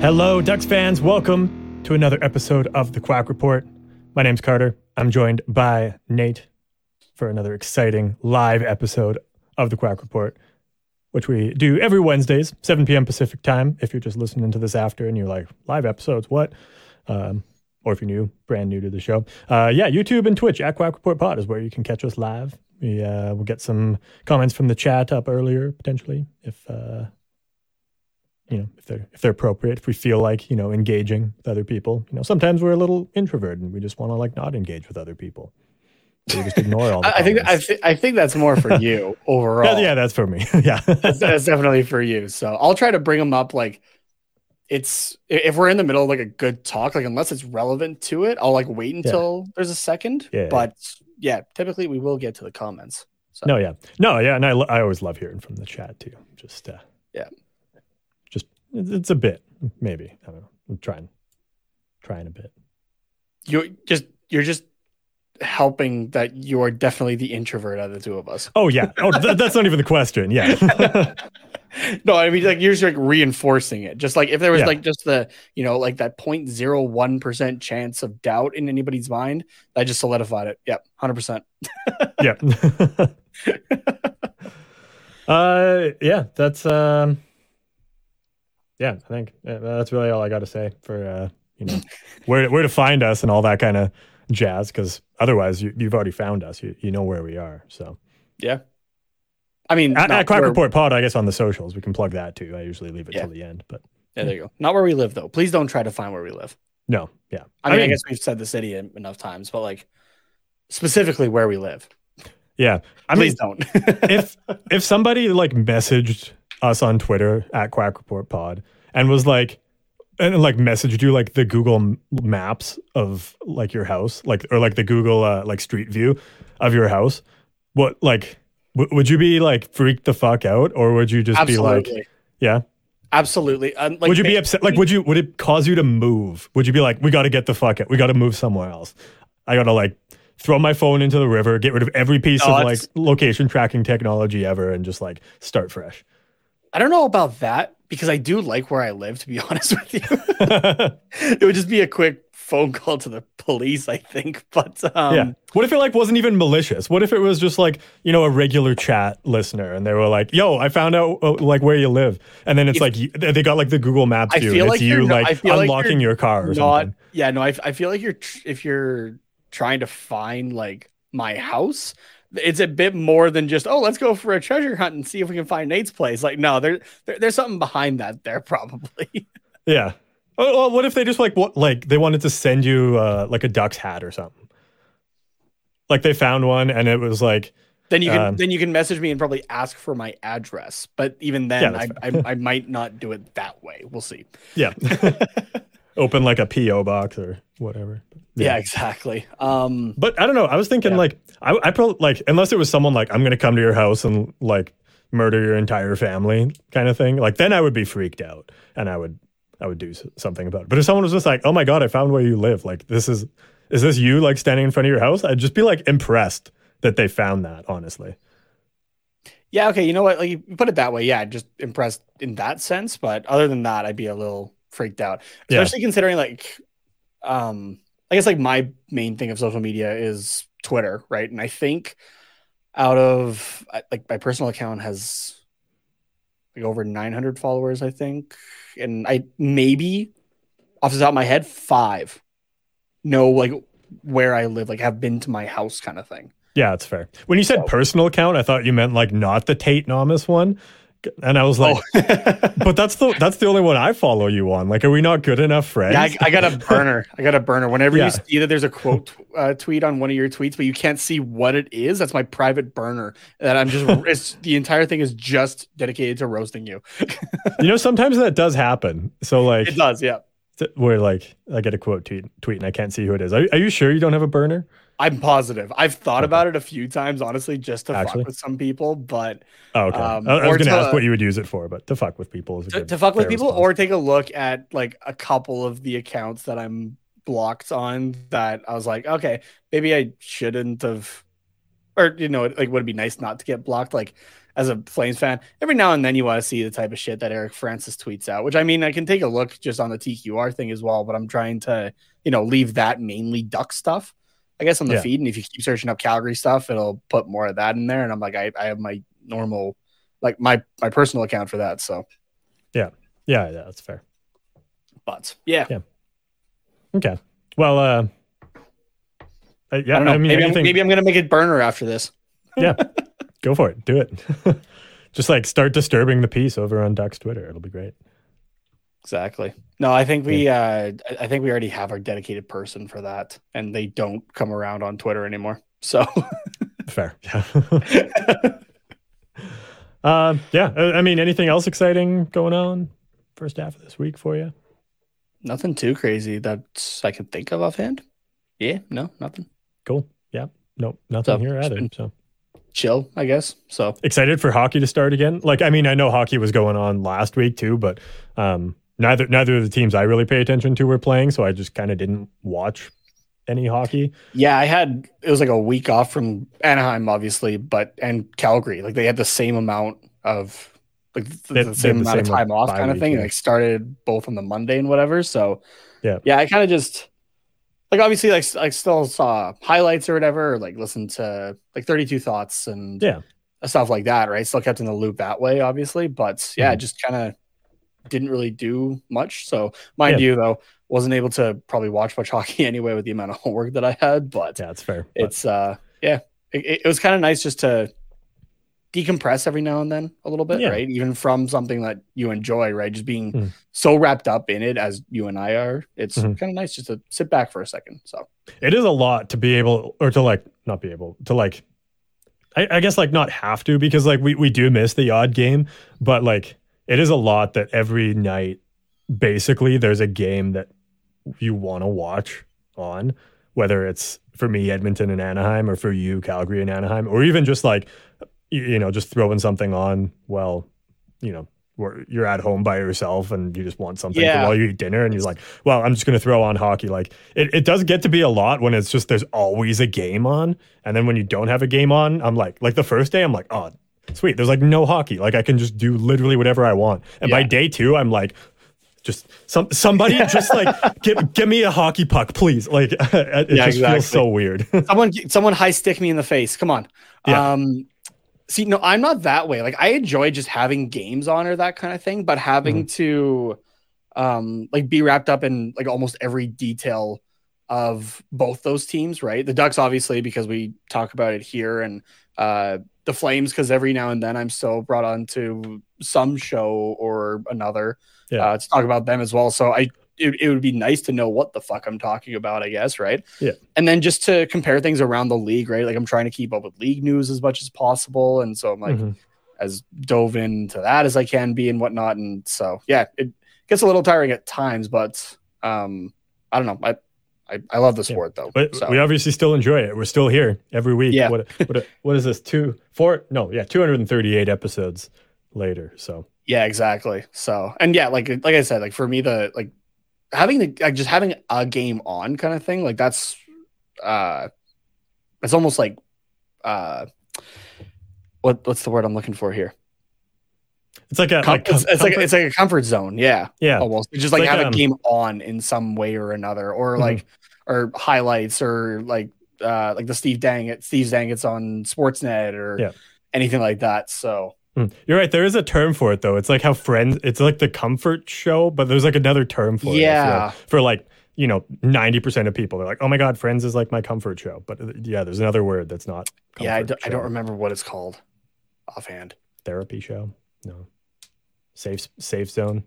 Hello, Ducks fans. Welcome to another episode of the Quack Report. My name's Carter. I'm joined by Nate for another exciting live episode of the Quack Report, which we do every Wednesdays, 7 p.m. Pacific time. If you're just listening to this after and you're like, live episodes, what? Um, or if you're new, brand new to the show, uh, yeah, YouTube and Twitch at Quack Report Pod is where you can catch us live. We uh, will get some comments from the chat up earlier potentially if uh, you know if they're if they're appropriate. If we feel like you know engaging with other people, you know sometimes we're a little introverted and we just want to like not engage with other people. So we just ignore all. I think I, th- I think that's more for you overall. yeah, yeah, that's for me. yeah, that's, that's definitely for you. So I'll try to bring them up. Like it's if we're in the middle of like a good talk, like unless it's relevant to it, I'll like wait until there's a second. Yeah. But yeah, typically we will get to the comments. So no, yeah, no, yeah, and I lo- I always love hearing from the chat too. Just uh, Yeah. It's a bit maybe I don't know. I'm trying, trying a bit. you're just you're just helping that you are definitely the introvert out of the two of us. Oh yeah. Oh, th- that's not even the question. Yeah. No, I mean like you're just like reinforcing it. Just like if there was Yeah. like just the you know like that 0.01 percent chance of doubt in anybody's mind, I just solidified it. Yep, hundred percent. yeah. uh, yeah. That's um. Yeah, I think uh, that's really all I got to say for uh, you know where where to find us and all that kind of jazz. Because otherwise, you, you've already found us. You you know where we are. So Yeah. I mean, at, not at Quack where- Report Pod, I guess on the socials we can plug that too. I usually leave it Yeah. till the end, but Yeah, there you go. Not where we live though. Please don't try to find where we live. no, yeah. I mean, I, guess we've said the city enough times, but like specifically where we live. yeah. I mean, Please don't. if if somebody like messaged us on Twitter at Quack Report Pod and was like and like messaged you like the Google Maps of like your house, like or like the Google uh, like Street View of your house, what like w- would you be like freaked the fuck out or would you just Absolutely. be like yeah? Absolutely. Um, like, would you be upset? Like would you would it cause you to move? Would you be like we got to get the fuck out. We got to move somewhere else. I got to like throw my phone into the river, get rid of every piece No, of like location tracking technology ever and just like start fresh. I don't know about that because I do like where I live, to be honest with you. it would just be a quick phone call to the police, I think. But um, yeah. What if it like wasn't even malicious? What if it was just like, you know, a regular chat listener and they were like, "Yo, I found out uh, like where you live." And then it's If- like you, they got like the Google Maps view and like it's you like like unlocking you're your car or not, something. yeah, no, I, I feel like you're tr- if you're trying to find like my house, it's a bit more than just oh, let's go for a treasure hunt and see if we can find Nate's place. Like, no, there, there there's something behind that there probably. Yeah. Oh, well, what if they just like what like they wanted to send you uh like a duck's hat or something? Like they found one and it was like then you can Um, then you can message me and probably ask for my address. But even then, that's I, I I might not do it that way. We'll see. yeah. Open like a PO box or whatever. Yeah, exactly. Um, But I don't know. I was thinking Yeah. like I I probably like unless it was someone like I'm gonna come to your house and like murder your entire family kind of thing. Like then I would be freaked out and I would I would do something about it. But if someone was just like, oh my god, I found where you live. Like this is is this you like standing in front of your house? I'd just be like impressed that they found that. Honestly. Yeah, okay. You know what? Like you put it that way, yeah, just impressed in that sense. But other than that, I'd be a little freaked out. Yeah. Especially considering like um I guess like my main thing of social media is Twitter, right? And I think out of like my personal account has like over 900 followers, I think. And I maybe off the top of my head, five know like where I live, like have been to my house kind of thing. Yeah, it's fair. When you said So- personal account, I thought you meant like not the Tate Nomus one. And I was like, oh. but that's the that's the only one I follow you on. Like, are we not good enough friends? Yeah, I, I got a burner. I got a burner. Whenever Yeah. you see that there's a quote uh, tweet on one of your tweets, but you can't see what it is, that's my private burner. That I'm just it's, the entire thing is just dedicated to roasting you. you know, sometimes that does happen. So like, It does, yeah. where like I get a quote tweet tweet and I can't see who it is. Are, are you sure you don't have a burner? I'm positive. I've thought about it a few times, honestly, just to Actually? fuck with some people, but Oh, okay. Um, I, was going to ask what you would use it for, but to fuck with people is a to, good, to fuck with people, response. or take a look at like a couple of the accounts that I'm blocked on that I was like, okay, maybe I shouldn't have, or you know, like would it be nice not to get blocked? Like as a Flames fan, every now and then you want to see the type of shit that Eric Francis tweets out. Which I mean, I can take a look just on the TQR thing as well, but I'm trying to you know leave that mainly Duck stuff. I guess on the Yeah. feed, and if you keep searching up Calgary stuff, it'll put more of that in there. And I'm like, I, I have my normal, like my my personal account for that. So, Yeah, yeah, yeah, that's fair. but yeah, Yeah. Okay. Well, uh, uh, yeah, I know. mean, maybe, anything, I'm, maybe I'm gonna make it burner after this. yeah, go for it. Do it. Just like start disturbing the peace over on Duck's Twitter. It'll be great. Exactly. No, I think we uh I- think we already have our dedicated person for that and they don't come around on Twitter anymore. So Fair. Yeah. um, yeah. I mean, anything else exciting going on first half of this week for you? nothing too crazy that I can think of offhand. Yeah, no, nothing. Cool. Yeah. No, nothing So, here either. So Chill, I guess. So excited for hockey to start again. Like, I mean, I know hockey was going on last week too, but um, neither neither of the teams I really pay attention to were playing, so I just kind of didn't watch any hockey. yeah, I had it was like a week off from Anaheim, obviously, but and Calgary. Like they had the same amount of like the, the same had the amount of time off kind of thing. yeah. Like started both on the Monday and whatever. So Yeah. yeah, I kind of just like obviously like I still saw highlights or whatever, or like listened to like 32 thoughts and Yeah. stuff like that, right? Still kept in the loop that way, obviously. But yeah, Mhm. just kind of didn't really do much. So mind Yeah. you, though, wasn't able to probably watch much hockey anyway with the amount of homework that I had. But Yeah, it's fair. But- it's uh yeah, it, it- was kind of nice just to decompress every now and then a little bit, Yeah. right? Even from something that you enjoy, right? Just being Mhm. so wrapped up in it as you and I are, it's Mhm. kind of nice just to sit back for a second. So it is a lot to be able or to like not be able to like I, I guess like not have to because like we, we do miss the odd game but like it is a lot that every night basically there's a game that you want to watch on whether it's for me edmonton and anaheim or for you calgary and anaheim or even just like you, know just throwing something on well you know where you're at home by yourself and you just want something Yeah. while you eat dinner and you're like well i'm just going to throw on hockey like it, it does get to be a lot when it's just there's always a game on and then when you don't have a game on i'm like like the first day i'm like oh sweet there's like no hockey like i can just do literally whatever i want and by day two i'm like just some somebody just like give, give me a hockey puck please like it Yeah, just exactly. feels so weird someone someone high stick me in the face. Come on. Yeah. Um see no I'm not that way. Like I enjoy just having games on or that kind of thing, but having Mm-hmm. to um like be wrapped up in like almost every detail of both those teams, right? The Ducks obviously because we talk about it here and uh the Flames because every now and then I'm still brought on to some show or another Yeah. uh, to talk about them as well. So I it, it would be nice to know what the fuck I'm talking about, I guess, right? Yeah. And then just to compare things around the league, right? Like I'm trying to keep up with league news as much as possible, and so I'm like Mhm. as dove into that as I can be and whatnot. And so yeah, it gets a little tiring at times, but um, I don't know. I I, I love the Yeah. sport though. But so. we obviously still enjoy it. We're still here every week. Yeah. What what what is this? Two four no, yeah, 238 episodes later. So Yeah, exactly. So, and yeah, like like I said, like for me, the like having the like just having a game on kind of thing, like that's uh, it's almost like uh, what what's the word I'm looking for here? It's like a Com- like it's, com- it's like comfort- it's like a comfort zone. Yeah, yeah. almost. It's just like, like, have um, a game on in some way or another, or Mhm. like or highlights or like uh like the Steve Dangle Steve Dangle's on Sportsnet or Yeah. anything like that. So Mm. You're right. There is a term for it though. It's like how friends. It's like the comfort show, but there's like another term for it. Yeah. For like you know, ninety percent of people, they're like, "Oh my god, Friends is like my comfort show." But uh, yeah, there's another word that's not. yeah, I comfort don't, I don't remember what it's called offhand. Therapy show. No. Safe safe zone.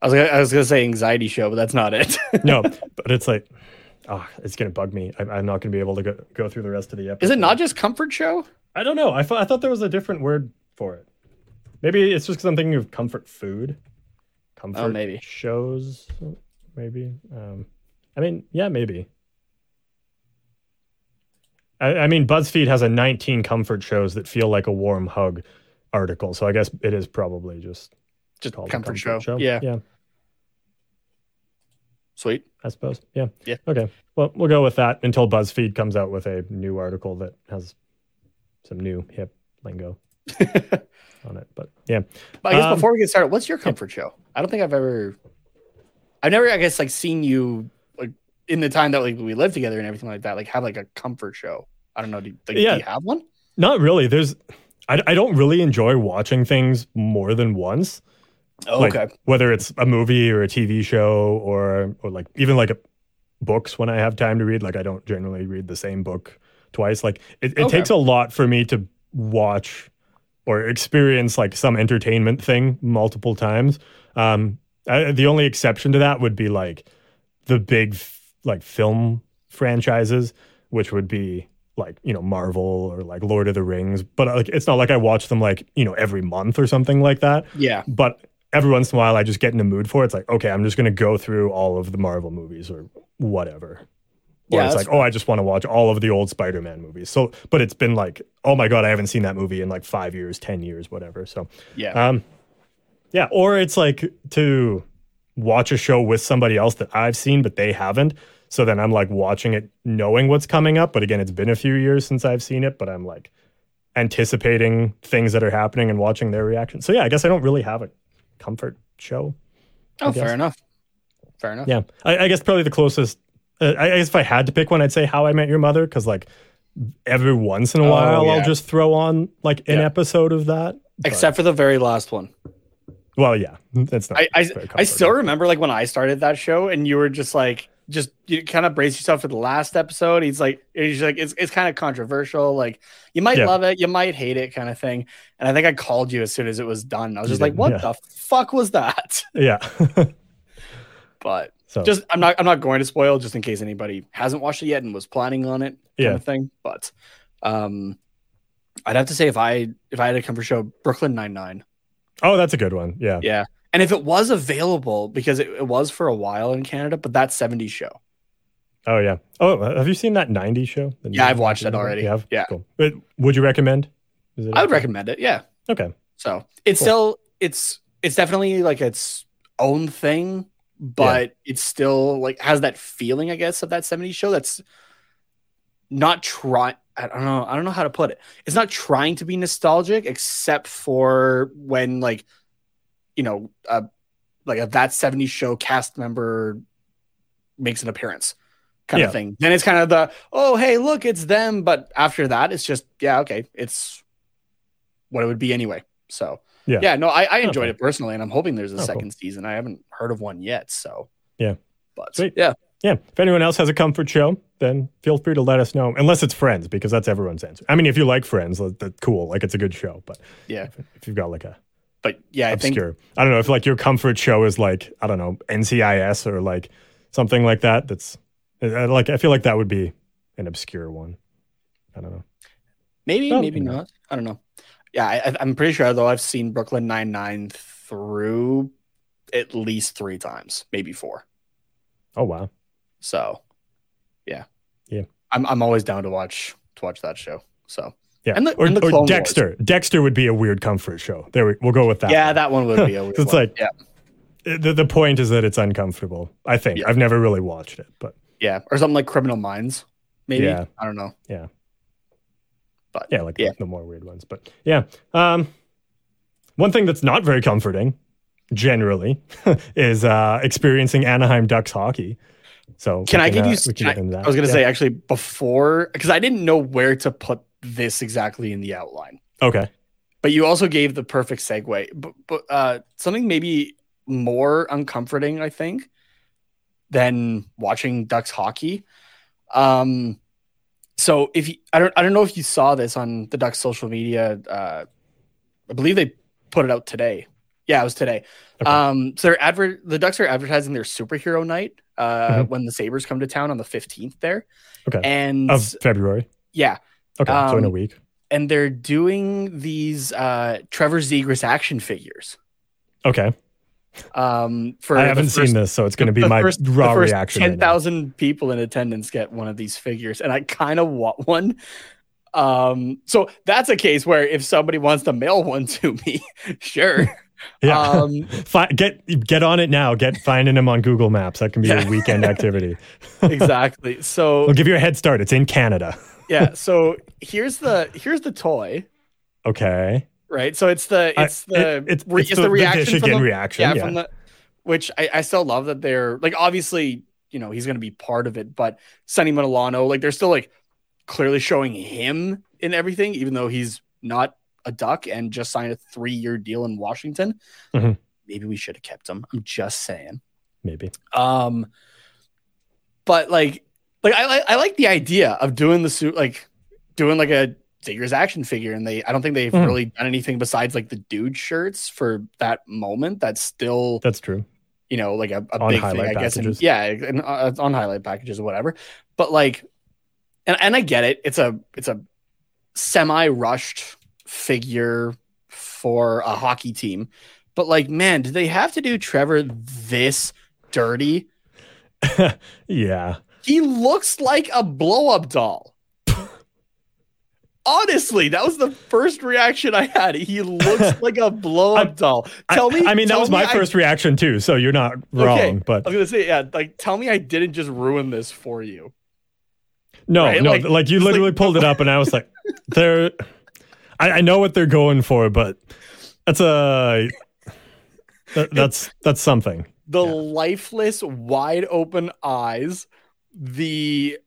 I was gonna, I was gonna say anxiety show, but that's not it. No, but it's like, oh, it's gonna bug me. I, I'm not gonna be able to go, go through the rest of the episode. Is it not just comfort show? I don't know. I thought I thought there was a different word for it. Maybe it's just because I'm thinking of comfort food. Comfort Oh, maybe. shows. Maybe. Um, I mean, yeah, maybe. I, I mean, BuzzFeed has a 19 comfort shows that feel like a warm hug article, so I guess it is probably just Just called a comfort, show. show. Yeah, yeah. sweet. I suppose. Yeah. Yeah. Okay. Well, we'll go with that until BuzzFeed comes out with a new article that has some new hip lingo. on it. But yeah, But I guess Um, before we get started, what's your comfort show? I don't think I've ever, I've never, I guess, like seen you like in the time that like we lived together and everything like that. Like have like a comfort show. I don't know. Do like, Yeah. do you have one? not really. There's, I, I don't really enjoy watching things more than once. Oh, Like, okay. Whether it's a movie or a TV show or or like even like a, books when I have time to read. Like I don't generally read the same book twice. Like it, it Okay. takes a lot for me to watch or experience like some entertainment thing multiple times. Um, I, the only exception to that would be like the big f- like film franchises, which would be like you know Marvel or like Lord of the Rings. But like it's not like I watch them like you know every month or something like that Yeah. but every once in a while I just get in the mood for it. It's like, okay, I'm just going to go through all of the Marvel movies or whatever. Or Yeah, it's like, oh, I just want to watch all of the old Spider-Man movies. So, but it's been like, oh my god, I haven't seen that movie in like five years, ten years, whatever. So, Yeah. um, yeah. Or it's like to watch a show with somebody else that I've seen but they haven't. So then I'm like watching it, knowing what's coming up. But again, it's been a few years since I've seen it. But I'm like anticipating things that are happening and watching their reaction. So yeah, I guess I don't really have a comfort show. oh, fair enough. Fair enough. Yeah, I, I guess probably the closest. Uh, I I guess if I had to pick one, I'd say How I Met Your Mother because like every once in a Oh, while yeah. I'll just throw on like an Yeah. episode of that. But- Except for the very last one. well, yeah, that's not. I I, I still remember like when I started that show and you were just like just you kind of brace yourself for the last episode. He's like he's like it's it's kind of controversial. Like you might Yeah. love it, you might hate it, kind of thing. And I think I called you as soon as it was done. I was You just like, "What yeah. the fuck was that?" Yeah. But so just I'm not I'm not going to spoil just in case anybody hasn't watched it yet and was planning on it, kind Yeah. of thing. But um, I'd have to say if I if I had to come for show Brooklyn Nine Nine. oh, that's a good one. Yeah. Yeah. And if it was available, because it, it was for a while in Canada, but that 70s show. Oh yeah. Oh, have you seen that '90s show? The Yeah, I've watched it already. You have? Yeah. Cool. But would you recommend? Is it I would okay? recommend it. Yeah. Okay. So it's Cool. still it's it's definitely like its own thing, but it's still like has that feeling, I guess, of that 70s show that's not trying I don't know, I don't know how to put it. It's not trying to be nostalgic except for when like you know, uh like a that 70s show cast member makes an appearance kind Yeah. of thing. Then it's kind of the oh hey look it's them, but after that it's just yeah okay it's what it would be anyway. So Yeah. yeah, no, I, I enjoyed Okay. it personally, and I'm hoping there's a Oh, cool. second season. I haven't heard of one yet, so Yeah. but Sweet. yeah, Yeah. If anyone else has a comfort show, then feel free to let us know. Unless it's Friends, because that's everyone's answer. I mean, if you like Friends, that's cool. Like it's a good show. But yeah, if, if you've got like a but yeah, I think obscure, I don't know if like your comfort show is like I don't know NCIS or like something like that. That's I- I like I feel like that would be an obscure one. I don't know. maybe Oh, maybe yeah. not. I don't know. Yeah, I, I'm pretty sure though. I've seen Brooklyn Nine Nine through at least three times, maybe four. Oh wow. So yeah, Yeah. I'm I'm always down to watch to watch that show. So Yeah. And the- or and the or Clone Wars. Dexter. Dexter would be a weird comfort show. There we, we'll go with that. yeah, one. that one would be a weird It's one. like- yeah, the, the point is that it's uncomfortable. I think Yeah. I've never really watched it, but yeah, or something like Criminal Minds. Maybe Yeah. I don't know. Yeah. but yeah, like Yeah. The, more weird ones. But yeah, um, one thing that's not very comforting, generally, is uh, experiencing Anaheim Ducks hockey. So Can we I give uh, you? can can I. I was going to Yeah. say actually before because I didn't know where to put this exactly in the outline, okay. but you also gave the perfect segue. But, but uh, something maybe more uncomforting, I think, than watching Ducks hockey. Um, so if you, I don't, I don't know if you saw this on the Ducks social media. Uh, I believe they put it out today. Yeah, it was today. Okay. Um, so they're advert the Ducks are advertising their superhero night uh Mhm. when the Sabres come to town on the 15th there. Okay. And Of February. yeah, Okay. so in a Um, week. and they're doing these uh Trevor Zegras action figures. Okay. Um for I haven't first- seen this, so it's going to be my first- raw first reaction. right 10,000 people in attendance get one of these figures and I kind of want one. Um so that's a case where if somebody wants to mail one to me, sure. Yeah. Um Fi- get get on it now. Get finding them on Google Maps. That can be Yeah. a weekend activity. exactly. So We'll give you a head start. It's in Canada. Yeah, so here's the here's the toy. Okay. right? So it's the it's the it- it's, re- it's the, the reaction from Michigan the- reaction. yeah, Yeah, from the which I, I still love that they're like obviously you know he's going to be part of it, but Sonny Milano like they're still like clearly showing him in everything, even though he's not a duck and just signed a three year deal in Washington. Mhm. Maybe we should have kept him. I'm just saying. maybe. Um, but like, like I like I like the idea of doing the suit, like doing like a Zegras action figure, and they I don't think they've Mhm. really done anything besides like the dude shirts for that moment. That's still That's true. you know like a, a big thing, I guess. packages. yeah, and, uh, on highlight packages or whatever. But like, and and I get it. It's a it's a semi rushed figure for a hockey team. But like, man, did they have to do Trevor this dirty? yeah. He looks like a blow up doll. Honestly, that was the first reaction I had. He looks like a blow up doll. Tell I, me. I mean, that was my I- first reaction too. So you're not wrong. Okay, But I was gonna say, yeah, like tell me I didn't just ruin this for you. no, right? no, Like- like, you it's like- literally pulled it up, and I was like, they're. I, I know what they're going for, but that's a. that- that's that's something. The Yeah. lifeless, wide open eyes, the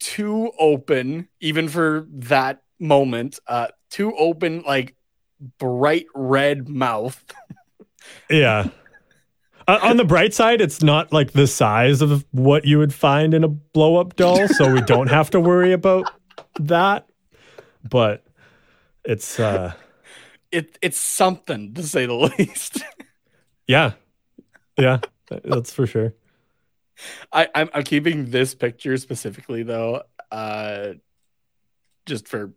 too open, even for that moment, uh, too open, like bright red mouth. Yeah. Uh, on the bright side, it's not like the size of what you would find in a blow up doll, so we don't have to worry about that. But it's uh It it's something to say the least. yeah. Yeah, that's for sure. I, I'm, I'm keeping this picture specifically though, uh, just for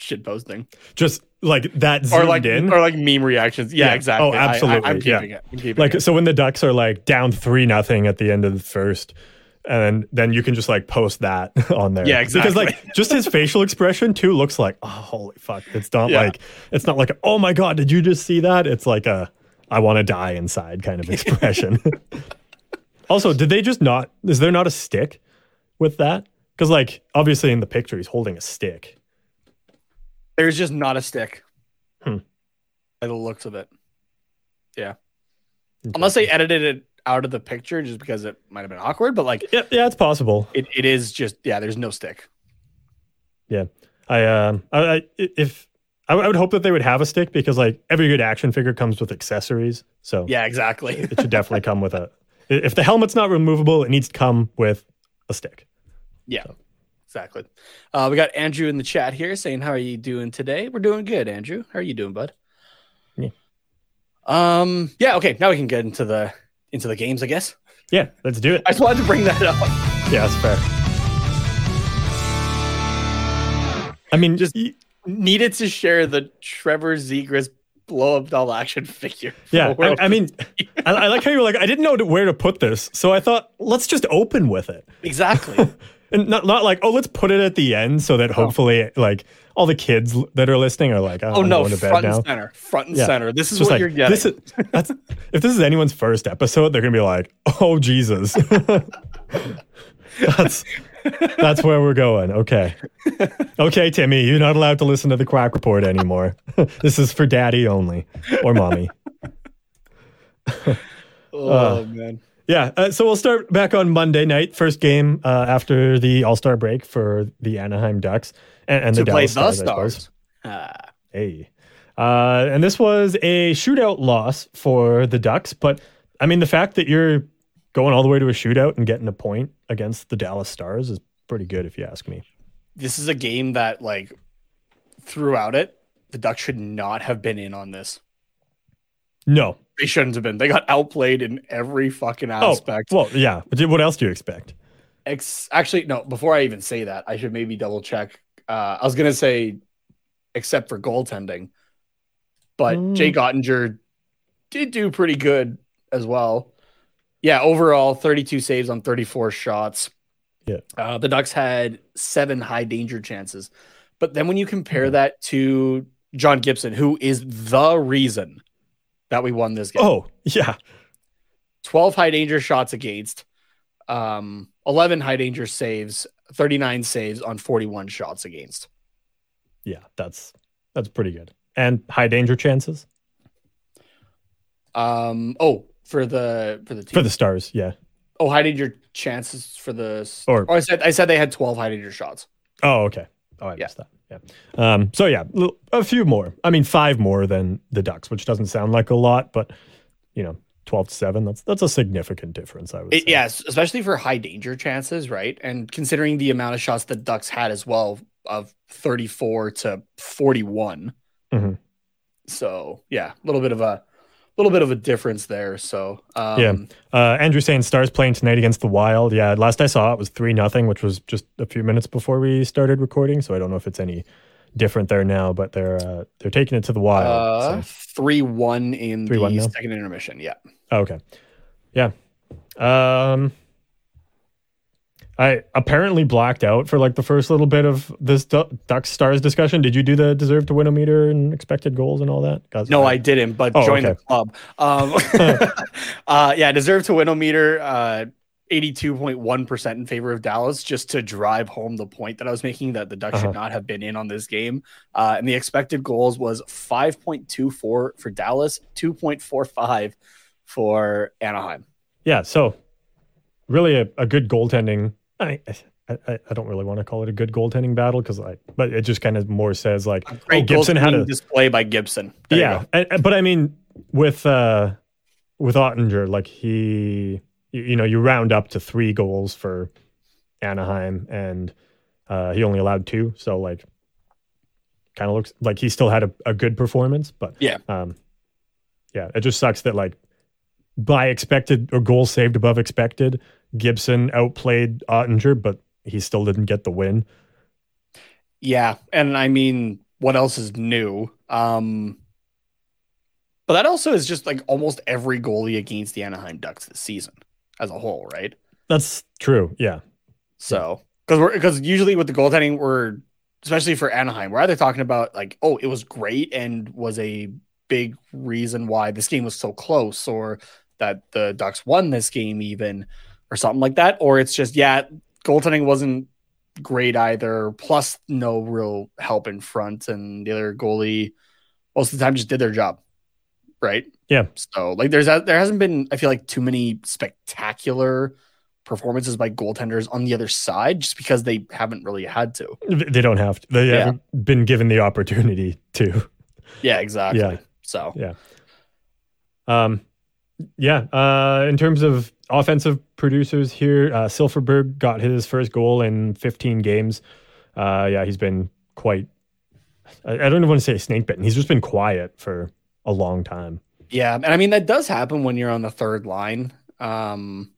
shit posting Just like that or zoomed like in. or like meme reactions. Yeah, Yeah. exactly. Oh, I- I, absolutely. am Yeah. keeping it. I'm keeping like it. so when the ducks are like down three nothing at the end of the first and then you can just like post that on there Yeah, exactly. because like just his facial expression too looks like oh holy fuck it's not Yeah. like it's not like oh my god did you just see that it's like a i want to die inside kind of expression also did they just not is there not a stick with that because like obviously in the picture he's holding a stick There's just not a stick. Hmm. By the looks of it. Yeah. Unless they edited it out of the picture just because it might have been awkward, but like yeah, yeah it's possible it, it is just yeah, there's no stick. Yeah, I um, I, I if I, I would hope that they would have a stick because like every good action figure comes with accessories, so Yeah, exactly. it should definitely come with a. If the helmet's not removable, it needs to come with a stick. Yeah, exactly. Uh, we got Andrew in the chat here saying, "How are you doing today?" We're doing good, Andrew. How are you doing, bud? Yeah. Um. Yeah. Okay. Now we can get into the into the games, I guess. Yeah, let's do it. I just wanted to bring that up. Yeah, that's fair. I mean, Just- just Needed to share the Trevor Zegras blow up doll action figure. yeah. I, I mean, I, I like how you were like, I didn't know where to put this, so I thought let's just open with it. exactly. and not not like oh let's put it at the end so that hopefully like all the kids that are listening are like oh, Oh no, going to bed front now. and center, front and Yeah. center. This is just what like you're getting. this is that's if this is anyone's first episode they're gonna be like oh Jesus that's that's where we're going okay okay Timmy you're not allowed to listen to the Quack Report anymore this is for daddy only or mommy oh uh, man. Yeah, uh, so we'll start back on Monday night, first game uh, after the All Star break for the Anaheim Ducks and, and To the play Dallas the Stars. Stars. Ah, Hey, uh, and this was a shootout loss for the Ducks, but I mean the fact that you're going all the way to a shootout and getting a point against the Dallas Stars is pretty good, if you ask me. this is a game that like throughout it, the Ducks should not have been in on this. No, They shouldn't have been. They got outplayed in every fucking oh aspect. well, yeah. But what else do you expect? Ex- actually, no. Before I even say that, I should maybe double check. Uh, I was gonna say, except for goaltending, but Mm. Jake Oettinger did do pretty good as well. Yeah, overall, 32 saves on 34 shots. Yeah. uh, the Ducks had seven high danger chances, but then when you compare Mhm. that to John Gibson, who is the reason that we won this game, Oh yeah, 12 high danger shots against, um, 11 high danger saves, 39 saves on 41 shots against. yeah. That's that's pretty good. and high danger chances Um. Oh, for the for the team. for the Stars. Yeah. oh, high danger chances for the. Or- oh, I said I said they had twelve high danger shots. Oh, okay. Oh, I Yeah. missed that. Yeah. Um, so yeah, a few more. I mean, five more than the Ducks, which doesn't sound like a lot, but you know, twelve to seven. That's that's a significant difference. I would It, say. yes, especially for high danger chances, right? And considering the amount of shots the Ducks had as well of 34 to 41. Mhm. So, yeah, a little bit of a little bit of a difference there. So, um, Yeah. Uh, Andrew saying Stars playing tonight against the Wild. Yeah, last I saw it was three nothing, which was just a few minutes before we started recording. So I don't know if it's any different there now, but they're uh, they're taking it to the Wild. uh, so. 3-1 in 3-1 the now? second intermission. Yeah. Oh, okay. Yeah. Um I apparently blacked out for like the first little bit of this Du- Ducks Stars discussion. Did you do the deserve to win a meter and expected goals and all that? 'Cause No, I didn't, but Oh, join the club. Um, uh, yeah, deserve to win a meter. Uh, 82.1% in favor of Dallas, just to drive home the point that I was making that the Ducks Uh-huh. should not have been in on this game. Uh, and the expected goals was 5.24 for Dallas, 2.45 for Anaheim. Yeah, so really a, a good goaltending. I, I I I don't really want to call it a good goaltending battle because I, but it just kind of more says like, oh, Great Gibson had a display by Gibson. There yeah, and- but I mean with uh with Oettinger, like he, you, you know, you round up to three goals for Anaheim, and uh, he only allowed two, so like, kind of looks like he still had a, a good performance, but Yeah. um, yeah, it just sucks that like by expected or goals saved above expected, Gibson outplayed Oettinger, but he still didn't get the win. Yeah, and I mean, what else is new? Um, but that also is just like almost every goalie against the Anaheim Ducks this season as a whole, right? That's true. Yeah. So because we're because usually with the goaltending, we're especially for Anaheim, we're either talking about like, oh, it was great and was a big reason why this game was so close, or that the Ducks won this game even, or something like that, or it's just yeah, goaltending wasn't great either. Plus, no real help in front, and the other goalie most of the time just did their job, right? Yeah. So like, there's a, there hasn't been I feel like too many spectacular performances by goaltenders on the other side, just because they haven't really had to. They don't have to. They Yeah. haven't been given the opportunity to. Yeah, exactly. Yeah. So yeah. Um, yeah. Uh, in terms of offensive producers here, uh, Silfverberg got his first goal in 15 games. Uh, yeah, he's been quite. I, I don't even want to say snake bitten. He's just been quiet for a long time. yeah, and I mean that does happen when you're on the third line. Um,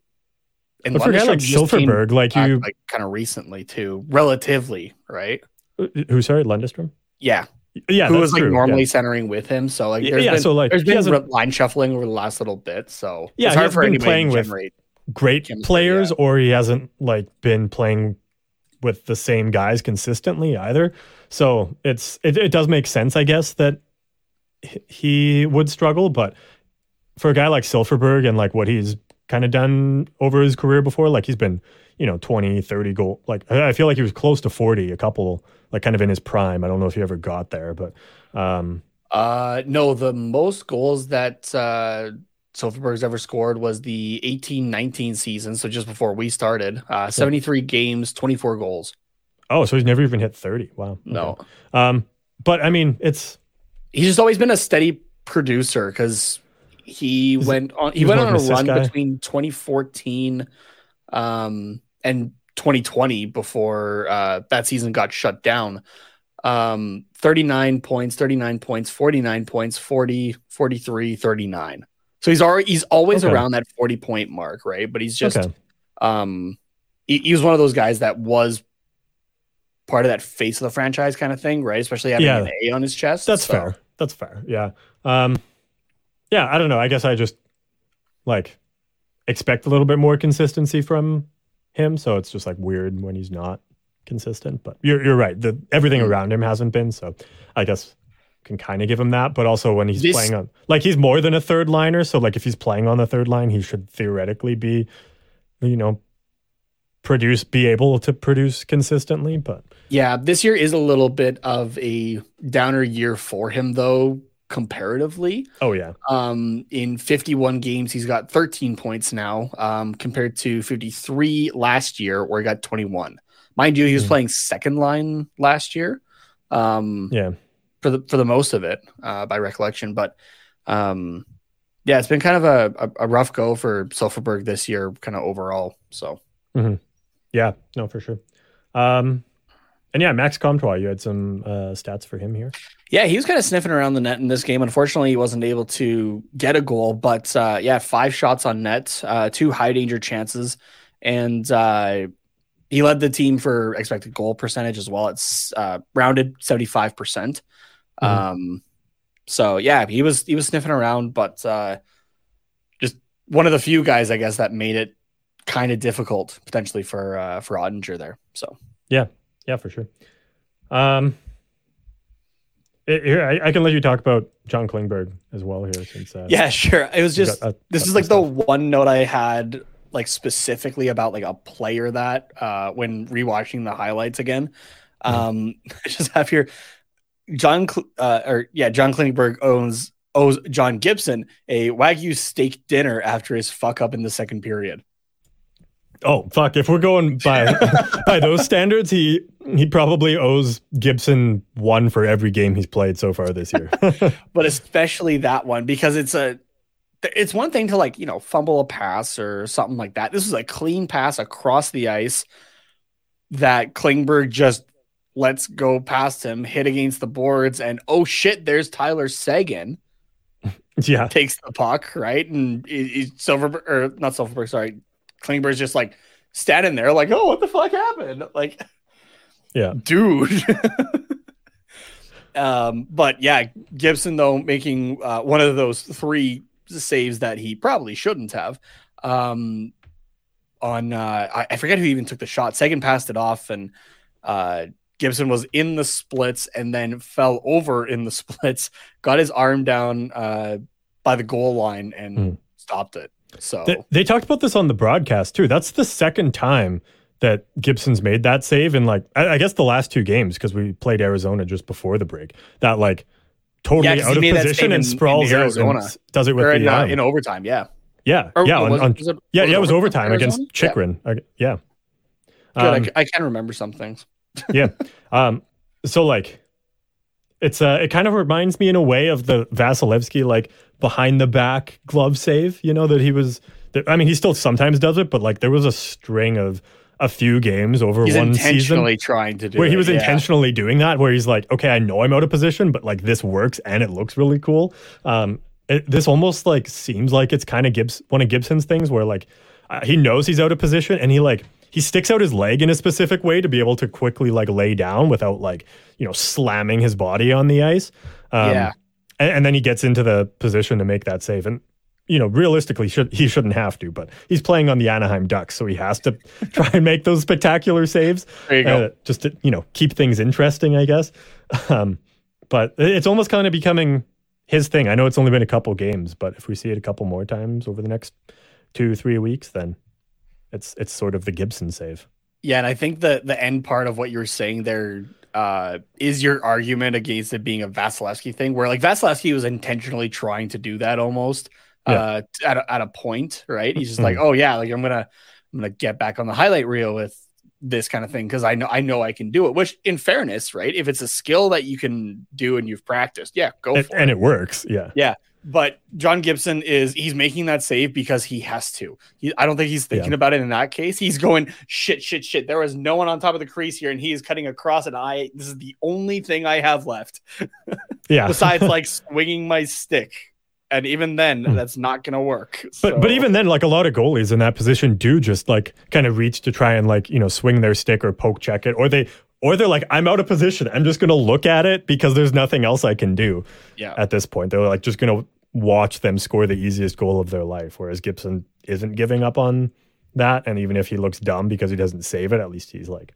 and But for like Silfverberg, like you, like kind of recently too, relatively, right? who sorry, Lundestrom. Yeah, Yeah, who was like true, normally yeah. centering with him. So like, Yeah, there's yeah, been, so, like, there's been line shuffling over the last little bit. So Yeah, it's hard for anybody playing to with- great Chemistry, players, yeah. or he hasn't like been playing with the same guys consistently either. So it's it, it does make sense, I guess, that he would struggle. But for a guy like Silfverberg and like what he's kind of done over his career before, like he's been, you know, 20, 30 goal. Like I feel like he was close to 40, a couple, like kind of in his prime. I don't know if he ever got there, but um, Uh, no, the most goals that uh, Silfverberg's ever scored was the 18-19 season, so just before we started. Uh, 73 games, 24 goals. oh, so he's never even hit 30. Wow. Okay. No, Um, but I mean, it's, he's just always been a steady producer because he went on he went on a run guy? between 2014 um, and 2020 before uh, that season got shut down. Um, 39 points, 39 points, 49 points, 40, 43, 39. So he's already he's always Okay. around that 40 point mark, right? But he's just okay. um he, he was one of those guys that was part of that face of the franchise kind of thing, right? Especially having Yeah. an A on his chest. That's So- fair. That's fair. Yeah. Um, yeah. I don't know. I guess I just like expect a little bit more consistency from him. So it's just like weird when he's not consistent. But you're you're right. The everything Mm. around him hasn't been. So I guess can kind of give him that. But also when he's This- playing on like he's more than a third liner. So like if he's playing on the third line, he should theoretically be, you know, produce, be able to produce consistently. But Yeah, this year is a little bit of a downer year for him, though, comparatively. oh yeah, Um, in 51 games, he's got 13 points now, um, compared to 53 last year, where he got 21. Mind you, he was Hmm. playing second line last year, um, yeah, for the for the most of it, uh, by recollection. But um, yeah, it's been kind of a, a, a rough go for Silfverberg this year, kind of overall. So yeah. No, for sure. Um, and yeah, Max Comtois, you had some uh, stats for him here. Yeah, he was kind of sniffing around the net in this game. Unfortunately, he wasn't able to get a goal, but uh, yeah, five shots on net, uh, two high danger chances, and uh, he led the team for expected goal percentage as well. It's uh, rounded seventy five percent. Mhm. Um, so yeah, he was he was sniffing around, but uh, just one of the few guys, I guess, that made it kind of difficult potentially for uh, for Oettinger there. So Yeah, for sure. Um, it- here I, I can let you talk about John Klingberg as well here, since uh, yeah, sure. It was just got, uh, this is like the stuff. one note I had like specifically about like a player that uh when rewatching the highlights again. Mm-hmm. Um I just have here John Cl- uh or yeah, John Klingberg owns owes John Gibson a Wagyu steak dinner after his fuck up in the second period. Oh fuck! If we're going by by those standards, he he probably owes Gibson one for every game he's played so far this year. But especially that one because it's a it's one thing to like, you know, fumble a pass or something like that. This is a clean pass across the ice that Klingberg just lets go past him, hit against the boards, and oh shit, there's Tyler Seguin yeah, takes the puck, right? And he- he- Silfverberg or not Silfverberg, sorry, Klingberg's just like standing there, like, oh, what the fuck happened? Like, yeah, dude. um, but yeah, Gibson though making uh, one of those three saves that he probably shouldn't have. Um, on uh, I, I forget who even took the shot. Seguin passed it off, and uh, Gibson was in the splits and then fell over in the splits. Got his arm down uh, by the goal line and Hmm. stopped it. So they, they talked about this on the broadcast too. That's the second time that Gibson's made that save in like I, I guess the last two games because we played Arizona just before the break. That like totally Yeah, out of position and in- in sprawls out and Arizona. does it with or in, the uh, in overtime, yeah. yeah, Or yeah, on, was- on- was it- yeah, yeah. it was overtime against Arizona? Yeah. Chychrun. I- Yeah, Good, I Um, c- I, can remember some things. yeah. Um, so like it's uh it kind of reminds me in a way of the Vasilevsky like behind the back glove save, you know, that he was that, I mean he still sometimes does it, but like there was a string of a few games over He's one season intentionally trying to do where he was yeah. intentionally doing that where he's like, okay, I know I'm out of position, but like this works and it looks really cool. Um it, this almost like seems like it's kind of Gibbs one of Gibson's things where like uh, he knows he's out of position and he like he sticks out his leg in a specific way to be able to quickly like lay down without like you know slamming his body on the ice. Um, Yeah. and, and then he gets into the position to make that save and. You know, realistically, should he shouldn't have to, but he's playing on the Anaheim Ducks, so he has to try and make those spectacular saves There you go. uh, just to you know keep things interesting, I guess. Um, but it's almost kind of becoming his thing. I know it's only been a couple games, but if we see it a couple more times over the next two, three weeks, then it's it's sort of the Gibson save. Yeah, and I think the the end part of what you're saying there uh, is your argument against it being a Vasilevsky thing, where like Vasilevsky was intentionally trying to do that almost uh, at a, at a point, right? He's just like, oh yeah, like I'm gonna I'm gonna get back on the highlight reel with this kind of thing because I know I know I can do it. Which, in fairness, right, if it's a skill that you can do and you've practiced, yeah, go and it. it works. Yeah, yeah. But John Gibson is he's making that save because he has to. He, I don't think he's thinking Yeah. about it in that case. He's going shit, shit, shit. There was no one on top of the crease here, and he is cutting across, and I this is the only thing I have left Yeah. besides like swinging my stick. And even then, Hmm. that's not gonna work. But but even then, like a lot of goalies in that position do just like kind of reach to try and like you know swing their stick or poke check it, or they or they're like, I'm out of position. I'm just gonna look at it because there's nothing else I can do. yeah, at this point. They're like just going to watch them score the easiest goal of their life. Whereas Gibson isn't giving up on that. And even if he looks dumb because he doesn't save it, at least he's like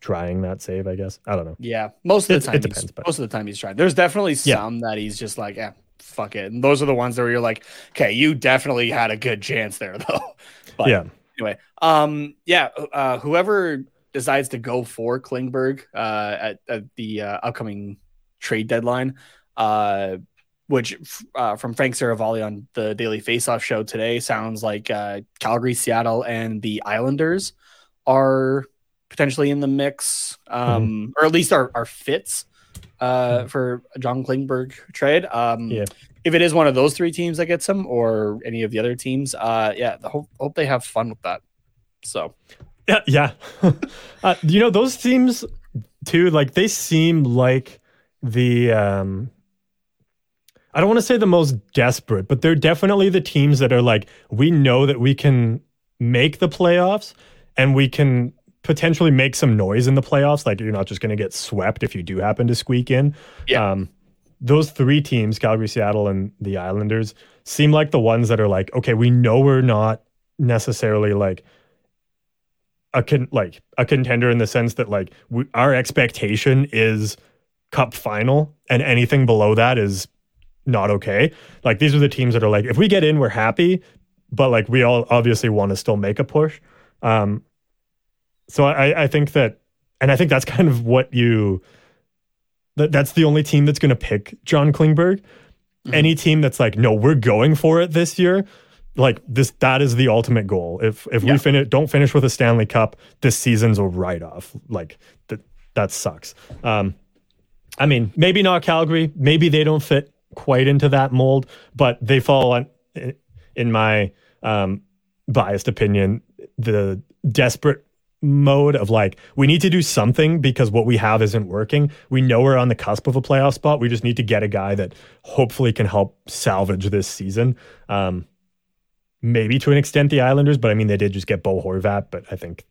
trying that save, I guess. I don't know. yeah. Most of the It- time, it he's- depends, but- most of the time he's trying. There's definitely Yeah. some that he's just like, yeah, fuck it. And those are the ones where you're like, okay, you definitely had a good chance there, though. But yeah. Anyway, um, yeah, uh, whoever decides to go for Klingberg uh, at, at the uh, upcoming trade deadline, uh, which uh, from Frank Seravalli on the Daily Faceoff show today sounds like uh, Calgary, Seattle, and the Islanders are potentially in the mix, um, mm-hmm. or at least are, are fits uh, mm-hmm. for John Klingberg trade. Um, yeah. If it is one of those three teams that gets him, or any of the other teams, uh, yeah, hope, hope they have fun with that. So, yeah, yeah. uh, you know those teams too. Like they seem like the um, I don't want to say the most desperate, but they're definitely the teams that are like, we know that we can make the playoffs and we can potentially make some noise in the playoffs. Like you're not just going to get swept if you do happen to squeak in. Yeah. Um, those three teams, Calgary, Seattle, and the Islanders, seem like the ones that are like, okay, we know we're not necessarily like a con- like a contender in the sense that like we, our expectation is cup final and anything below that is not okay. Like these are the teams that are like, if we get in, we're happy, but like we all obviously want to still make a push. Um, so I, I think that, and I think that's kind of what you, that that's the only team that's going to pick John Klingberg. Mm-hmm. Any team that's like, no, we're going for it this year. Like this, that is the ultimate goal. If if yeah. we finish, don't finish with a Stanley Cup, this season's a write off. Like that, that sucks. Um, I mean, maybe not Calgary. Maybe they don't fit quite into that mold, but they fall on, in my um, biased opinion, the desperate mode of like we need to do something because what we have isn't working. We know we're on the cusp of a playoff spot. We just need to get a guy that hopefully can help salvage this season. Um, maybe to an extent the Islanders, but I mean they did just get Bo Horvat, but I think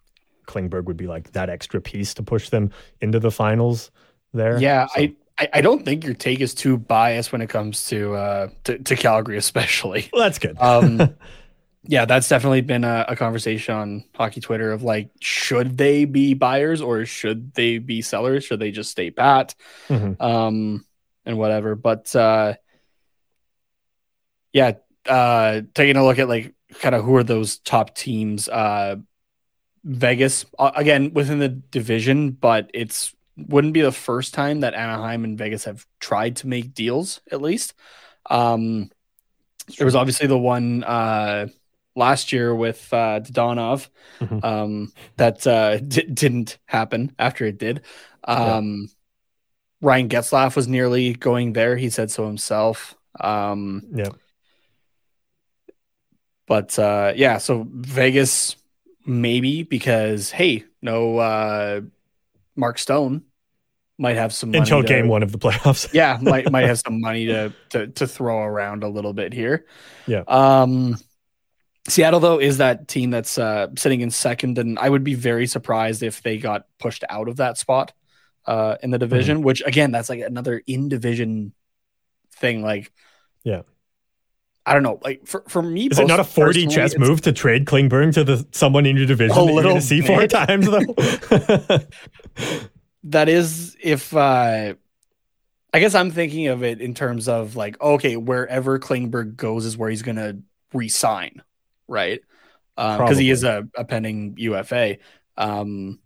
Klingberg would be like that extra piece to push them into the finals there. Yeah, so. I I, don't think your take is too biased when it comes to uh, to, to Calgary, especially. Well, that's good. um, yeah, that's definitely been a, a, conversation on hockey Twitter of like, should they be buyers or should they be sellers? Should they just stay pat, mm-hmm. um, and whatever? But uh, yeah, uh, taking a look at like kind of who are those top teams. Uh, Vegas uh, again within the division, but it's wouldn't be the first time that Anaheim and Vegas have tried to make deals, at least. Um, there was obviously the one uh, last year with uh, Dadonov mm-hmm. um, that uh, d- didn't happen after it did. Um, yeah. Ryan Getzlaf was nearly going there. He said so himself. Um, yeah. But uh, yeah, so Vegas maybe because hey, no uh, Mark Stone might have some until to, game one of the playoffs. yeah, might might have some money to, to to throw around a little bit here. Yeah. Um, Seattle though is that team that's uh, sitting in second, and I would be very surprised if they got pushed out of that spot uh, in the division. Mm-hmm. Which again, that's like another in division thing. Like, yeah. I don't know. Like for, for me, is it not a forty chess move to trade Klingberg to the someone in your division a little you're going to see four times though? that is if uh I guess I'm thinking of it in terms of like, okay, wherever Klingberg goes is where he's gonna resign, right? Because um, he is a, a pending UFA. Um,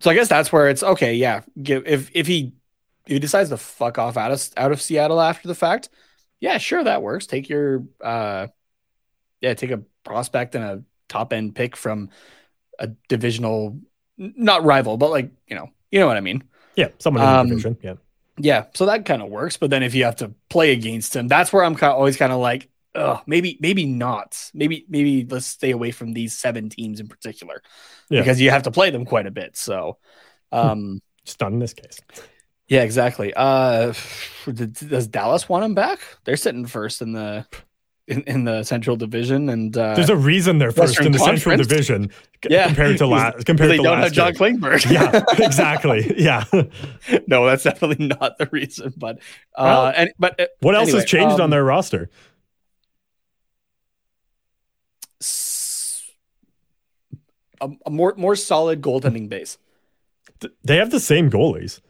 so I guess that's where it's okay. Yeah, give if if he if he decides to fuck off out of out of Seattle after the fact, yeah, sure, that works. Take your uh, yeah, take a prospect and a top end pick from a divisional not rival, but like you know, you know what I mean. Yeah, someone in um, the division. Yeah, yeah. So that kind of works. But then if you have to play against him, that's where I'm kind of always kind of like, oh, maybe, maybe not. Maybe, maybe let's stay away from these seven teams in particular, yeah. because you have to play them quite a bit. So, hmm. um, just not in this case. Yeah, exactly. Uh, does Dallas want him back? They're sitting first in the in, in the Central Division, and uh, there's a reason they're first Western in the Conference. Central Division yeah. compared to last. Compared they to don't last have John Klingberg. yeah, exactly. Yeah. no, that's definitely not the reason. But uh, well, and, but uh, what else anyway, has changed um, on their roster? A, a more more solid goaltending base. They have the same goalies.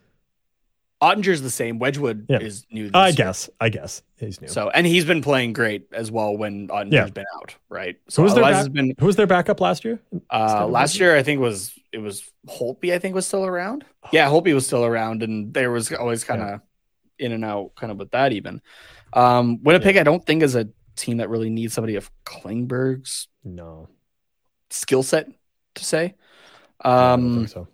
Oettinger's the same. Wedgewood Yeah. is new. This I year. guess. I guess he's new. So, and he's been playing great as well when Oettinger's Yeah. been out, right? Who So, was their back- been Who was their backup last year? uh, last year. I think was it was Holtby. I think was still around. Yeah, Holtby was still around, and there was always kind of in and out, kind of with that. Even um, Winnipeg, I don't think is a team that really needs somebody of Klingberg's No. skill set to say. I don't Um, think so.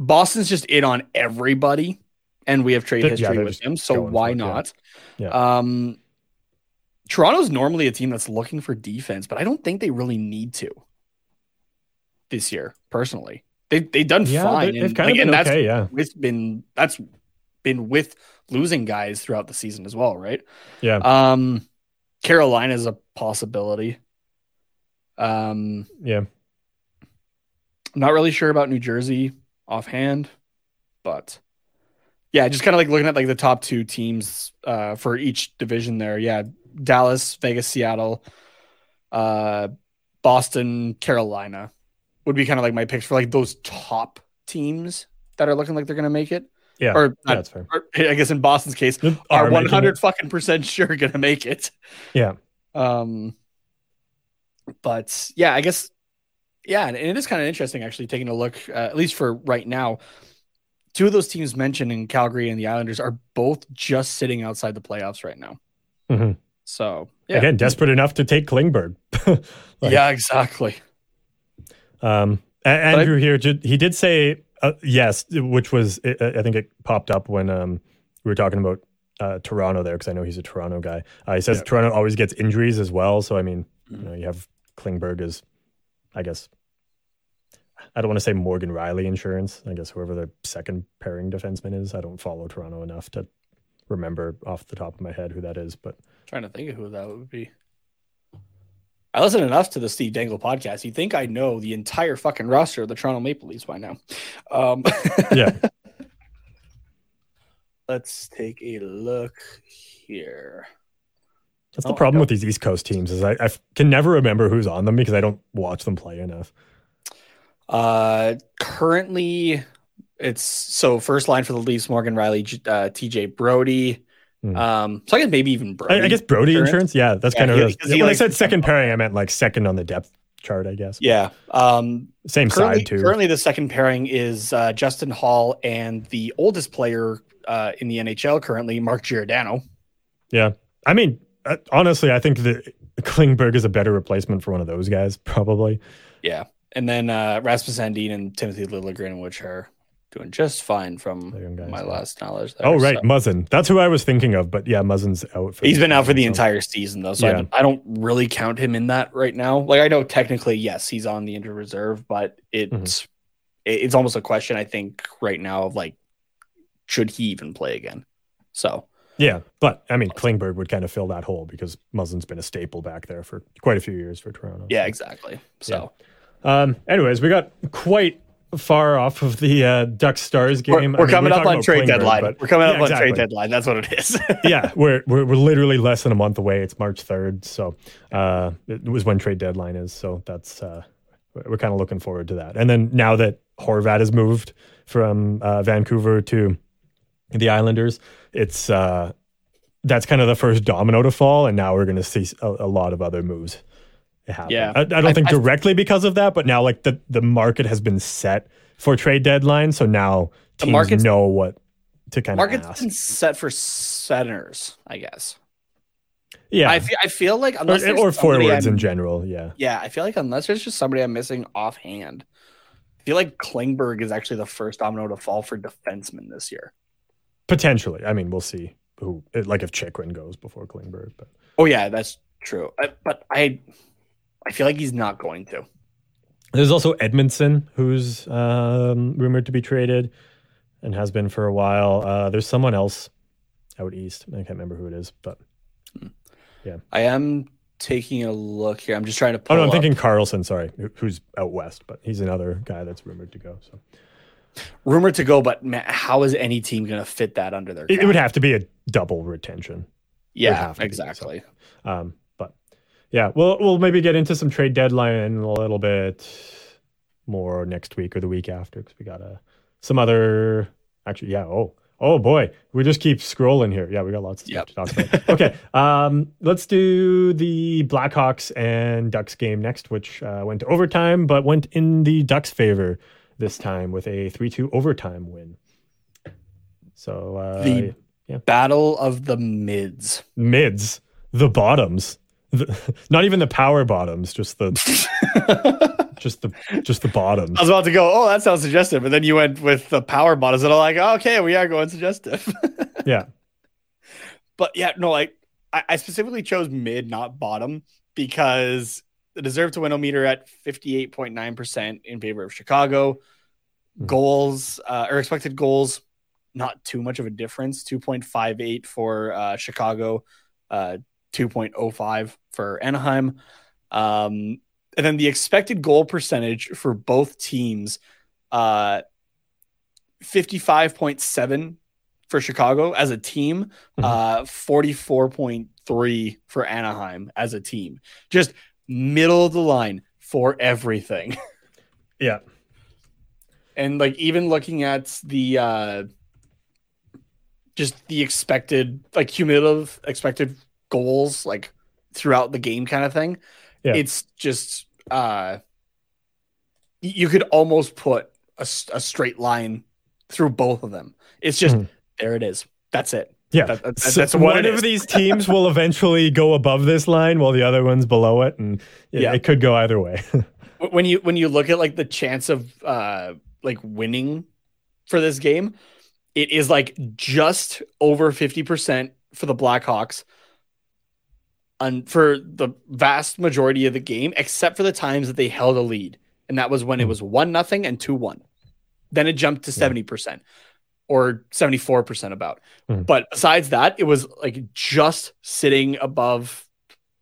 Boston's just in on everybody, and we have trade Yeah, history they're with him, so why it, yeah. not? Yeah. Um, Toronto's normally a team that's looking for defense, but I don't think they really need to this year. Personally, they they've done Yeah, fine, they, and, have kind like, of been that's okay. Yeah. it's been that's been with losing guys throughout the season as well, right? Yeah. Um, Carolina is a possibility. Um, Yeah. I'm not really sure about New Jersey offhand, but yeah, just kind of like looking at like the top two teams uh, for each division there. Yeah, Dallas, Vegas, Seattle, uh, Boston, Carolina would be kind of like my picks for like those top teams that are looking like they're going to make it. Yeah. Or, Yeah, that's fair. or I guess in Boston's case, Are are one hundred fucking percent sure going to make it. Yeah. Um, but yeah, I guess yeah, and it is kind of interesting actually taking a look, uh, at least for right now. Two of those teams mentioned in Calgary and the Islanders are both just sitting outside the playoffs right now. Mhm. So yeah, Again, desperate enough to take Klingberg. like- yeah, exactly. Um, A- I- Andrew here, he did say uh, yes, which was I think it popped up when um, we were talking about uh, Toronto there because I know he's a Toronto guy. Uh, he says Yeah. Toronto always gets injuries as well. So I mean, Mhm. you know, you have Klingberg as, I guess, I don't want to say Morgan Rielly insurance. I guess whoever the second pairing defenseman is. I don't follow Toronto enough to remember off the top of my head who that is, but trying to think of who that would be. I listen enough to the Steve Dangle podcast. You think I know the entire fucking roster of the Toronto Maple Leafs by now? Um, yeah, let's take a look here. That's Oh, the I problem with these East Coast teams is I can never remember who's on them because I don't watch them play enough. Uh, currently, it's so first line for the Leafs: Morgan Rielly, uh, T.J. Brodie. Hmm. Um, so I guess maybe even Brodie. I, I guess Brodie insurance. insurance. Yeah, that's Yeah, kind of he- because he when I said second pairing, I meant like second on the depth chart. I guess Yeah. Um, same side too. currently the second pairing is uh, Justin Holl and the oldest player uh, in the NHL currently, Mark Giordano. Yeah, I mean, uh, honestly, I think that Klingberg is a better replacement for one of those guys, probably. Yeah, and then uh, Rasmus Sandin and Timothy Liljegren, which are doing just fine from my last knowledge. There. Oh right, So- Muzzin. That's who I was thinking of, but yeah, Muzzin's out. For He's been out for the so- entire season though, so I, Yeah. don't, I don't really count him in that right now. Like I know technically, yes, he's on the injured reserve, but it's Mhm. it- it's almost a question I think right now of like, should he even play again? So Yeah, but I mean, Klingberg would kind of fill that hole because Muzzin's been a staple back there for quite a few years for Toronto. yeah, exactly. So Um. Anyways, we got quite far off of the uh, Ducks Stars we're, game. We're mean, coming up on trade Klingberg, deadline. but- We're coming up Yeah, on trade deadline. That's what it is. yeah, we're, we're we're literally less than a month away. It's March third, so uh, it was when trade deadline is. So that's uh, we're kind of looking forward to that. And then now that Horvat has moved from uh, Vancouver to the Islanders, it's uh, that's kind of the first domino to fall, and now we're going to see a, a lot of other moves happen. Yeah. I, I don't I- think I- directly because of that, but now like the the market has been set for trade deadline, so now teams know what to kind of Market's been set for centers, I guess. Yeah, I feel, I feel like unless or, or forwards I'm- in general. Yeah. Yeah, I feel like unless there's just somebody I'm missing offhand, I feel like Klingberg is actually the first domino to fall for defensemen this year. Potentially. I mean, we'll see who like if Chychrun goes before Klingberg, but Oh yeah, that's true. I, but I, I feel like he's not going to. there's also Edmundson who's um, rumored to be traded and has been for a while. Uh, there's someone else out east. I can't remember who it is, but yeah. I am taking a look here. I'm just trying to oh no, I'm up- thinking Karlsson. Sorry, who's out west, but he's another guy that's rumored to go. So rumored to go, but man, how is any team going to fit that under their? it, it would have to be a double retention. yeah, to be, exactly. Um, but yeah, we'll we'll maybe get into some trade deadline a little bit more next week or the week after because we got uh, some other Actually, yeah. Oh, oh boy, we just keep scrolling here. Yeah, we got lots of stuff Yep. to talk about. okay, um, let's do the Blackhawks and Ducks game next, which uh, went to overtime, but went in the Ducks' favor this time with a three-two overtime win. So uh, The- Battle of the mids. mids, the bottoms, the, not even the power bottoms, just the just the just the bottoms. I was about to go, oh, that sounds suggestive. But then you went with the power bottoms, and I'm like, okay, we are going suggestive. Yeah, but yeah, no, like I, I specifically chose mid, not bottom, because the deserve to win meter at 58.9% in favor of Chicago. Mhm. Goals uh, or expected goals, not too much of a difference 2.58 for uh, Chicago, uh, 2.05 for Anaheim. Um, and then the expected goal percentage for both teams, uh, 55.7 for Chicago as a team, Mhm. uh, 44.3 for Anaheim as a team. Just middle of the line for everything. yeah, and like even looking at the uh just the expected like cumulative expected goals like throughout the game kind of thing Yeah. it's just uh you could almost put a straight line through both of them it's just Mhm. there it is that's it yeah. That- that- So that's one of is. these teams will eventually go above this line, while the other one's below it, and yeah, Yeah. it could go either way. When you when you look at like the chance of uh like winning for this game it is like just over 50% for the blackhawks and for the vast majority of the game except for the times that they held a lead and that was when it Hmm. was 1 nothing and 2 1 then it jumped to Yeah. 70% or 74% about Hmm. but besides that it was like just sitting above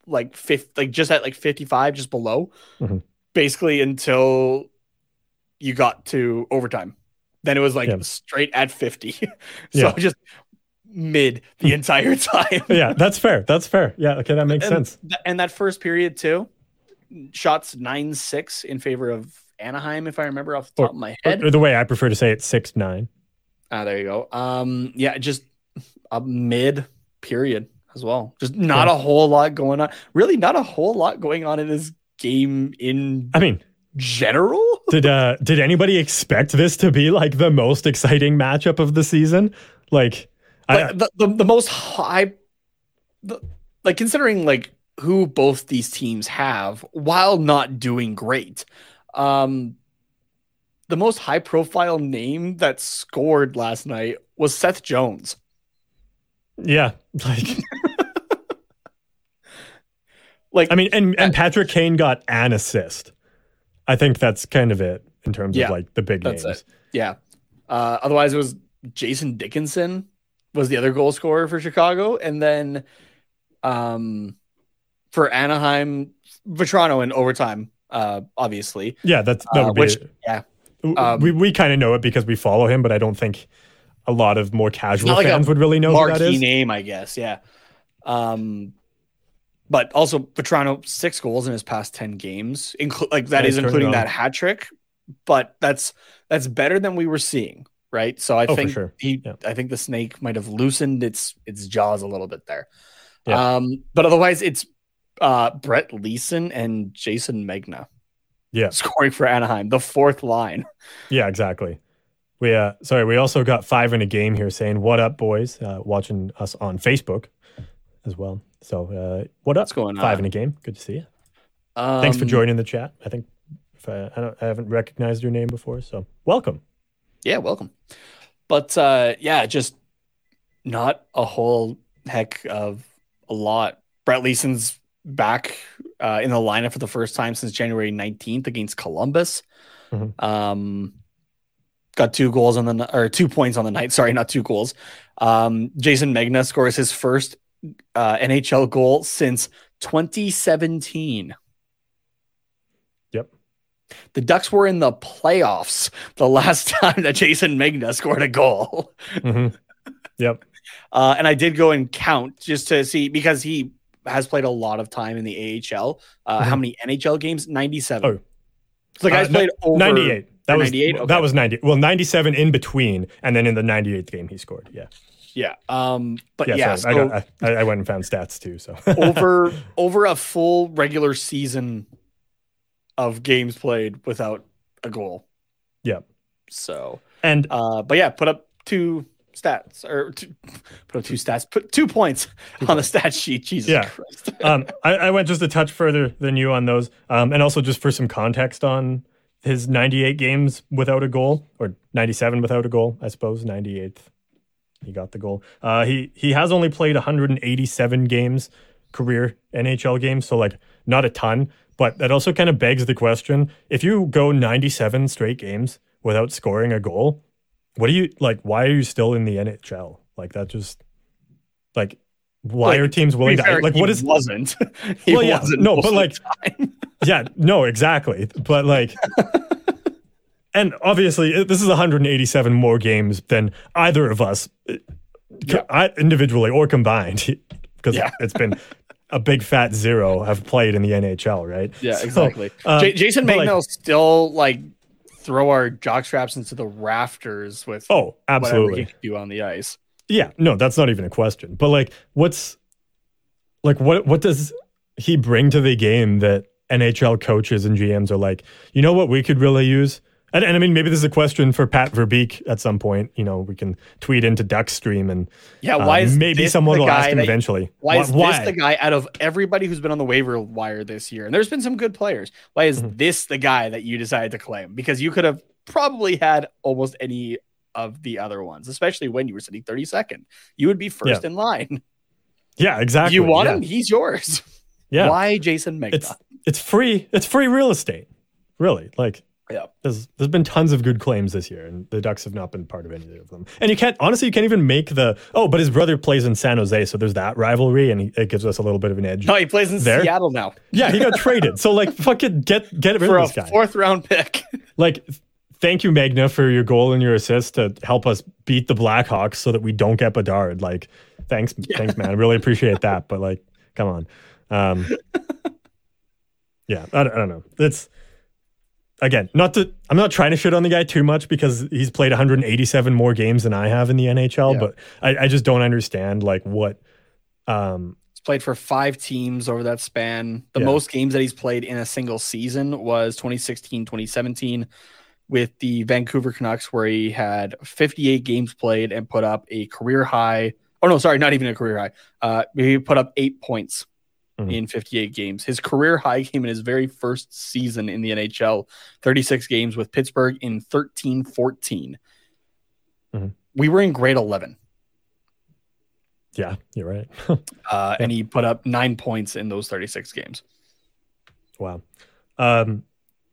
like 50 like just at like 55 just below Mhm. basically until you got to overtime. Then it was like Yeah. straight at 50. so Yeah. just mid the entire time. yeah, that's fair. That's fair. Yeah, okay, that makes And, sense. th- and that first period too, shots 9-6 in favor of Anaheim, if I remember off the top of my head. Or the way I prefer to say it, six nine. Ah, there you go. Um, yeah, just a mid period as well. Just not Yeah. a whole lot going on. Really, not a whole lot going on in this game in I mean, general. did uh did anybody expect this to be like the most exciting matchup of the season? Like, I, the, the the most high, the, like considering like who both these teams have, while not doing great. Um, the most high profile name that scored last night was Seth Jones. yeah, like Like I mean, and and Patrick Kane got an assist. I think that's kind of it in terms Yeah, of like the big that's names. Yeah. Uh, otherwise, it was Jason Dickinson was the other goal scorer for Chicago, and then um, for Anaheim, Vatrano in overtime, uh, obviously. Yeah, that's that Uh, would be which- it. yeah. Um, we we kind of know it because we follow him, but I don't think a lot of more casual like fans would really know who that is. name, I guess. Yeah. Um, but also Vatrano six goals in his past ten games, inclu- like that is including that hat trick. But that's that's better than we were seeing, right? So I Oh, think sure. he, Yeah. I think the snake might have loosened its its jaws a little bit there. Yeah. Um, but otherwise, it's uh, Brett Leason and Jason Megna Yeah, scoring for Anaheim, the fourth line. yeah, exactly. We uh, sorry, we also got five in a game here saying "What up, boys?" Uh, watching us on Facebook as well. So uh, what up? What's going on? Five in a game. Good to see you. Um, Thanks for joining the chat. I think if I, I, don't, I haven't recognized your name before, so welcome. Yeah, welcome. But uh yeah, just not a whole heck of a lot. Brett Leason's back uh, in the lineup for the first time since January 19th against Columbus. Mhm. Um got two goals on the or two points on the night. Sorry, not two goals. Um Jason Megna scores his first uh, NHL goal since 2017. Yep. The Ducks were in the playoffs the last time that Jason Megna scored a goal. Mhm. Yep. Uh, and I did go and count just to see because he has played a lot of time in the AHL. Uh, How Mhm. many NHL games? 97. Oh. So the guy's Uh, no- played over 98. That was 98? Okay. that was 90. Well, 97 in between, and then in the 98th game he scored. Yeah, Yeah. Um. But yeah. yeah. so I, got, I, I went and found stats too. So over over a full regular season of games played without a goal. Yeah. So, and uh, but yeah, put up two stats or two, put up two stats, put two points on the stat sheet. Jesus Yeah. Christ. um, I, I went just a touch further than you on those, um, and also just for some context on his 98 games without a goal, or 97 without a goal, I suppose. 98th, he got the goal. Uh, he he has only played 187 games, career NHL games, so like not a ton. But that also kind of begs the question: if you go 97 straight games without scoring a goal, what do you like? Why are you still in the NHL? Like that just like. Why Like, are teams willing to fair, like? he What is wasn't? he Well, yeah, wasn't no, but, like, yeah, no, exactly. But like, and obviously, this is 187 more games than either of us, uh, Yeah. I, individually or combined, because Yeah. it's been a big fat zero have played in the NHL, right? yeah, So, exactly. um, J- Jason but, like- still like throw our jock straps into the rafters with Oh, whatever absolutely. can do on the ice. Yeah, no, that's not even a question. But like, what's like what what does he bring to the game that NHL coaches and GMs are like, you know what we could really use? And, and I mean, maybe this is a question for Pat Verbeek at some point. You know, we can tweet into Duckstream and Yeah, uh, why is maybe someone will ask him that- eventually. Why why is this the guy out of everybody who's been on the waiver wire this year? And there's been some good players. Why is Mhm. this the guy that you decided to claim? Because you could have probably had almost any of the other ones, especially when you were sitting 32nd. You would be first in line. yeah, exactly. you want yeah. him, he's yours. Yeah, Why Jason Megna? it's it's free. It's free real estate. Really, like Yeah. There's there's been tons of good claims this year, and the Ducks have not been part of any of them. And you can't honestly, you can't even make the oh, but his brother plays in San Jose, so there's that rivalry, and he, it gives us a little bit of an edge. No, he plays in There? Seattle now Yeah, he got traded, so like fucking get get rid for of this guy. fourth round pick. Like, thank you, Megna, for your goal and your assist to help us beat the Blackhawks so that we don't get Bedard. Like, thanks, thanks, man. I really appreciate that. But like, come on. Um, yeah, I, don't- I don't know. It's again not to. I'm not trying to shit on the guy too much because he's played 187 more games than I have in the NHL. Yeah. But I, I just don't understand like what. Um, He's played for five teams over that span. The Yeah. most games that he's played in a single season was 2016, 2017 with the Vancouver Canucks, where he had 58 games played and put up a career high. Oh, no, sorry, not even a career high. Uh, he put up eight points Mhm. in 58 games. His career high came in his very first season in the NHL 36 games with Pittsburgh in 13 14. Mhm. We were in grade 11. yeah, you're right. Uh, and he put up nine points in those 36 games. Wow. Um,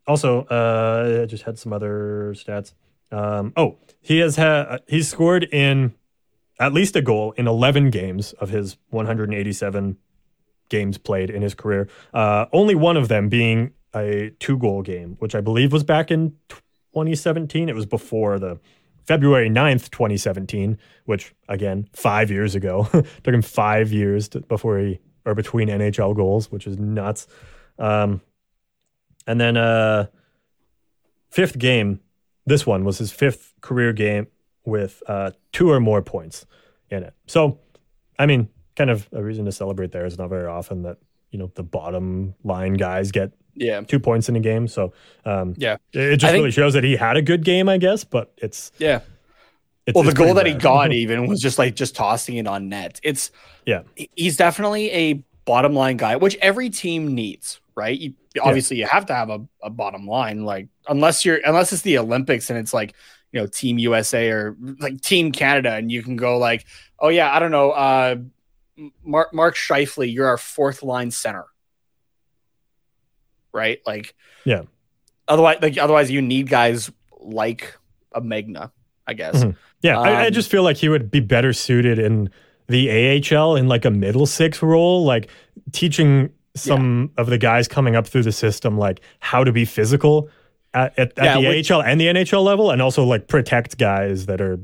also, uh, I just had some other stats. Um, oh, he has had he's scored in at least a goal in 11 games of his 187 games played in his career. Uh, only one of them being a two goal game, which I believe was back in 2017. It was before the February 9th, 2017, which again, five years ago. Took him five years to, before he, or between NHL goals, which is nuts. Um, and then uh, fifth game, this one was his fifth career game with uh, two or more points in it. So, I mean, kind of a reason to celebrate there is not very often that you know the bottom line guys get Yeah. two points in a game. So, um, Yeah. it, it just I think- really shows that he had a good game, I guess. But it's, Yeah. it's Well, the it's goal that pretty he got even was just like just tossing it on net. It's Yeah. he's definitely a bottom line guy, which every team needs, right? You, obviously, you have to have a, a bottom line, like unless you're unless it's the Olympics and it's like you know Team USA or like Team Canada, and you can go like, oh yeah, I don't know, uh, Mark Mark Scheifele, you're our fourth line center, right? Like, Yeah. Otherwise, like otherwise, you need guys like a Megna, I guess. Mhm. Yeah, I, I Um, just feel like he would be better suited in the AHL in like a middle six role, like teaching some of the guys coming up through the system like how to be physical at, at, at Yeah, the which- AHL and the NHL level, and also like protect guys that are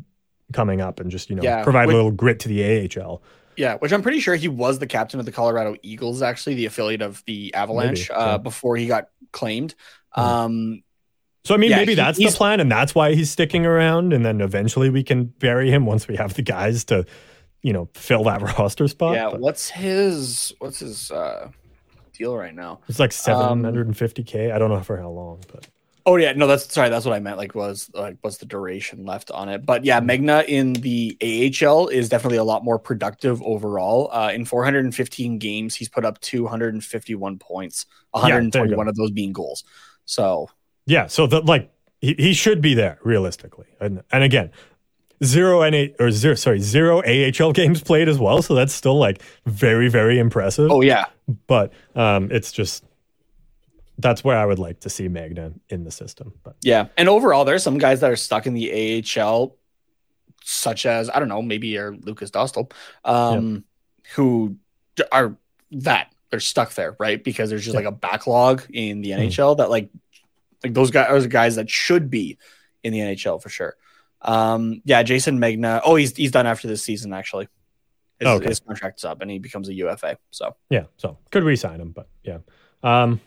coming up and just you know Yeah, provide which- a little grit to the AHL. Yeah, which I'm pretty sure he was the captain of the Colorado Eagles, actually the affiliate of the Avalanche, Maybe, uh, yeah. before he got claimed. Mhm. Um, So I mean, Yeah, maybe he- that's the plan, and that's why he's sticking around, and then eventually we can bury him once we have the guys to, you know, fill that roster spot. yeah. But What's his What's his uh, deal right now? it's like Um, 750k. I don't know for how long, but Oh yeah, no, that's sorry. That's what I meant. Like, was like, was the duration left on it? But yeah, Megna in the AHL is definitely a lot more productive overall. Uh, in 415 games, he's put up 251 points, Yeah, 121 go. of those being goals. So yeah. So the like he, he should be there realistically, and and again. Zero NA or zero, sorry, zero AHL games played as well. So that's still like very, very impressive. oh yeah, But um, it's just that's where I would like to see Megna in the system. But yeah. And overall, there's some guys that are stuck in the AHL, such as I don't know, maybe your Lukas Dostal, um, who are that they're stuck there, right? Because there's just like a backlog in the Mhm. NHL that like like those guys are the guys that should be in the NHL for sure. Um, yeah, Jason Megna. Oh, he's he's done after this season actually. His, Okay. his contract's up and he becomes a UFA. So yeah, so could re-sign him, but yeah. Um,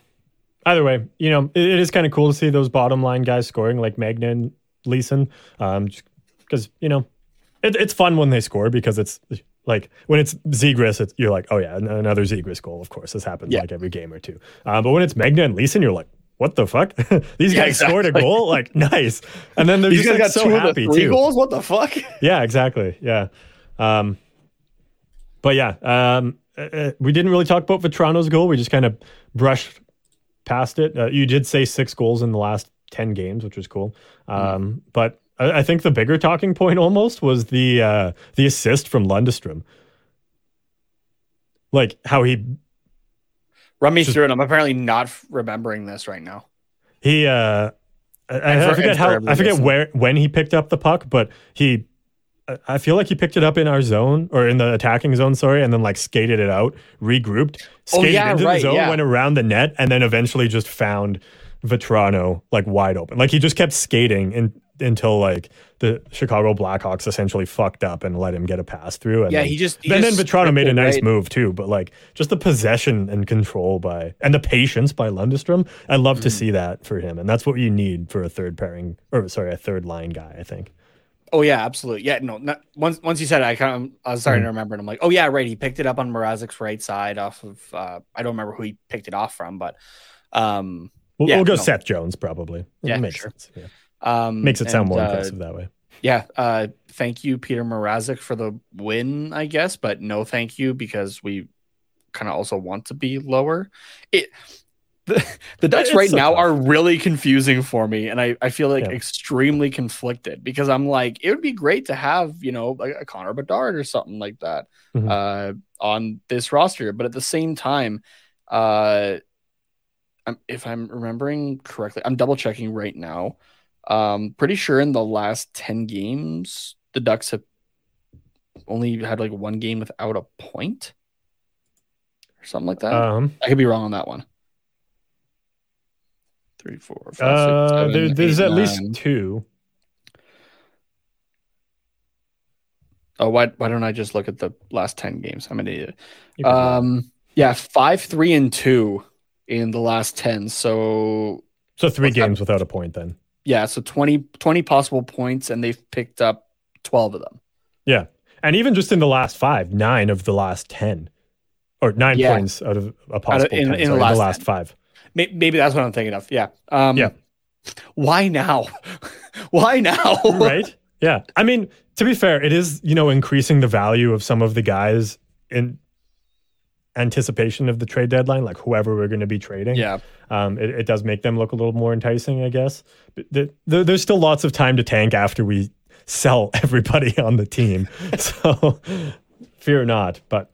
either way, you know, it, it is kind of cool to see those bottom line guys scoring like Megna and Leason. Um, because you know, it, it's fun when they score because it's like when it's Zegras, it's you're like, oh yeah, an- another Zegras goal. Of course, this happens Yeah. like every game or two. Um, but when it's Megna and Leason, you're like. What the fuck? These Yeah, guys scored a goal, like nice, and then they're these just guys like, got so happy three too. goals. What the fuck? Yeah, exactly. Yeah. Um, but yeah, um, uh, uh, we didn't really talk about Vatrano's goal. We just kind of brushed past it. Uh, you did say six goals in the last 10 games, which was cool. Um, But I, I think the bigger talking point almost was the uh, the assist from Lundestrom. Like how he Run me Just- through it. I'm apparently not remembering this right now. he uh, I, I for- forget how I forget where when he picked up the puck, but he I- feel like he picked it up in our zone or in the attacking zone, sorry, and then like skated it out, regrouped, Oh, skated yeah, into right, the zone, yeah. went around the net, and then eventually just found Vatrano like wide open. Like he just kept skating in, until like the Chicago Blackhawks essentially fucked up and let him get a pass through. And Yeah, then, he just he then, then Vatrano made a nice right? move too, but like just the possession and control by and the patience by Lundestrom, I love Mm. to see that for him, and that's what you need for a third pairing or sorry, a third line guy. I think. Oh yeah, absolutely. Yeah, no. Not, once once you said it, I kind of I was starting Mhm. to remember, and I'm like, oh yeah, right. He picked it up on Mrazek's right side off of. Uh, I don't remember who he picked it off from, but um, We'll, Yeah, we'll go no. Seth Jones probably. It Yeah, makes sure. sense. Yeah. um Makes it sound and, more uh, impressive that way. Yeah. Uh, thank you, Peter Mrazek, for the win, I guess, but no, thank you because we kind of also want to be lower. It. The, the It's right so now tough. are really confusing for me, and I, I feel like Yeah. extremely conflicted because I'm like, it would be great to have, you know, like a Connor Bedard or something like that Mhm. uh, on this roster. But at the same time, uh, I'm, if I'm remembering correctly, I'm double checking right now. Um, pretty sure in the last 10 games, the Ducks have only had like one game without a point or something like that. Um, I could be wrong on that one. Three, four, five, six, uh, seven, there, there's eight, at least nine. two. Oh, why, why don't I just look at the last 10 games? I'm an idiot. You can do that. Um, yeah, five, three, and two in the last 10. So, so three what's that? games without a point then. yeah, so 20, 20 possible points, and they've picked up 12 of them. Yeah. And even just in the last five, nine of the last 10, or nine Yeah. points out of a possible in- 10, in the sorry, last last 10. five. May- Maybe that's what I'm thinking of. Yeah. Um, Yeah. Why now? why now? right? Yeah. I mean, to be fair, it is, you know, increasing the value of some of the guys in anticipation of the trade deadline, like whoever we're going to be trading. Yeah. Um, it, it does make them look a little more enticing, I guess. But the, the, there's still lots of time to tank after we sell everybody on the team. so fear not. But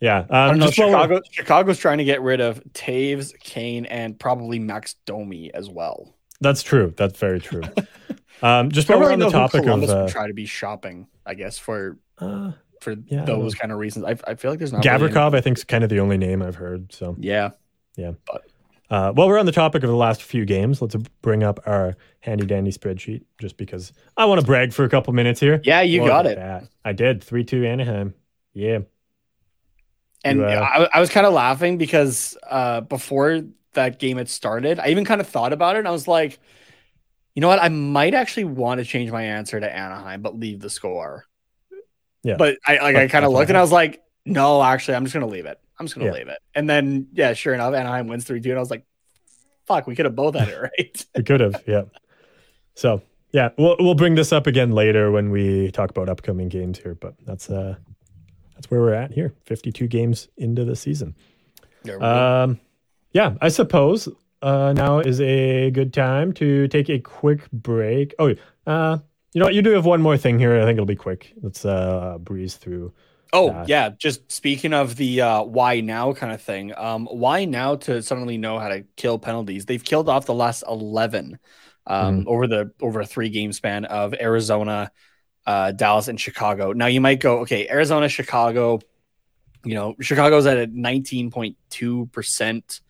yeah. Um, know. just Chicago, Chicago's trying to get rid of Toews, Kane, and probably Max Domi as well. that's true. That's very true. um, just while we're really on the topic of. Uh, try to be shopping, I guess, for uh, for Yeah, those kind of reasons. I, I feel like there's not really I think, is kind of the only name I've heard. So. Yeah. Yeah. Uh, while we're on the topic of the last few games, let's bring up our handy dandy spreadsheet just because I want to brag for a couple minutes here. Yeah, you Look got it. that. I did. 3 2 Anaheim. Yeah. And I, I was kind of laughing because uh, before that game had started, I even kind of thought about it. And I was like, You know what? I might actually want to change my answer to Anaheim, but leave the score. Yeah. But I like I kind of looked and I was like, no, actually, I'm just gonna leave it. I'm just gonna Yeah. leave it. And then yeah, sure enough, Anaheim wins three two, and I was like, fuck, we could have both had it right. We could have, yeah. So yeah, we'll we'll bring this up again later when we talk about upcoming games here. But that's uh that's where we're at here. Fifty two games into the season. There. Um, yeah, I suppose uh, now is a good time to take a quick break. Oh, uh, you know what? You do have one more thing here. I think it'll be quick. Let's uh, breeze through. Oh Uh, yeah, just speaking of the uh, why now kind of thing. Um, why now to suddenly know how to kill penalties? They've killed off the last eleven um, Mm-hmm. over the over a three game span of Arizona, uh, Dallas, and Chicago. Now you might go, okay, Arizona, Chicago. You know, Chicago's at a nineteen point two percent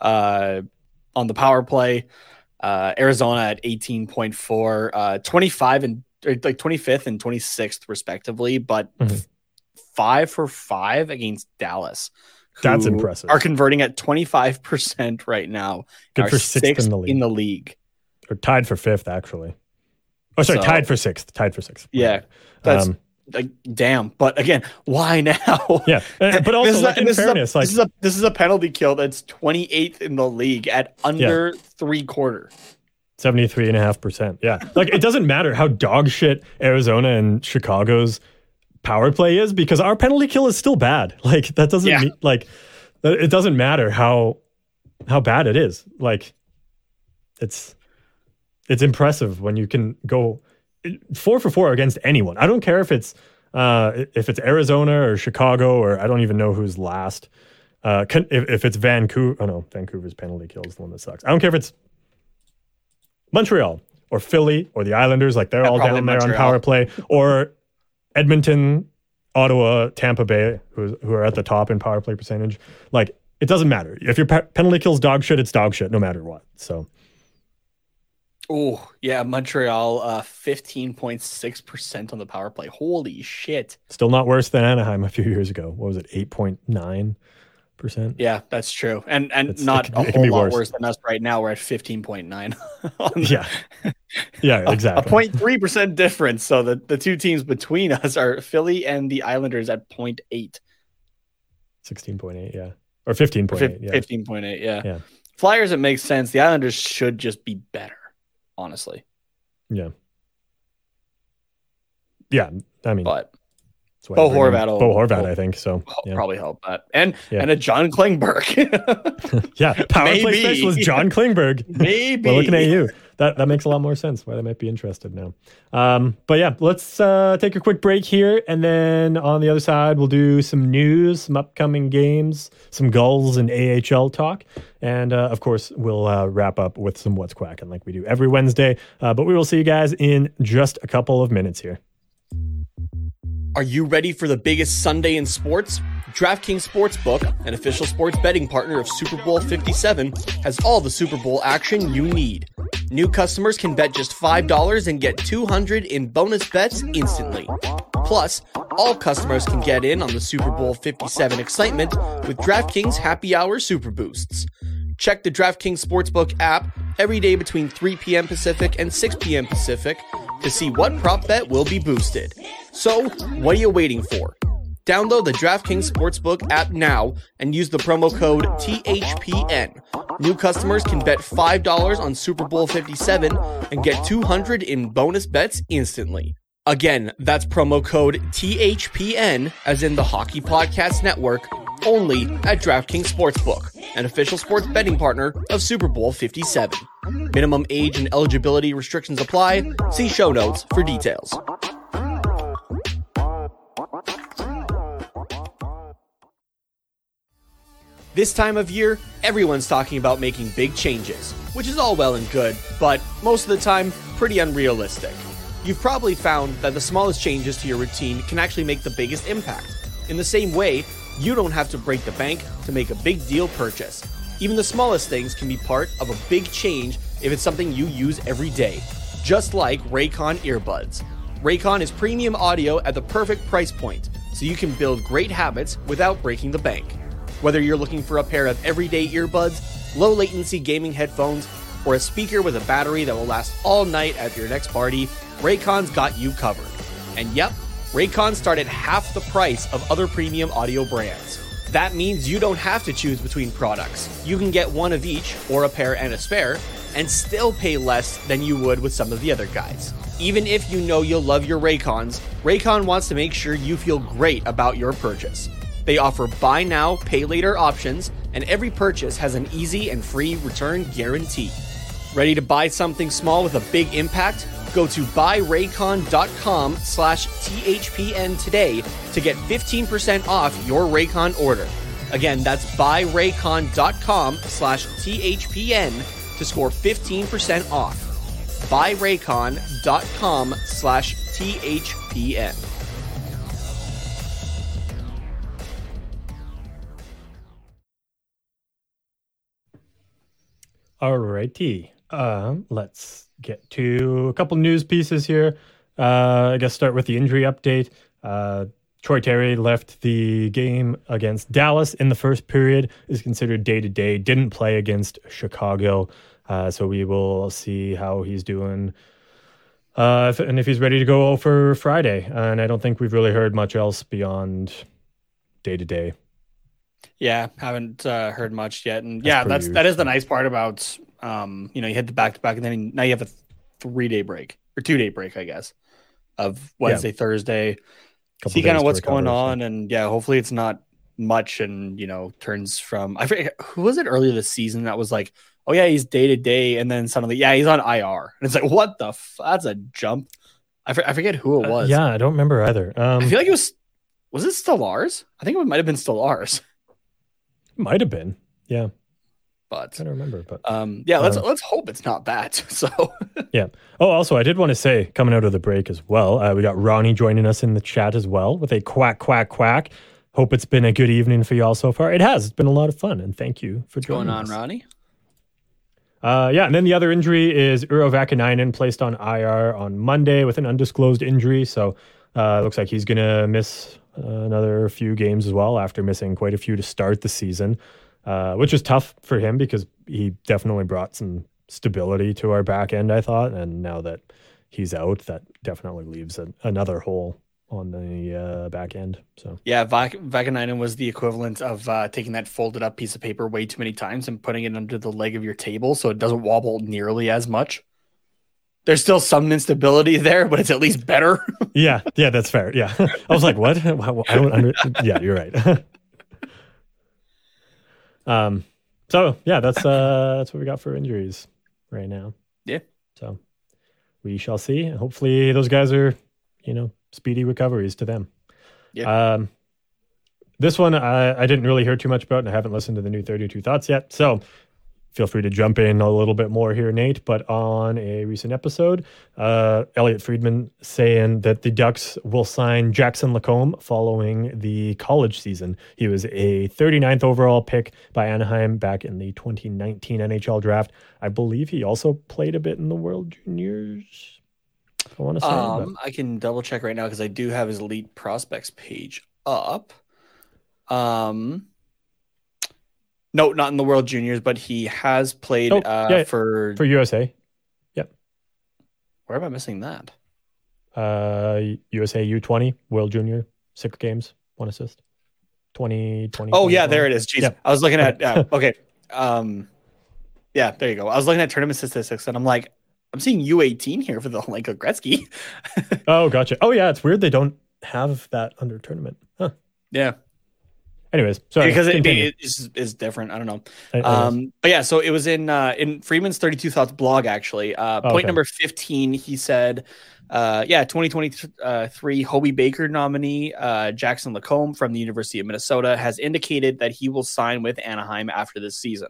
uh, on the power play. Uh, Arizona at eighteen point four, uh, twenty five and or like twenty fifth and twenty sixth respectively, but Mhm. five for five against Dallas. That's impressive. Are converting at 25% right now. Good for sixth in the league, in the league. or tied for fifth, actually. Oh, sorry, So- tied for sixth. Tied for sixth. Yeah, That's Um, like damn. But again, why now? yeah, but also This is a- in this is a- fairness, like this is a this is a penalty kill that's 28th in the league at under three quarter. 73.5%. Yeah. Like it doesn't matter how dog shit Arizona and Chicago's power play is because our penalty kill is still bad. Like that doesn't Yeah. mean like it doesn't matter how how bad it is. Like it's it's impressive when you can go 4 for 4 against anyone. I don't care if it's uh if it's Arizona or Chicago or I don't even know who's last. Uh, can, if, if it's Vancouver, oh no, Vancouver's penalty kill is the one that sucks. I don't care if it's Montreal or Philly or the Islanders, like they're Yeah, all down there on power play, or Edmonton, Ottawa, Tampa Bay, who who are at the top in power play percentage. Like it doesn't matter if your pe- penalty kills dog shit, it's dog shit no matter what. So Oh yeah, Montreal uh 15.6% on the power play. Holy shit. still not worse than Anaheim a few years ago. What was it, eight point nine percent? Yeah, that's true. And and It's- not could- a whole lot worse. worse. than us right now. We're at 15.9. on Yeah, yeah, exactly. A 0.3 percent difference. So the, the two teams between us are Philly and the Islanders at 0.8. Sixteen point eight, yeah, or fifteen point eight, yeah. 15.8. Yeah. Yeah. Flyers, it makes sense. The Islanders should just be better, honestly. Yeah, Yeah. I mean, But Bo they bring in Horvat will- Bo Horvat, I think so. Yeah, probably help that. And Yeah. and a John Klingberg. yeah. Power play Maybe. specialist John Klingberg. Maybe. Well, looking at you, that that makes a lot more sense. Why they might be interested now. Um, but yeah, let's uh, take a quick break here, and then on the other side, we'll do some news, some upcoming games, some gulls and AHL talk, and uh, of course, we'll uh, wrap up with some what's quacking like we do every Wednesday. Uh, but we will see you guys in just a couple of minutes here. Are you ready for the biggest Sunday in sports? DraftKings Sportsbook, an official sports betting partner of Super Bowl 57, has all the Super Bowl action you need. New customers can bet just $5 and get 200 in bonus bets instantly. Plus, all customers can get in on the Super Bowl 57 excitement with DraftKings Happy Hour Super Boosts. Check the DraftKings Sportsbook app every day between 3 p.m. Pacific and 6 p.m. Pacific to see what prop bet will be boosted. So, what are you waiting for? Download the DraftKings Sportsbook app now and use the promo code THPN. New customers can bet $5 on Super Bowl 57 and get 200 in bonus bets instantly. Again, that's promo code THPN, as in the Hockey Podcast Network, only at DraftKings Sportsbook, an official sports betting partner of Super Bowl 57. Minimum age and eligibility restrictions apply. See show notes for details. This time of year, everyone's talking about making big changes, which is all well and good, but most of the time, pretty unrealistic. You've probably found that the smallest changes to your routine can actually make the biggest impact. In the same way, you don't have to break the bank to make a big deal purchase. Even the smallest things can be part of a big change if it's something you use every day, just like Raycon earbuds. Raycon is premium audio at the perfect price point, so you can build great habits without breaking the bank. Whether you're looking for a pair of everyday earbuds, low latency gaming headphones, or a speaker with a battery that will last all night at your next party, Raycon's got you covered. And yep, Raycons start at half the price of other premium audio brands. That means you don't have to choose between products. You can get one of each, or a pair and a spare, and still pay less than you would with some of the other guys. Even if you know you'll love your Raycons, Raycon wants to make sure you feel great about your purchase. They offer buy now, pay later options, and every purchase has an easy and free return guarantee. Ready to buy something small with a big impact? Go to buyraycon.com slash THPN today to get 15% off your Raycon order. Again, that's buyraycon.com slash THPN to score 15% off. buyraycon.com slash THPN. Alrighty. Um, let's get to a couple news pieces here. Uh, I guess start with the injury update. Uh, Troy Terry left the game against Dallas in the first period. Is considered day to day. Didn't play against Chicago, uh, so we will see how he's doing. Uh, if, and if he's ready to go for Friday, and I don't think we've really heard much else beyond day to day. Yeah, haven't uh, heard much yet, and yeah, that's that is the nice part about um, you know, you hit the back to back, and then now you have a three day break or two day break, I guess, of Wednesday, yeah. Thursday. Couple See kind of what's going on, and yeah, hopefully it's not much, and you know, turns from I forget who was it earlier this season that was like, oh yeah, he's day to day, and then suddenly, yeah, he's on IR, and it's like, what the? F- that's a jump. I, I forget who it uh, was. Uh, yeah, I don't remember either. Um, I feel like it was. Was it still ours? I think it might have been still ours. Might have been. Yeah. But I don't remember, but um, yeah, let's uh, let's hope it's not that. So yeah. Oh, also, I did want to say, coming out of the break as well, uh, we got Ronnie joining us in the chat as well with a quack quack quack. Hope it's been a good evening for y'all so far. It has. It's been a lot of fun, and thank you for What's joining going on, us. Ronnie. Uh, yeah, and then the other injury is Vaakanainen placed on IR on Monday with an undisclosed injury. So uh, looks like he's to miss another few games as well after missing quite a few to start the season uh, which was tough for him because he definitely brought some stability to our back end, I thought. And now that he's out, that definitely leaves a, another hole on the uh, back end. So yeah, Vaakanainen was the equivalent of uh, taking that folded up piece of paper way too many times and putting it under the leg of your table so it doesn't wobble nearly as much. There's still some instability there, but it's at least better. yeah, yeah, that's fair. Yeah, I was like, what? I don't under- yeah, you're right. Um, so yeah, that's uh, that's what we got for injuries right now. Yeah. So we shall see. Hopefully, those guys are, you know, speedy recoveries to them. Yeah. Um, this one I, I didn't really hear too much about, and I haven't listened to the new 32 Thoughts yet. So feel free to jump in a little bit more here, Nate. But on a recent episode, uh, Elliotte Friedman saying that the Ducks will sign Jackson Lacombe following the college season. He was a 39th overall pick by Anaheim back in the 2019 NHL draft. I believe he also played a bit in the World Juniors. I want to say. Um, I can double check right now because I do have his elite prospects page up. Um, no, not in the World Juniors, but he has played oh, uh, yeah, for for USA. Yep. Where am I missing that? Uh, USA U20 World Junior six games, one assist. 20, 20 Oh yeah, there it is. Jeez, yep. I was looking at uh, okay. Um, yeah, there you go. I was looking at tournament statistics, and I'm like, I'm seeing U18 here for the like Gretzky. oh, gotcha. Oh yeah, it's weird they don't have that under tournament. Huh. Yeah. Anyways, sorry. Because it, it is, is different. I don't know. Um, but yeah, so it was in uh, in Friedman's 32 Thoughts blog, actually. Uh, oh, point okay. number 15, he said, uh, yeah, 2023 Hobey Baker nominee uh, Jackson Lacombe from the University of Minnesota has indicated that he will sign with Anaheim after this season.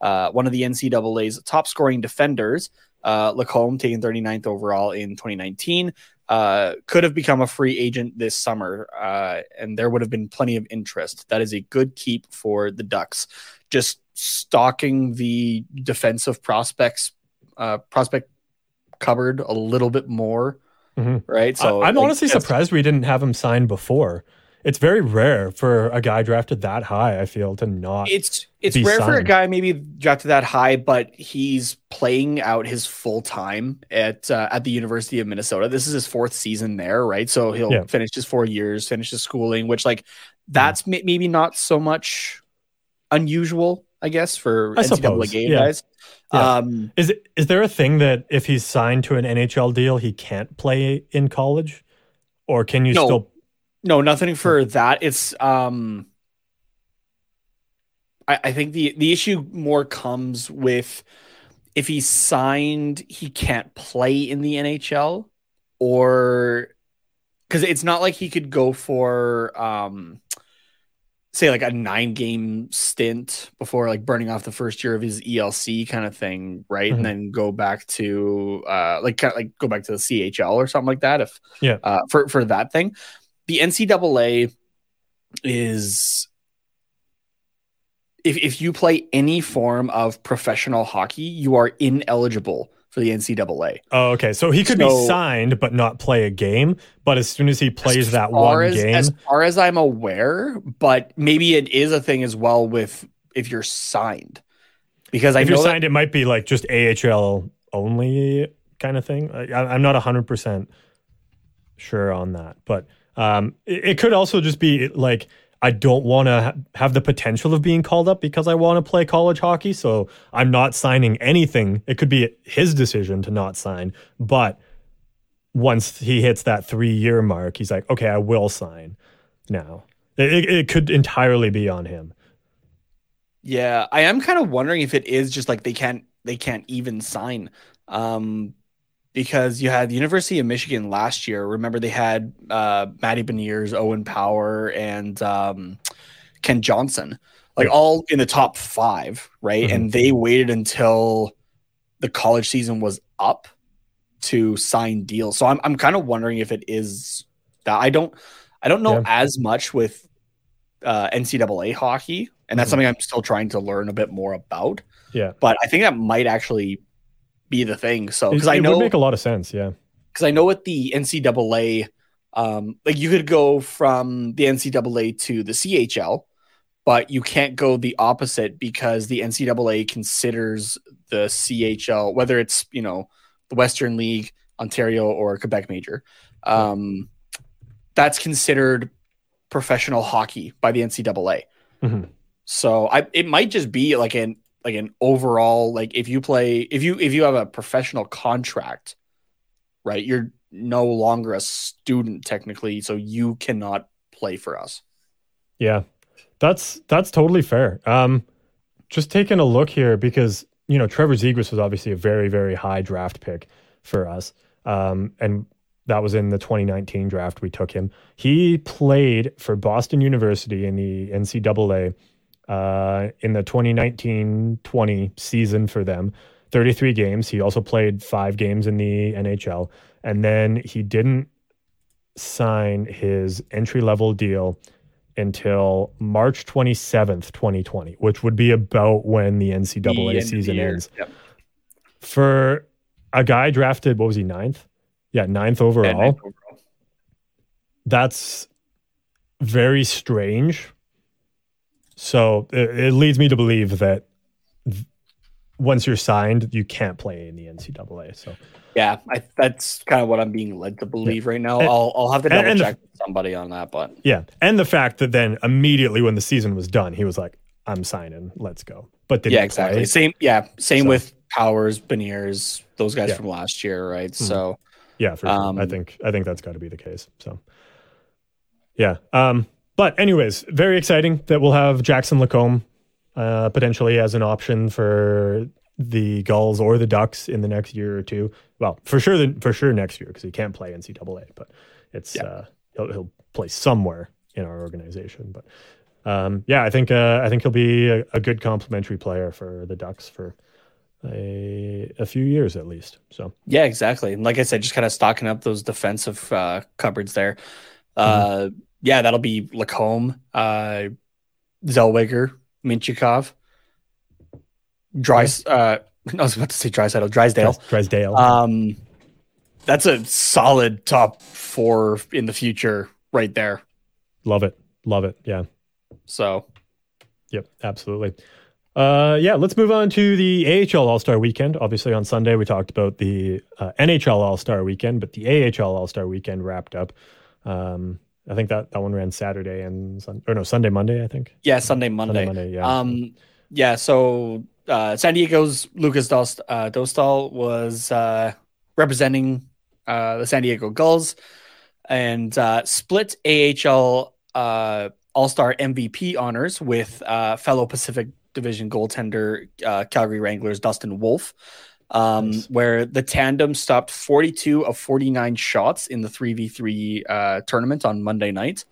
Uh, one of the NCAA's top scoring defenders, uh, Lacombe, taken 39th overall in 2019, uh, could have become a free agent this summer, uh, and there would have been plenty of interest. That is a good keep for the Ducks. Just stalking the defensive prospects, uh, prospect cupboard a little bit more, mm-hmm. right? So I, am like, honestly surprised we didn't have him signed before. It's very rare for a guy drafted that high. I feel to not. It's it's rare for a guy maybe drafted that high, but he's playing out his full time at uh, at the University of Minnesota. This is his fourth season there, right? So he'll Yeah. finish his four years, finish his schooling, which like that's may- maybe not so much unusual, I guess, for I NCAA suppose, game yeah. guys. Yeah. Um, Is it is there a thing that if he's signed to an NHL deal, he can't play in college, or can you No. still? No, nothing for that. It's um I, I think the the issue more comes with if he's signed, he can't play in the NHL or because it's not like he could go for um say like a nine game stint before like burning off the first year of his ELC kind of thing, right? Mhm. And then go back to uh like kind of like go back to the CHL or something like that if Yeah. uh for for that thing. The NCAA is if if you play any form of professional hockey, you are ineligible for the NCAA. Oh, okay. So he could be signed but not play a game. But as soon as he plays As that one as, game, As far as I'm aware, but maybe it is a thing as well with if you're signed. Because I if you're that- signed, it might be like just AHL only kind of thing. I, I'm not 100% sure on that. But um, it, it could also just be like, I don't want to ha- have the potential of being called up because I want to play college hockey. So I'm not signing anything. It could be his decision to not sign. But once he hits that three year mark, he's like, okay, I will sign now. It, it, could entirely be on him. Yeah, I am kind of wondering if it is just like they can't they can't even sign. Um because you had the University of Michigan last year. Remember they had uh Matty Beniers, Owen Power, and um Kent Johnson, like all in the top five, right? Mhm. And they waited until the college season was up to sign deals. So I'm I'm kind of wondering if it is that I don't I don't know Yeah. as much with uh, NCAA hockey, and that's Mhm. something I'm still trying to learn a bit more about. Yeah. But I think that might actually be the thing. So because I it know would make a lot of sense. Yeah. because I know with the NCAA, um, like you could go from the NCAA to the CHL, but you can't go the opposite because the NCAA considers the CHL, whether it's you know the Western League, Ontario, or Quebec Major, um, that's considered professional hockey by the NCAA. Mhm. So I it might just be like an like an overall like if you play if you if you have a professional contract, right? You're no longer a student technically, so you cannot play for us. Yeah, that's that's totally fair. Um, just taking a look here because you know Trevor Zegras was obviously a very very high draft pick for us, um, and that was in the 2019 draft. We took him. He played for Boston University in the NCAA uh, in the 2019-20 season for them. 33 games. He also played five games in the NHL, and then he didn't sign his entry level deal until March 27th, 2020, which would be about when the NCAA The season ends. Yep. For a guy drafted, what was he, ninth? Yeah, ninth overall. And- and overall. That's very strange. So it, it leads me to believe that th- once you're signed, you can't play in the NCAA. So Yeah, I, that's kind of what I'm being led to believe right now. And- I'll I'll have to double the- check with somebody on that, but yeah, and the fact that then immediately when the season was done, he was like, "I'm signing, let's go." But yeah, exactly. play. Same, yeah, same So- with Powers, Beniers, those guys Yeah. from last year, right? Mhm. So Yeah, for sure. I Um, think I think that's got to be the case. So, yeah. Um, but anyways, very exciting that we'll have Jackson Lacombe uh, potentially as an option for the Gulls or the Ducks in the next year or two. Well, for sure, the, for sure next year because he can't play NCAA, but it's Yeah. uh, he'll he'll play somewhere in our organization. But um, yeah, I think uh, I think he'll be a, a good complementary player for the Ducks for a a few years at least. So. Yeah, exactly. And like I said, just kind of stocking up those defensive uh, cupboards there. Uh, yeah, that'll be Lacombe, uh, Zellweger, Mintyukov, Dry. Uh, I was about to say Drysdale, Drysdale. Drysdale. Um, that's a solid top four in the future right there. Love it. Love it. Yeah. So, yep, absolutely. Uh, yeah, let's move on to the AHL All Star Weekend. Obviously, on Sunday we talked about the uh, NHL All Star Weekend, but the AHL All Star Weekend wrapped up. Um, I think that that one ran Saturday and Sun- or no Sunday Monday. I think. Yeah, Sunday Monday. Sunday Monday. Yeah. Um, yeah. So uh, San Diego's Lukas Dost, uh, Dostal was uh, representing uh, the San Diego Gulls and uh, split AHL uh, All Star MVP honors with uh, fellow Pacific Division goaltender uh, Calgary Wranglers Dustin Wolf. Um, Nice. where the tandem stopped 42 of 49 shots in the 3v3 uh, tournament on Monday night.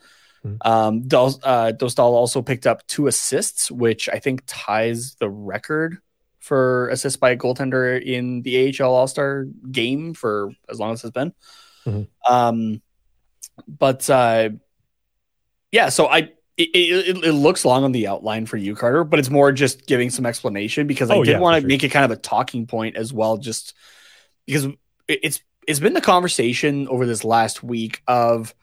Mhm. Um, uh, Dostal also picked up two assists, which I think ties the record for assists by a goaltender in the AHL All Star game for as long as it's been. Mhm. Um, but uh, yeah, so I it, it, it looks long on the outline for you, Carter, but it's more just giving some explanation because I Oh, did yeah, want to sure. make it kind of a talking point as well, just because it's it's been the conversation over this last week of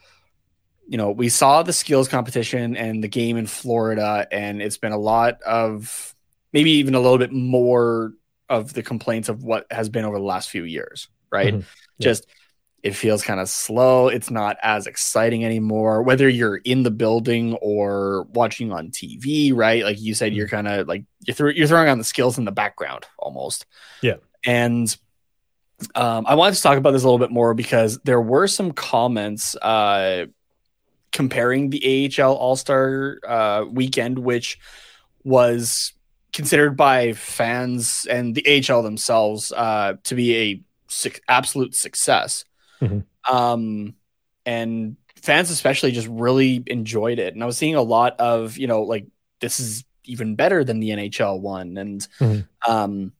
you know we saw the skills competition and the game in Florida, and it's been a lot of maybe even a little bit more of the complaints of what has been over the last few years, right? Mhm. Yeah. Just it feels kind of slow. It's not as exciting anymore. Whether you're in the building or watching on TV, right? Like you said, you're kind of like you're, throw, you're throwing on the skills in the background almost. Yeah. And um, I wanted to talk about this a little bit more because there were some comments uh, comparing the AHL All Star uh, weekend, which was considered by fans and the AHL themselves uh, to be a suc absolute success. Mhm. Um, and fans, especially, just really enjoyed it. And I was seeing a lot of, you know, like this is even better than the NHL one. And Mhm. um,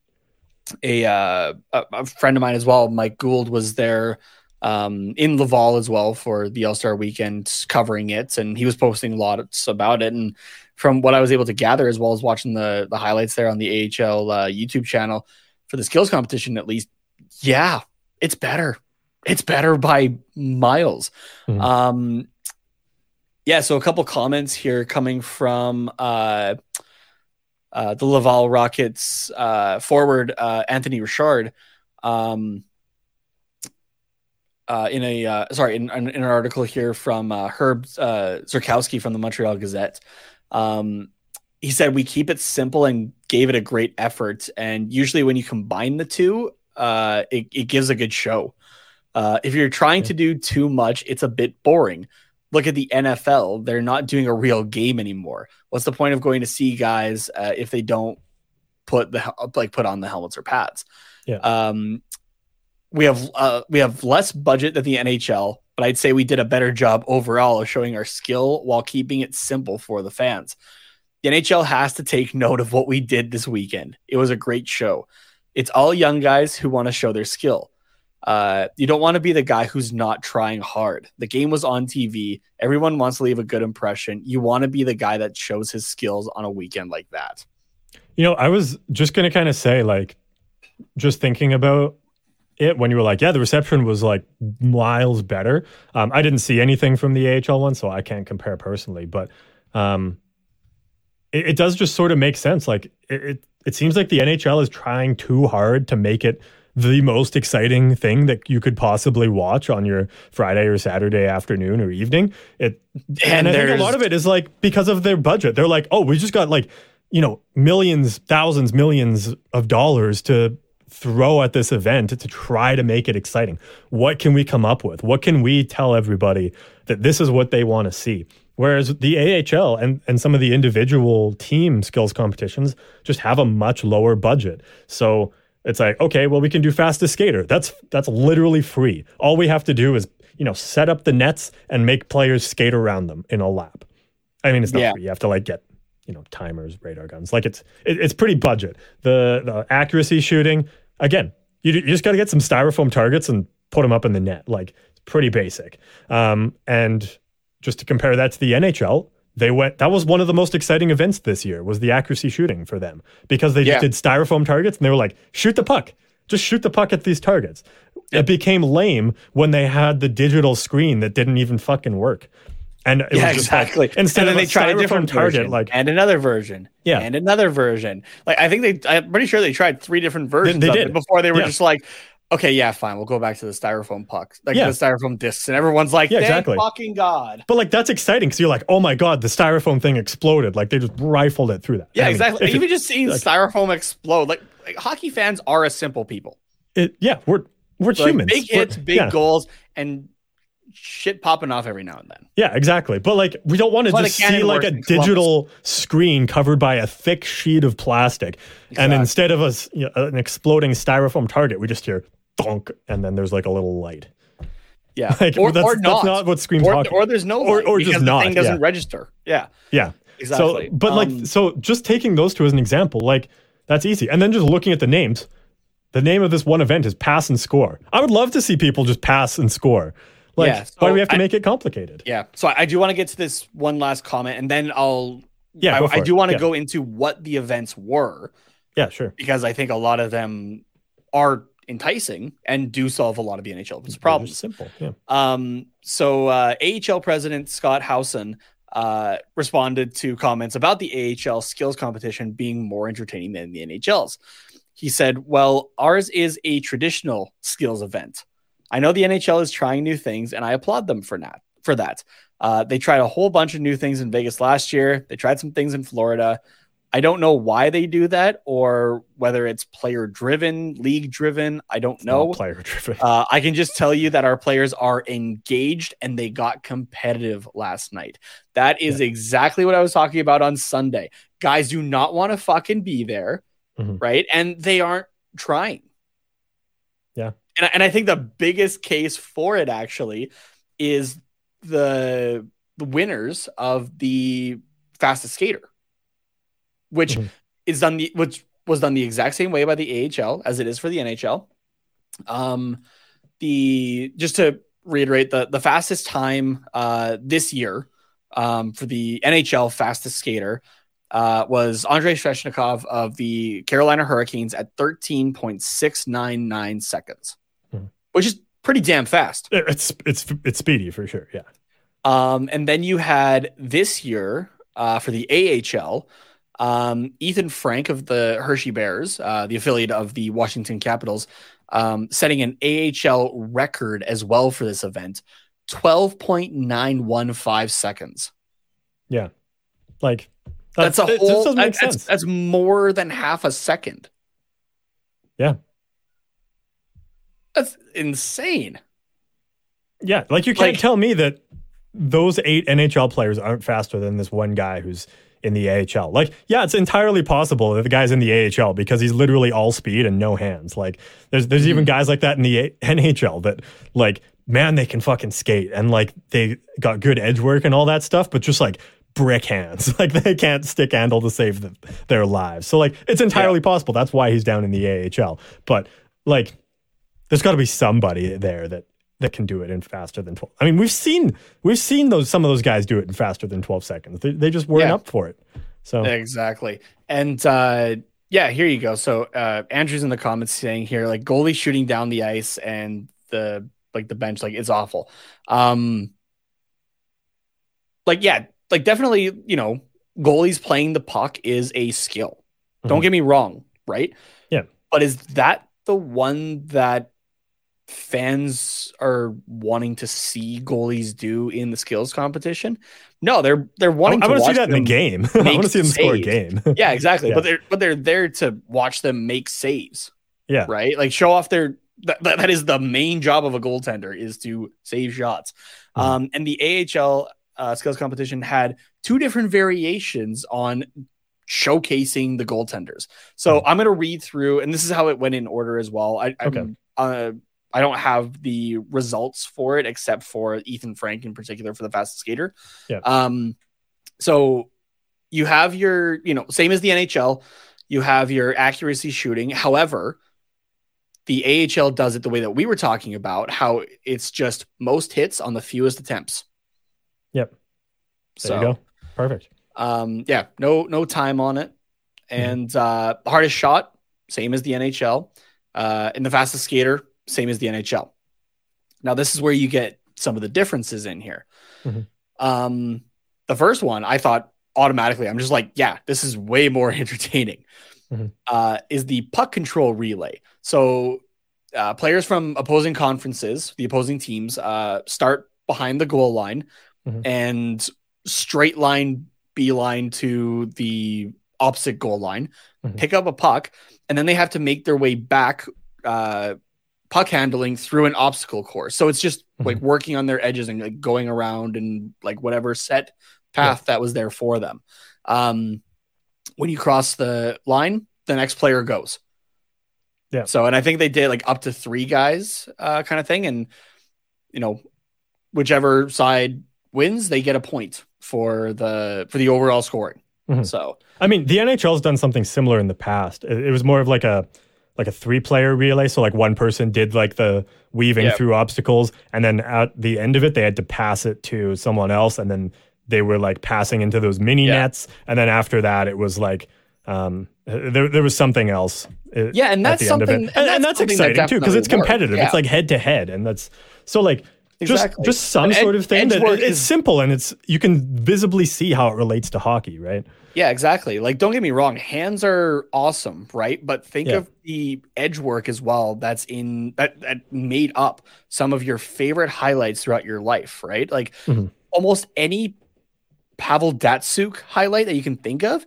a, uh, a a friend of mine as well, Mike Gould, was there um, in Laval as well for the All Star weekend covering it, and he was posting lots about it. And from what I was able to gather, as well as watching the the highlights there on the AHL uh, YouTube channel for the skills competition, at least, yeah, it's better. It's better by miles. Mhm. Um, yeah. So a couple comments here coming from uh, uh, the Laval Rockets uh, forward uh, Anthony Richard. Um, uh, in a uh, sorry, in, in, in an article here from uh, Herb uh, Zurkowsky from the Montreal Gazette, um, he said we keep it simple and gave it a great effort. And usually, when you combine the two, uh, it, it gives a good show. Uh, if you're trying to do too much, it's a bit boring. Look at the NFL; they're not doing a real game anymore. What's the point of going to see guys uh, if they don't put the like put on the helmets or pads? Yeah. Um, we have uh, we have less budget than the NHL, but I'd say we did a better job overall of showing our skill while keeping it simple for the fans. The NHL has to take note of what we did this weekend. It was a great show. It's all young guys who want to show their skill. Uh, you don't want to be the guy who's not trying hard. The game was on TV. Everyone wants to leave a good impression. You want to be the guy that shows his skills on a weekend like that. You know, I was just going to kind of say, like, just thinking about it when you were like, yeah, the reception was like miles better. Um, I didn't see anything from the AHL one, so I can't compare personally, but um, it, it does just sort of make sense. Like, it, it, it seems like the NHL is trying too hard to make it the most exciting thing that you could possibly watch on your Friday or Saturday afternoon or evening. It and, And I think a lot of it is like because of their budget. They're like, oh, we just got like, you know, millions, thousands, millions of dollars to throw at this event to try to make it exciting. What can we come up with? What can we tell everybody that this is what they want to see? Whereas the AHL and, and some of the individual team skills competitions just have a much lower budget. So it's like, okay, well, we can do fastest skater. That's that's literally free. All we have to do is, you know, set up the nets and make players skate around them in a lap. I mean, it's not Yeah. free. You have to like get, you know, timers, radar guns. Like it's it, it's pretty budget. The the accuracy shooting, again, you, you just got to get some styrofoam targets and put them up in the net. Like it's pretty basic. Um, and just to compare that to the NHL, they went. That was one of the most exciting events this year. Was the accuracy shooting for them because they Yeah. just did styrofoam targets and they were like, shoot the puck. Just shoot the puck at these targets. It became lame when they had the digital screen that didn't even fucking work. and it yeah, was just like- exactly. instead and then of they tried a different target, version, like and another version, Yeah. and another version. Like I think they, I'm pretty sure they tried three different versions they of did. it before they were Yeah. just like, okay, yeah, fine, we'll go back to the styrofoam pucks, like Yeah. the styrofoam discs, and everyone's like, Yeah, exactly. fucking god. But like that's exciting because you're like, oh my god, the styrofoam thing exploded. Like they just rifled it through that. Yeah, I mean, exactly. Even just seeing like- styrofoam explode, like, like hockey fans are a simple people. it- yeah, we're we're Like, humans. big We're- hits, big yeah. goals, and shit popping off every now and then. Yeah, exactly. But like, we don't want to just see like a digital screen covered by a thick sheet of plastic, and instead of us you know, an exploding styrofoam target, we just hear donk, and then there's like a little light. Yeah, Like, or, that's- or that's not. not what Scream's or, talking- or there's no or- or just not, the thing doesn't yeah. register. Yeah, Yeah, exactly. So, but Um, like, so just taking those two as an example, like that's easy, and then just looking at the names. The name of this one event is pass and score. I would love to see people just pass and score. Like, Yeah, why do we have to I- make it complicated? Yeah. So I I do want to get to this one last comment, and then I'll. Yeah, I, I do want to Yeah. go into what the events were Yeah, sure. because I think a lot of them are enticing and do solve a lot of the NHL's problems. simple. Yeah. Um, so uh, AHL president Scott Howson uh, responded to comments about the AHL skills competition being more entertaining than the NHL's. He said, "Well, ours is a traditional skills event. I know the NHL is trying new things, and I applaud them for that. For that, uh, they tried a whole bunch of new things in Vegas last year. They tried some things in Florida." I don't know why they do that or whether it's player driven, league driven. I don't know. player driven. Uh, I can just tell you that our players are engaged and they got competitive last night. That is exactly what I was talking about on Sunday. Guys do not want to fucking be there, Mhm. right? And they aren't trying. Yeah. And, I- and I think the biggest case for it actually is the the winners of the fastest skater, which Mhm. is done the which was done the exact same way by the AHL as it is for the NHL. Um, the just to reiterate the the fastest time uh, this year um, for the NHL fastest skater uh, was Andrei Svechnikov of the Carolina Hurricanes at 13.699 seconds, Mhm. which is pretty damn fast. It's it's it's speedy for sure. Yeah. Um, and then you had this year uh, for the AHL, um, Ethan Frank of the Hershey Bears, uh, the affiliate of the Washington Capitals, um, setting an AHL record as well for this event 12.915 seconds. Yeah. Like That's, a it whole, just doesn't make that's, that's- sense. that's more than half a second. Yeah. That's insane. Yeah, like you can't Like- tell me that those eight NHL players aren't faster than this one guy who's in the AHL. Like, yeah, it's entirely possible that the guy's in the AHL because he's literally all speed and no hands. Like, there's there's Mm-hmm. even guys like that in the A- NHL that like, man, they can fucking skate and like they got good edge work and all that stuff, but just like brick hands. Like they can't stick handle to save the, their lives. So like, it's entirely possible. That's why he's down in the AHL. But like, there's got to be somebody there that that can do it in faster than 12 i mean we've seen we've seen those some of those guys do it in faster than 12 seconds they, they just weren't Yeah. up for it so Exactly. And uh yeah, here you go. So uh Andrew's in the comments saying here like goalie shooting down the ice and the like the bench like it's awful. Um like yeah, like definitely, you know, goalies playing the puck is a skill. Don't Mhm. get me wrong, right? Yeah. But is that the one that fans are wanting to see goalies do in the skills competition? No, they're they're wanting I to want to see watch that in the them- game i want to see them score a saves. game yeah, exactly. Yeah. But they're but they're there to watch them make saves, yeah right? Like show off their that, that is the main job of a goaltender is to save shots. Mhm. Um, and the AHL uh, skills competition had two different variations on showcasing the goaltenders. So Mhm. I'm going to read through, and this is how it went in order as well. I, Okay. uh, I don't have the results for it except for Ethan Frank in particular for the fastest skater. Yeah. Um, so you have your, you know, same as the NHL, you have your accuracy shooting. However, the AHL does it the way that we were talking about, how it's just most hits on the fewest attempts. Yep. there So, you go perfect um, yeah, no, no time on it. And uh, hardest shot, same as the NHL. Uh, and the fastest skater, same as the NHL. Now, this is where you get some of the differences in here. Mhm. Um, the first one I thought automatically, I'm just like, yeah, this is way more entertaining. Mhm. Uh, is the puck control relay. So uh, players from opposing conferences, the opposing teams, uh, start behind the goal line Mhm. and straight line beeline to the opposite goal line, Mhm. pick up a puck, and then they have to make their way back uh, puck handling through an obstacle course. So it's just like working on their edges and like going around and like whatever set path that was there for them. Um, when you cross the line, the next player goes. Yeah. So, and I think they did like up to three guys, uh, kind of thing, and you know, whichever side wins, they get a point for the for the overall scoring. Mhm. So, I mean, the NHL's done something similar in the past. It, it was more of like a like a three player relay. So like one person did like the weaving Yeah. through obstacles, and then at the end of it, they had to pass it to someone else, and then they were like passing into those mini nets, and then after that, it was like um, there there was something else. uh, Yeah, and at that's the end of it. something- and, and and that's that's something that exciting too because it's competitive. Yeah. It's like head to head, and that's so like. Exactly. Just, just some ed- sort of thing that it- it's is- simple and it's you can visibly see how it relates to hockey, right? Yeah, exactly. Like, don't get me wrong, hands are awesome, right? But think Yeah. of the edge work as well. That's in that that made up some of your favorite highlights throughout your life, right? Like Mhm. almost any Pavel Datsyuk highlight that you can think of.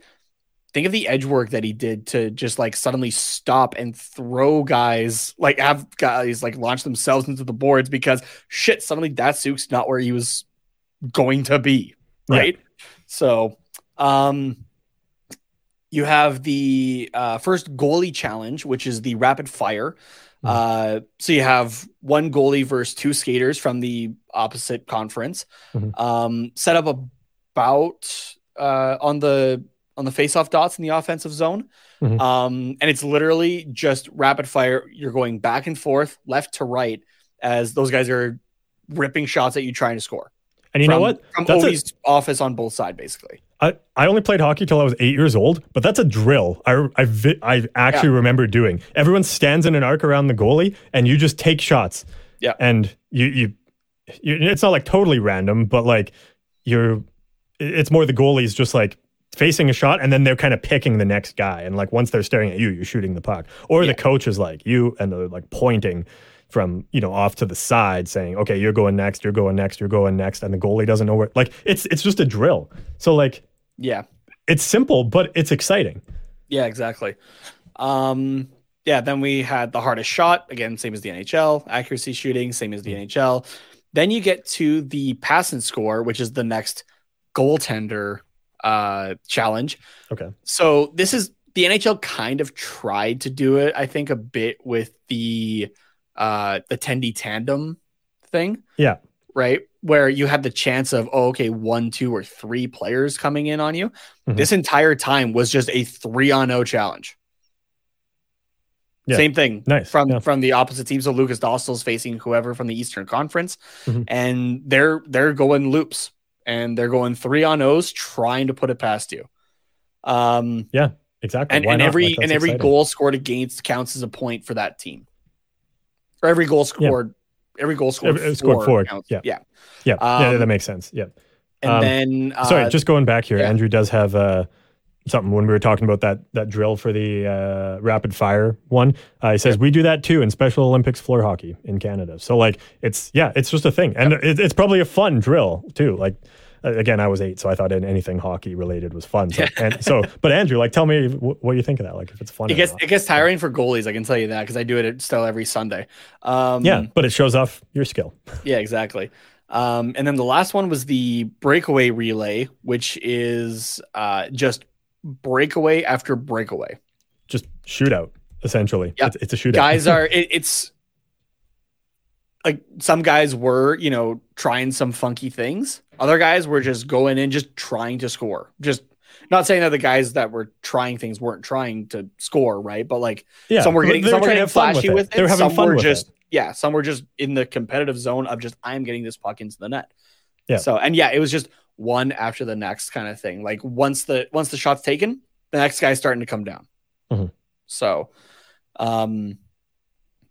Think of the edge work that he did to just like suddenly stop and throw guys, like have guys like launch themselves into the boards because shit, suddenly Datsyuk's not where he was going to be, Yeah. right? So, um, you have the uh, first goalie challenge, which is the rapid fire. Mhm. Uh, so you have one goalie versus two skaters from the opposite conference. Mhm. Um, set up about uh, on the on the face-off dots in the offensive zone. Mhm. Um, and it's literally just rapid fire. You're going back and forth, left to right, as those guys are ripping shots at you trying to score. And you from, know what? From That's a- Ovi's office on both sides, basically. I, I only played hockey till I was eight years old, but that's a drill. I I, vi- I actually remember doing. Everyone stands in an arc around the goalie, and you just take shots. Yeah. and you you, you it's not like totally random, but like you're. It's more the goalie's just like facing a shot, and then they're kind of picking the next guy, and like once they're staring at you, you're shooting the puck, or Yeah. the coach is like you, and they're like pointing from you know off to the side saying okay you're going next you're going next you're going next and the goalie doesn't know where like it's it's just a drill so like Yeah. it's simple, but it's exciting. Yeah, exactly. Um, yeah, then we had the hardest shot, again, same as the NHL, accuracy shooting, same as the NHL. Then you get to the pass and score, which is the next goaltender uh, challenge. Okay. So this is the NHL kind of tried to do it, I think, a bit with the uh, Tendy tandem thing. Yeah. Right. Where you had the chance of, oh, okay, one, two, or three players coming in on you. Mhm. This entire time was just a three on no challenge. Yeah. Same thing Nice. from Yeah. from the opposite team. So Lukas Dostal's facing whoever from the Eastern Conference, Mhm. and they're they're going loops and they're going three on O's trying to put it past you. Um, yeah, Exactly. and, and every Like, and every exciting. goal scored against counts as a point for that team. Or every goal scored, every goal scored, Every- scored for, counts. yeah. yeah. Yeah. yeah, um, that makes sense. Yeah. And Um, then uh, Sorry, just going back here. yeah. Andrew does have uh, something when we were talking about that that drill for the uh, rapid fire one. Uh, he says we do that too in Special Olympics floor hockey in Canada. So like it's yeah, it's just a thing, and it, it's probably a fun drill too. Like uh, again, I was eight, so I thought anything hockey related was fun. So, and so but Andrew, like, tell me wh- what you think of that. Like, if it's fun. it gets it gets tiring for goalies. I can tell you that because I do it still every Sunday. Um, yeah, but it shows off your skill. Yeah, exactly. Um, and then the last one was the breakaway relay, which is uh, just breakaway after breakaway. Just shootout essentially. Yeah. It's, it's a shootout. Guys are it, it's like some guys were you know trying some funky things. Other guys were just going in just trying to score. Just not saying that the guys that were trying things weren't trying to score, right? But like yeah, some were getting some were getting flashy with it. They were having some fun were with just it. yeah, some were just in the competitive zone of just I'm getting this puck into the net. Yeah. So and yeah, it was just one after the next kind of thing. Like once the once the shot's taken, the next guy's starting to come down. Mhm. So, um,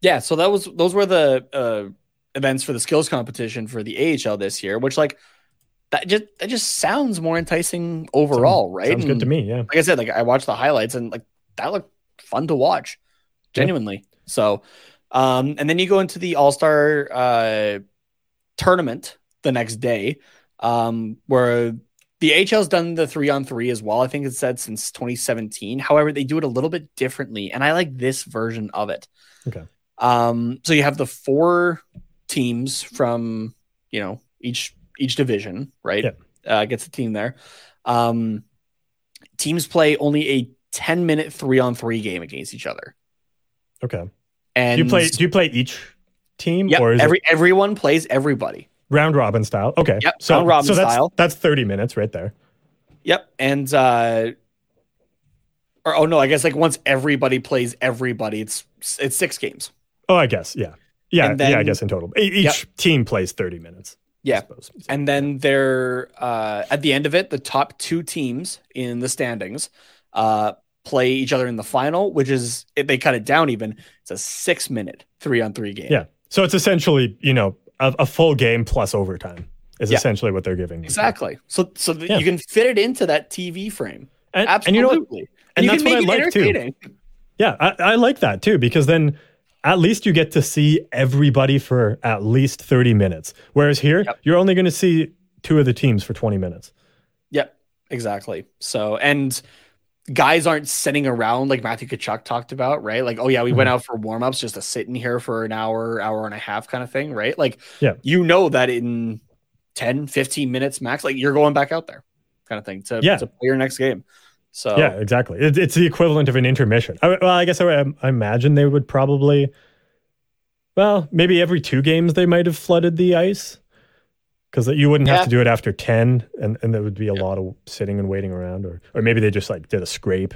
yeah. So that was those were the uh, events for the skills competition for the AHL this year, which like that just that just sounds more enticing overall, right? Sounds good to me. Yeah. Like I said, like I watched the highlights and like that looked fun to watch, genuinely. So, um, and then you go into the All Star uh, tournament the next day, um, where the HL's done the three on three as well. I think it said since 2017. However, they do it a little bit differently, and I like this version of it. Okay. Um, so you have the four teams from you know each each division, right? Yeah. Uh, gets a team there. Um, teams play only a 10 minute three on three game against each other. Okay. And Do you play? Do you play each team, Yep, or is every it everyone plays everybody. round robin style? Okay. Yep, So, round robin so that's, style. That's thirty minutes right there. Yep, and uh, or oh no, I guess like once everybody plays everybody, it's it's six games. Oh, I guess. Yeah. Yeah. And yeah. I guess in total, each Yep. team plays thirty minutes. Yeah. So- And then they're uh, at the end of it, the top two teams in the standings uh, play each other in the final, which is if they cut it down even. It's a six minute three on three game. Yeah. So it's essentially, you know, a, a full game plus overtime is Yeah. essentially what they're giving. exactly. So so that Yeah. you can fit it into that TV frame. And, and Absolutely. you know what? And you that's can what make I it like too. Yeah, I, I like that too because then at least you get to see everybody for at least 30 minutes. Whereas here, Yep. you're only going to see two of the teams for 20 minutes. Yep, exactly. So, and guys aren't sitting around like Matthew Tkachuk talked about, right? Like, oh yeah, we went Mhm. out for warm ups just to sit in here for an hour, hour and a half kind of thing, right? Like, Yeah. you know that in 10, 15 minutes max, like you're going back out there kind of thing to, Yeah. to play your next game. So, Yeah, exactly. It, it's the equivalent of an intermission. I, well, I guess I, I imagine they would probably, well, maybe every two games they might have flooded the ice because you wouldn't have to do it after 10 and, and there would be a Yeah. lot of sitting and waiting around or, or maybe they just like did a scrape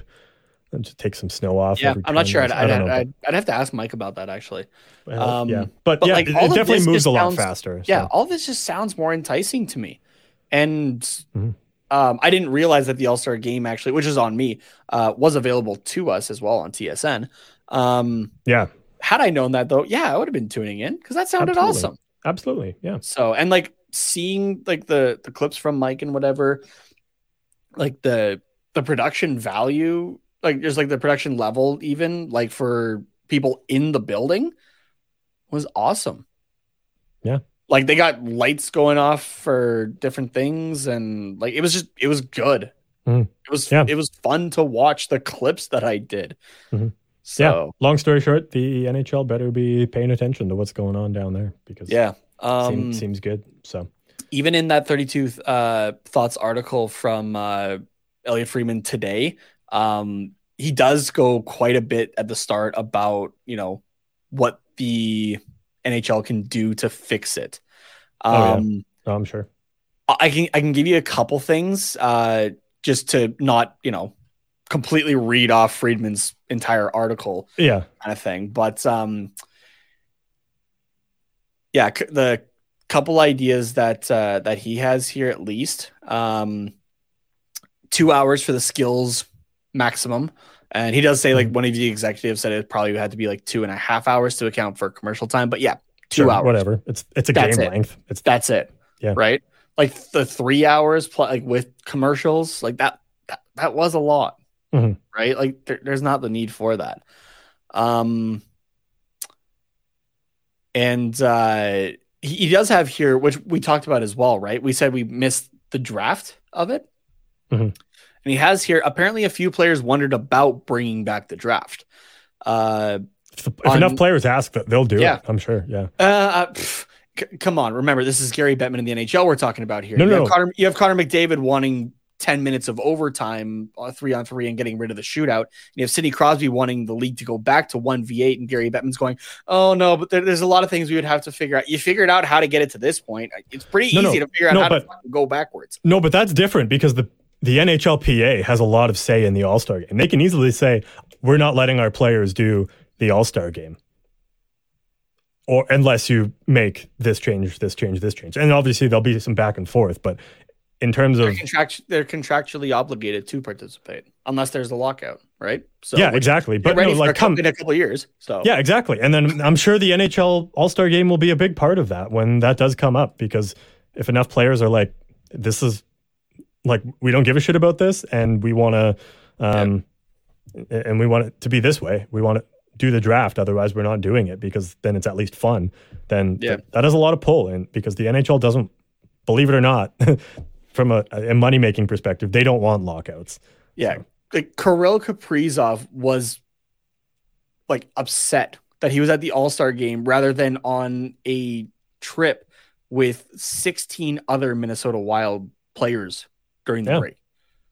and just take some snow off. yeah, I'm not sure. I'd, I'd, know. I'd, I'd have to ask Mike about that actually. Well, Um, yeah, but, but, yeah, like, it, it definitely moves a lot sounds- faster. Yeah, so. all this just sounds more enticing to me. And Mhm. Um, I didn't realize that the All Star game actually, which is on me, uh, was available to us as well on TSN. Um, yeah, had I known that though, yeah, I would have been tuning in because that sounded Absolutely. awesome. absolutely. Yeah, So and like seeing like the the clips from Mike and whatever, like the the production value, like just like the production level, even like for people in the building, was awesome. Yeah. Like they got lights going off for different things, and like it was just it was good. Mhm. It was Yeah. it was fun to watch the clips that I did. Mhm. So yeah. Long story short, the NHL better be paying attention to what's going on down there because yeah. Um, seems, seems good. So even in that 32 uh, thoughts article from uh, Elliotte Friedman today, um, he does go quite a bit at the start about you know what the NHL can do to fix it. Oh, yeah. Um, oh, I'm sure. I can I can give you a couple things uh, just to not you know completely read off Friedman's entire article Yeah, kind of thing. But um, yeah, c- the couple ideas that uh, that he has here at least um, two hours for the skills maximum, and he does say like Mhm. one of the executives said it probably had to be like two and a half hours to account for commercial time. But yeah, two sure, hours, whatever. It's it's a That's game it. length. It's That's it. Yeah. Right. Like the three hours pl- like with commercials, like that, that, that was a lot. Mhm. Right. Like there, there's not the need for that. Um, and uh, he, he does have here, which we talked about as well, right? We said we missed the draft of it. Mhm. And he has here apparently a few players wondered about bringing back the draft. Uh, if, if on- enough players ask they'll do Yeah. it. I'm sure. Yeah. uh, uh, pff, c- come on. Remember, this is Gary Bettman in the NHL we're talking about here. No, you, no, have no. Connor, you have Connor McDavid wanting 10 minutes of overtime, uh, three on three, and getting rid of the shootout. And you have Sidney Crosby wanting the league to go back to 1v8, and Gary Bettman's going, oh, no, but there, there's a lot of things we would have to figure out. You figured out how to get it to this point. It's pretty No, no. easy to figure out No, how to but- fucking go backwards. No, but that's different because the the NHLPA has a lot of say in the All Star game. They can easily say we're not letting our players do the All Star game, or unless you make this change, this change, this change, and obviously there'll be some back and forth. But in terms They're, of contract- they're contractually obligated to participate unless there's a lockout, right? So yeah, exactly. But no, like come in a couple years. So Yeah, exactly. And then I'm sure the NHL All Star game will be a big part of that when that does come up because if enough players are like, this is like we don't give a shit about this, and we want to, um, and we want it to be this way. We want to do the draft. Otherwise, we're not doing it because then it's at least fun. Then Yeah. that, that has a lot of pull, and because the NHL doesn't, believe it or not, from a, a money making perspective, they don't want lockouts. Yeah. Like Kirill Kaprizov was like upset that he was at the All Star game rather than on a trip with 16 other Minnesota Wild players during the Yeah. break.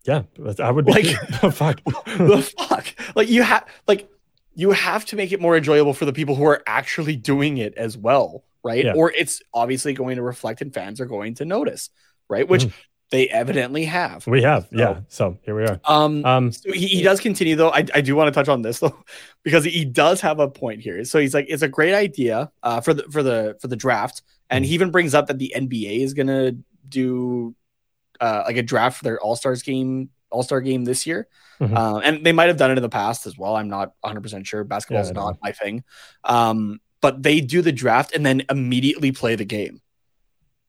Yeah, I would be. Like- fuck. the fuck? Like you have like you have to make it more enjoyable for the people who are actually doing it as well, right? Yeah. Or it's obviously going to reflect and fans are going to notice, right? Which Mhm. they evidently have. we have, yeah. So- So here we are. Um, Um, so he, he does continue though. I, I do want to touch on this though, because he does have a point here. So he's like, it's a great idea uh, for the for the for the draft, and he even brings up that the NBA is gonna do uh, like a draft for their All Stars game, All Star game this year, Mhm. uh, and they might have done it in the past as well. I'm not 100 percent sure. Basketball's Yeah, not my thing, um, but they do the draft and then immediately play the game.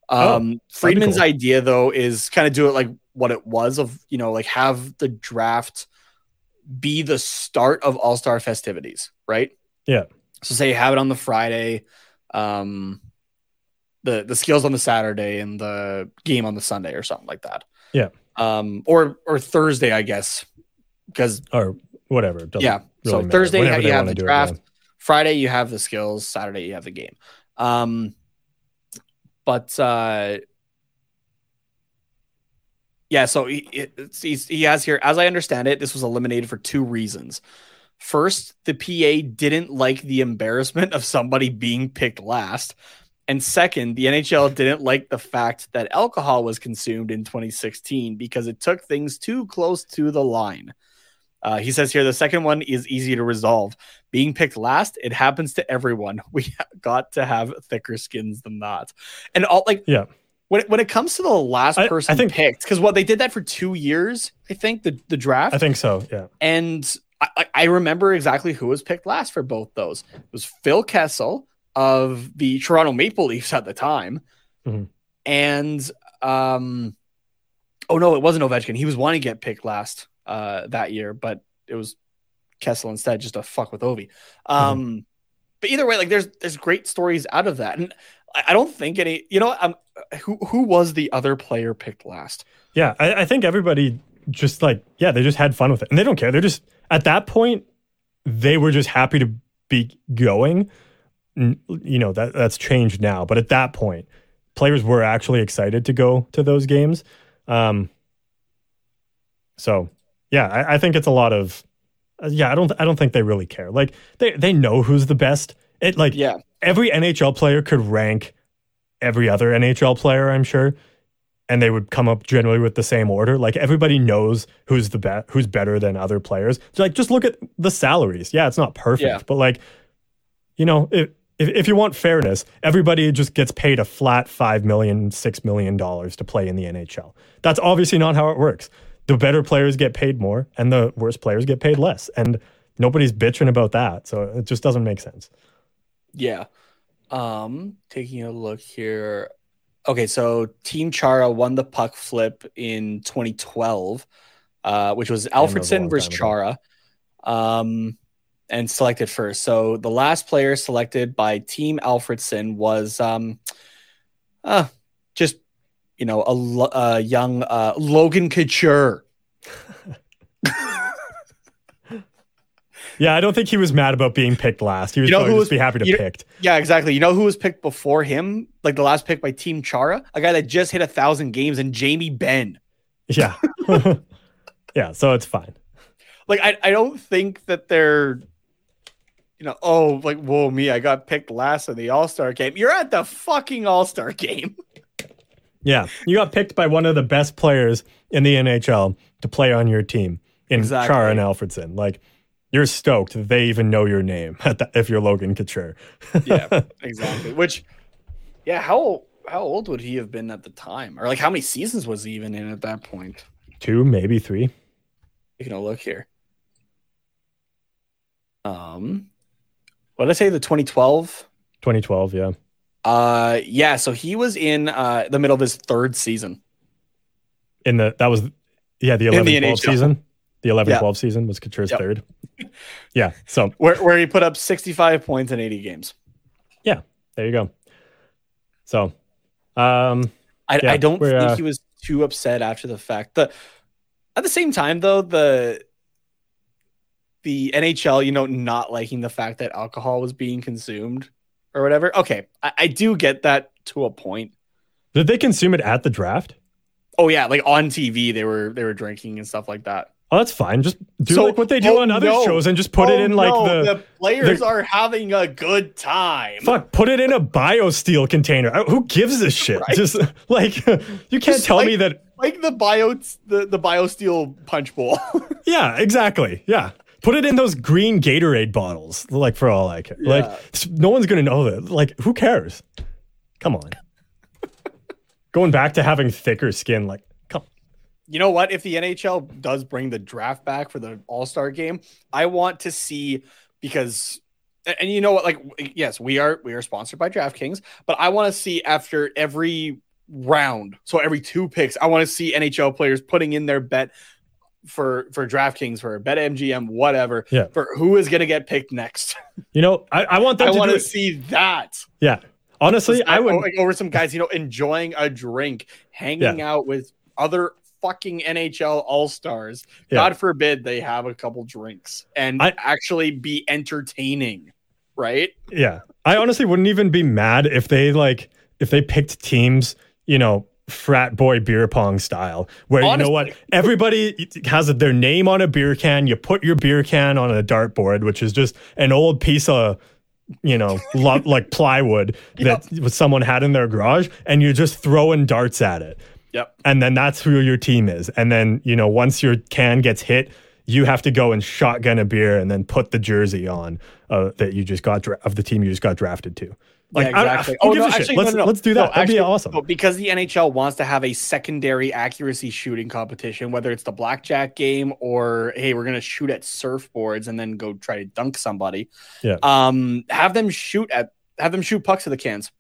Oh, Um, Friedman's cool. idea though is kind of do it like what it was of you know like have the draft be the start of All Star festivities, right? Yeah. So say you have it on the Friday, um, the the skills on the Saturday and the game on the Sunday or something like that. Yeah. Um, or or Thursday, I guess, because or whatever. yeah. so really matter. Thursday Whenever you have the do it, draft. yeah. Friday you have the skills. Saturday you have the game. Um, but uh, yeah, so he, it's, he has here, as I understand it, this was eliminated for two reasons. First, the PA didn't like the embarrassment of somebody being picked last. And second, the NHL didn't like the fact that alcohol was consumed in 2016 because it took things too close to the line. Uh, he says here the second one is easy to resolve. Being picked last, it happens to everyone. We got to have thicker skins than that. And all like Yeah. when it, when it comes to the last I- I think- picked, because what they did that for two years, I think the the draft, I think so. Yeah. and I, I- I remember exactly who was picked last for both those. It was Phil Kessel of the Toronto Maple Leafs at the time, Mhm. and um, oh no, it wasn't Ovechkin. He was wanting to get picked last uh that year, but it was Kessel instead, just to fuck with Ovi. Um, but either way, like there's there's great stories out of that, and I, I don't think any. You know, um, who who was the other player picked last? Yeah. I, I think everybody just like, yeah, they just had fun with it. And they don't care. They're just, at that point, they were just happy to be going. You know, that that's changed now. But at that point, players were actually excited to go to those games. Um, so, yeah, I, I think it's a lot of, uh, yeah, I don't, I don't think they really care. Like they, they know who's the best. It like, Yeah, every NHL player could rank every other NHL player, I'm sure, and they would come up generally with the same order. Like everybody knows who's the best, who's better than other players. So like just look at the salaries. Yeah, it's not perfect, Yeah. but like, you know, if, if if you want fairness, everybody just gets paid a flat five million, six million dollars to play in the NHL. That's obviously not how it works. The better players get paid more, and the worst players get paid less, and nobody's bitching about that. So it just doesn't make sense. Yeah. Um, taking a look here. Okay, so Team Chara won the puck flip in 2012, uh, which was Alfredsson versus Chara, um, and selected first. So the last player selected by Team Alfredsson was um, uh, just you know a, a young uh, Logan Couture. Yeah, I don't think he was mad about being picked last. He was You know probably who just was- be happy to you- picked. Yeah, exactly. You know who was picked before him? Like the last pick by Team Chara, a guy that just hit a thousand games, and Jamie Benn. Yeah. yeah, so it's fine. like I, I don't think that they're you know oh like whoa me i got picked last in the all-star game you're at the fucking all-star game Yeah. You got picked by one of the best players in the NHL to play on your team in Exactly. Chara and Alfredsson. Like you're stoked that they even know your name at the, if you're Logan Couture. yeah exactly which yeah how how old would he have been at the time or like how many seasons was he even in at that point? Two, maybe three. You a look here um what did i say the 2012 2012, yeah. uh yeah so he was in uh the middle of his third season in the that was yeah the In 11 the 12 NHL. season. The 11 Yeah. 12 season was Couture's Yep. third. Yeah. So Where where he put up 65 points in 80 games. Yeah. There you go. So um I, Yeah, I don't think uh, he was too upset after the fact. The at the same time though, the the NHL, you know, not liking the fact that alcohol was being consumed or whatever. Okay, I, I do get that to a point. did they consume it at the draft? Oh yeah, like on TV they were they were drinking and stuff like that. Oh, that's fine. Just do So- like what they do oh, on other no. shows and just put it Oh, in like no, the, players the- are having a good time. fuck. Put it in a biosteel container. Uh, Who gives a shit? Right? Just like you can't Just tell like- me that. Like the bio the, the biosteel punch bowl. Yeah, exactly. Yeah. Put it in those green Gatorade bottles, like for all I care. Yeah. Like, no one's gonna know that. Like, who cares? Come on. Going back to having thicker skin, like, come. You know what? If the NHL does bring the draft back for the All Star game, I want to see because, and and you know what? Like, yes, we are we are sponsored by DraftKings, but I want to see after every round, so every two picks, I want to see NHL players putting in their bet for for DraftKings for BetMGM, whatever, Yeah. for who is going to get picked next. You know, I, I want them I to want to see that. Yeah. Honestly, I would. like over some guys, you know, enjoying a drink, hanging out with other fucking NHL All Stars. Yeah. God forbid they have a couple drinks and I- actually be entertaining, right? Yeah. I honestly wouldn't even be mad if they like if they picked teams, you know, frat boy beer pong style, where you know what? Everybody has their name on a beer can. You put your beer can on a dartboard, which is just an old piece of you know, lo- like plywood that someone had in their garage, and you're just throwing darts at it. Yep. And then that's who your team is. And then, you know, once your can gets hit, you have to go and shotgun a beer and then put the jersey on uh, that you just got dra- of the team you just got drafted to. Like, yeah, I- exactly. oh no, actually, let's, no, no, let's do that. That'd be awesome. because the NHL wants to have a secondary accuracy shooting competition, whether it's the blackjack game or hey, we're gonna shoot at surfboards and then go try to dunk somebody. Yeah. Um, have them shoot at have them shoot pucks to the cans.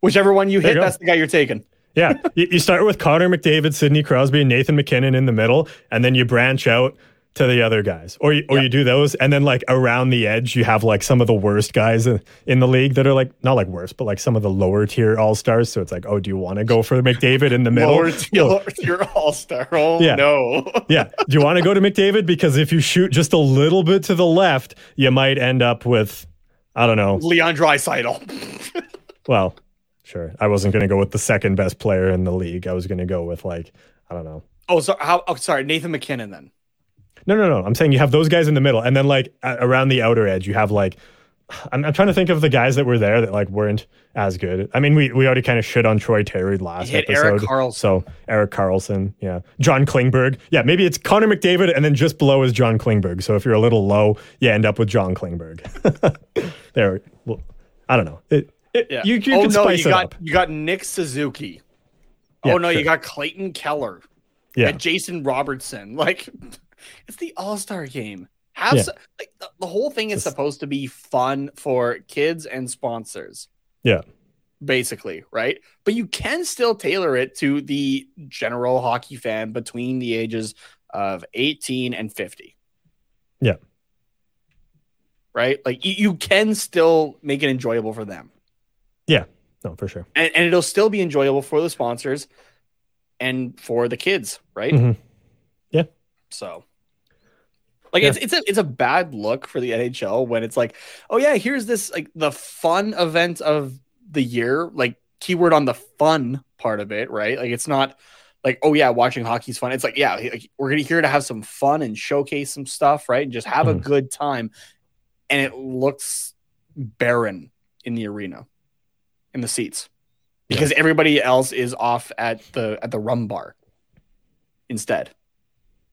Whichever one you There hit, you that's the guy you're taking. Yeah, you, you start with Connor McDavid, Sidney Crosby, and Nathan MacKinnon in the middle, and then you branch out to the other guys, or you, or Yeah. you do those, and then like around the edge, you have like some of the worst guys in, in the league that are like not like worst, but like some of the lower tier all stars. So it's like, oh, do you want to go for McDavid in the middle? Lower tier, all star. Oh Yeah. no. yeah. Do you want to go to McDavid because if you shoot just a little bit to the left, you might end up with, I don't know. Leon Draisaitl. Well, sure. I wasn't going to go with the second best player in the league. I was going to go with like, I don't know. oh, so how? Oh, sorry, Nathan MacKinnon. Then No, no, no. I'm saying you have those guys in the middle, and then like around the outer edge, you have like. I'm, I'm trying to think of the guys that were there that like weren't as good. I mean, we, we already kind of shit on Troy Terry last hit episode. Erik Karlsson. So Erik Karlsson, yeah, John Klingberg, yeah. Maybe it's Connor McDavid, and then just below is John Klingberg. So if you're a little low, you end up with John Klingberg. there, well, I don't know. It, it, yeah. You, you oh can no, spice you it got up. you got Nick Suzuki. Yeah, oh no, sure. you got Clayton Keller. Yeah, and Jason Robertson. Like, it's the All Star game. Have Yeah. some, like the, the whole thing is Just- supposed to be fun for kids and sponsors, yeah, basically, right? But you can still tailor it to the general hockey fan between the ages of 18 and 50. Yeah. Right? Like, you, you can still make it enjoyable for them. Yeah. No, for sure. And, and it'll still be enjoyable for the sponsors and for the kids, right? Mhm. Yeah. So like Yeah. it's it's a it's a bad look for the NHL when it's like, oh yeah, here's this like the fun event of the year, like keyword on the fun part of it, right? Like it's not like, oh yeah, watching hockey's fun. It's like, yeah, like, we're gonna here to have some fun and showcase some stuff, right? And just have a Mhm. good time. And it looks barren in the arena, in the seats. Because everybody else is off at the at the rum bar instead.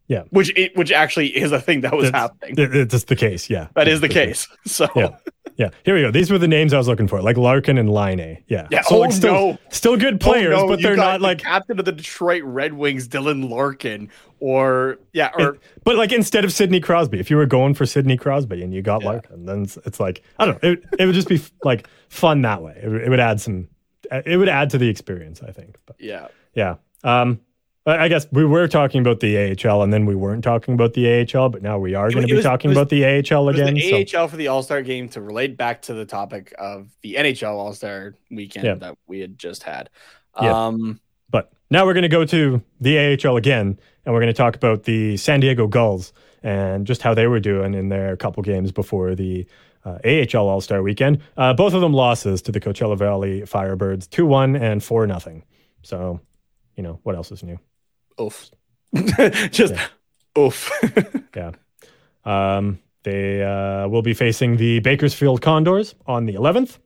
Yeah. Which it which actually is a thing that was That's- happening. Just the case. Yeah, That is the case. So Yeah. Yeah, here we go. These were the names I was looking for, like Larkin and Line. Yeah, Yeah, So oh, like still, no. still good Oh, players, no, but you they're not the like. captain of the Detroit Red Wings, Dylan Larkin, or yeah, or it- but like instead of Sidney Crosby, if you were going for Sidney Crosby and you got Yeah. Larkin, then it's, it's like I don't know. It, it would just be like fun that way. It, would- it would add some. It would add to the experience, I think. But yeah. yeah. Um. I guess we were talking about the AHL and then we weren't talking about the AHL, but now we are going to be was- talking was- about the AHL again. the so- AHL for the All Star game to relate back to the topic of the NHL All Star weekend Yeah. that we had just had. Yeah. Um, But now we're going to go to the AHL again, and we're going to talk about the San Diego Gulls and just how they were doing in their couple games before the uh, AHL All Star Weekend. Uh, both of them losses to the Coachella Valley Firebirds, two one and four nothing. So, you know what else is new? Oof. just oof. Yeah. Um, they uh, will be facing the Bakersfield Condors on the 11th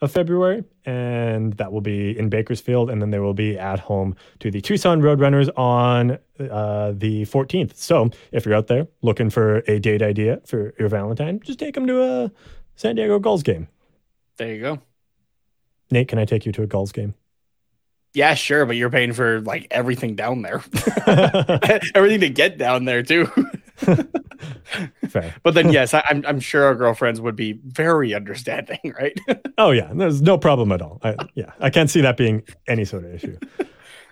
of February, and that will be in Bakersfield, and then they will be at home to the Tucson Roadrunners on uh, the 14th. So if you're out there looking for a date idea for your Valentine, just take them to a San Diego Gulls game. there you go. Nate, can I take you to a Gulls game? Yeah, sure, but you're paying for like everything down there, everything to get down there too. Fair. But then, yes, I, I'm I'm sure our girlfriends would be very understanding, right? Oh yeah, there's no problem at all. I, yeah, I can't see that being any sort of issue.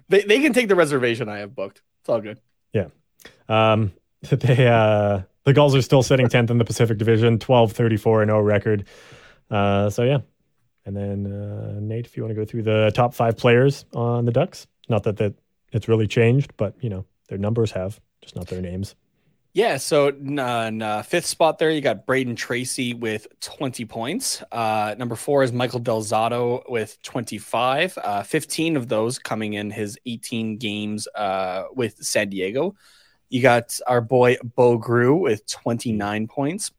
they they can take the reservation I have booked. It's all good. Yeah. Um, they uh, the Gulls are still sitting tenth in the Pacific Division, 12, 34 and 0 record. Uh, so yeah, and then uh, Nate, if you want to go through the top five players on the Ducks, not that that it's really changed, but you know their numbers have, just not their names. Yeah, so n- uh, uh, fifth spot there, you got Brayden Tracey with 20 points. Uh, number four is Michael Del Zotto with 25. Uh, 15 of those coming in his 18 games uh, with San Diego. You got our boy Bo Groulx with 29 points.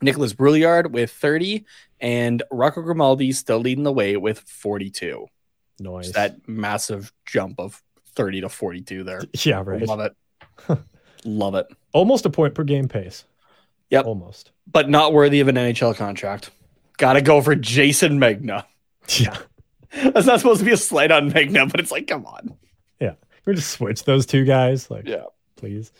Nikolas Brouillard with 30. And Rocco Grimaldi still leading the way with 42. Noise. Just that massive jump of 30 to 42 there. yeah, right. Love it. Love it. Almost a point per game pace. Yep. Almost. but not worthy of an NHL contract. Got to go for Jason Megna. Yeah. That's not supposed to be a slight on Megna, but it's like, come on. Yeah. We just switch those two guys, like Yeah. please.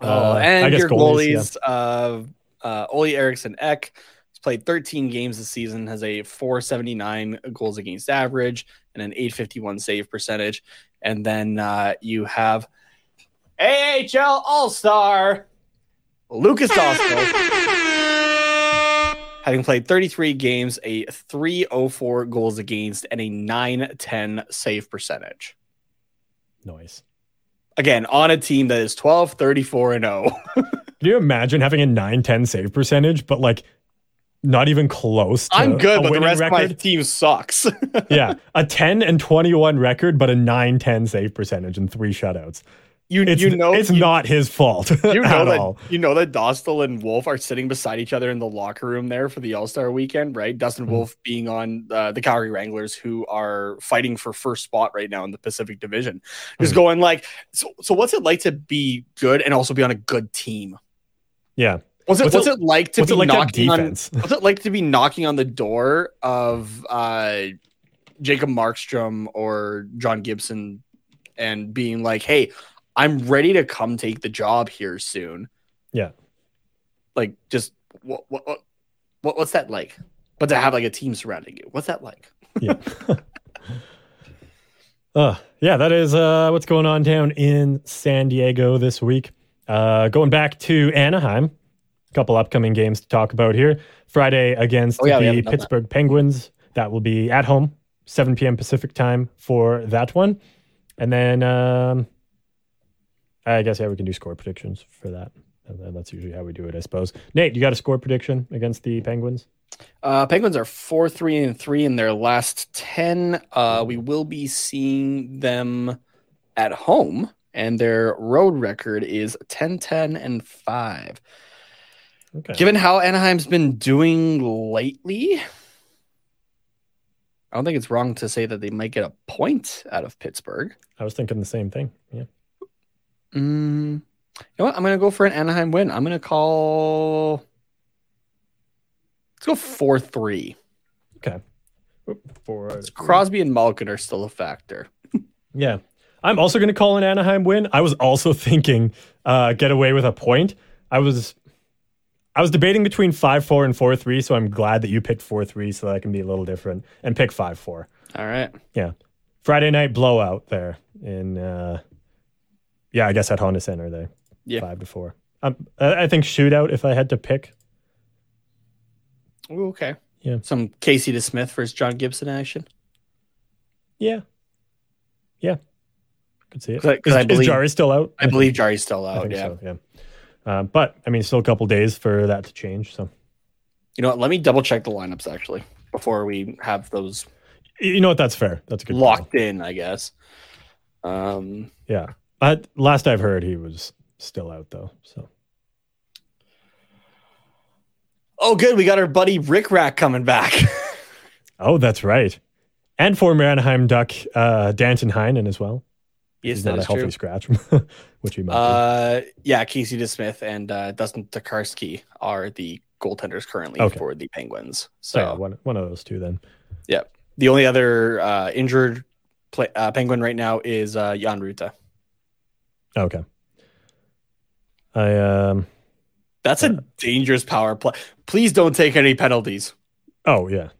Oh, Uh, I and guess your goalies, goalies, uh, uh, Olle Eriksson Ek has played 13 games this season, has a 479 goals against average and an 851 save percentage. And then uh, you have AHL All Star Lukas Dostal. Having played 33 games, a 304 goals against, and a 910 save percentage. Noise. Again, on a team that is 12, 34, and oh. 0. Can you imagine having a 9-10 save percentage, but like not even close to I'm good, but the rest of my record? team sucks. yeah, a 10 and 21 record, but a 9-10 save percentage and three shutouts. you It's, you know it's you, not his fault you know at that all. you know that Dostal and Wolf are sitting beside each other in the locker room there for the All Star weekend, right? Dustin Mhm. Wolf being on uh, the Calgary Wranglers, who are fighting for first spot right now in the Pacific Division, just Mhm. going like, so so what's it like to be good and also be on a good team? Yeah. What's it What's what's, it- it, like to be like knocking on? What's it like to be knocking on the door of uh, Jacob Markstrom or John Gibson and being like, "Hey, I'm ready to come take the job here soon." Yeah. Like, just what what, what what's that like? But to have like a team surrounding you, what's that like? yeah. uh, yeah, that is uh, what's going on down in San Diego this week. Uh, going back to Anaheim, a couple upcoming games to talk about here. Friday against Oh, yeah, the haven't that. Pittsburgh Penguins. That will be at home, 7 p.m. Pacific time for that one. And then um, I guess, yeah, we can do score predictions for that. And then that's usually how we do it, I suppose. Nate, you got a score prediction against the Penguins? Uh, Penguins are four three and three in their last ten. Uh, we will be seeing them at home, and their road record is 10-10 and five. Okay. Given how Anaheim's been doing lately, I don't think it's wrong to say that they might get a point out of Pittsburgh. I was thinking the same thing. Yeah. Mm, you know what? I'm going to go for an Anaheim win. I'm going to call. Let's go four three. For Crosby and Malkin are still a factor. Yeah. I'm also going to call an Anaheim win. I was also thinking uh, get away with a point. I was I was debating between 5-4 and 4-3, so I'm glad that you picked 4-3 so that I can be a little different and pick 5-4. All right. Yeah. Friday night blowout there in uh, yeah, I guess at Honda Center they Yeah. five to four. Um, I think shootout if I had to pick. Ooh, okay. Yeah. Some Casey DeSmith versus John Gibson action. Yeah, yeah, could see it. 'Cause I- 'cause is, I believe- is Jarry still out? I believe Jarry's still I out. think Yeah. so. Yeah, um, but I mean, still a couple days for that to change. So You know what? Let me double check the lineups actually before we have those you know what? That's fair. That's a good call. locked in. I guess. Um. Yeah. I, last I've heard, he was still out though. So Oh, good. We got our buddy Rick Rack coming back. oh, that's right. And former Anaheim Duck uh, Danton Heinen as well. Yes, He's that not a healthy true. scratch, which he might Uh, yeah, Casey DeSmith and uh, Dustin Tokarski are the goaltenders currently Okay. for the Penguins. So yeah, one one of those two then. Yeah, the only other uh, injured play, uh, Penguin right now is uh, Jan Rutta. Okay. I um. That's a dangerous power play. Please don't take any penalties. Oh yeah.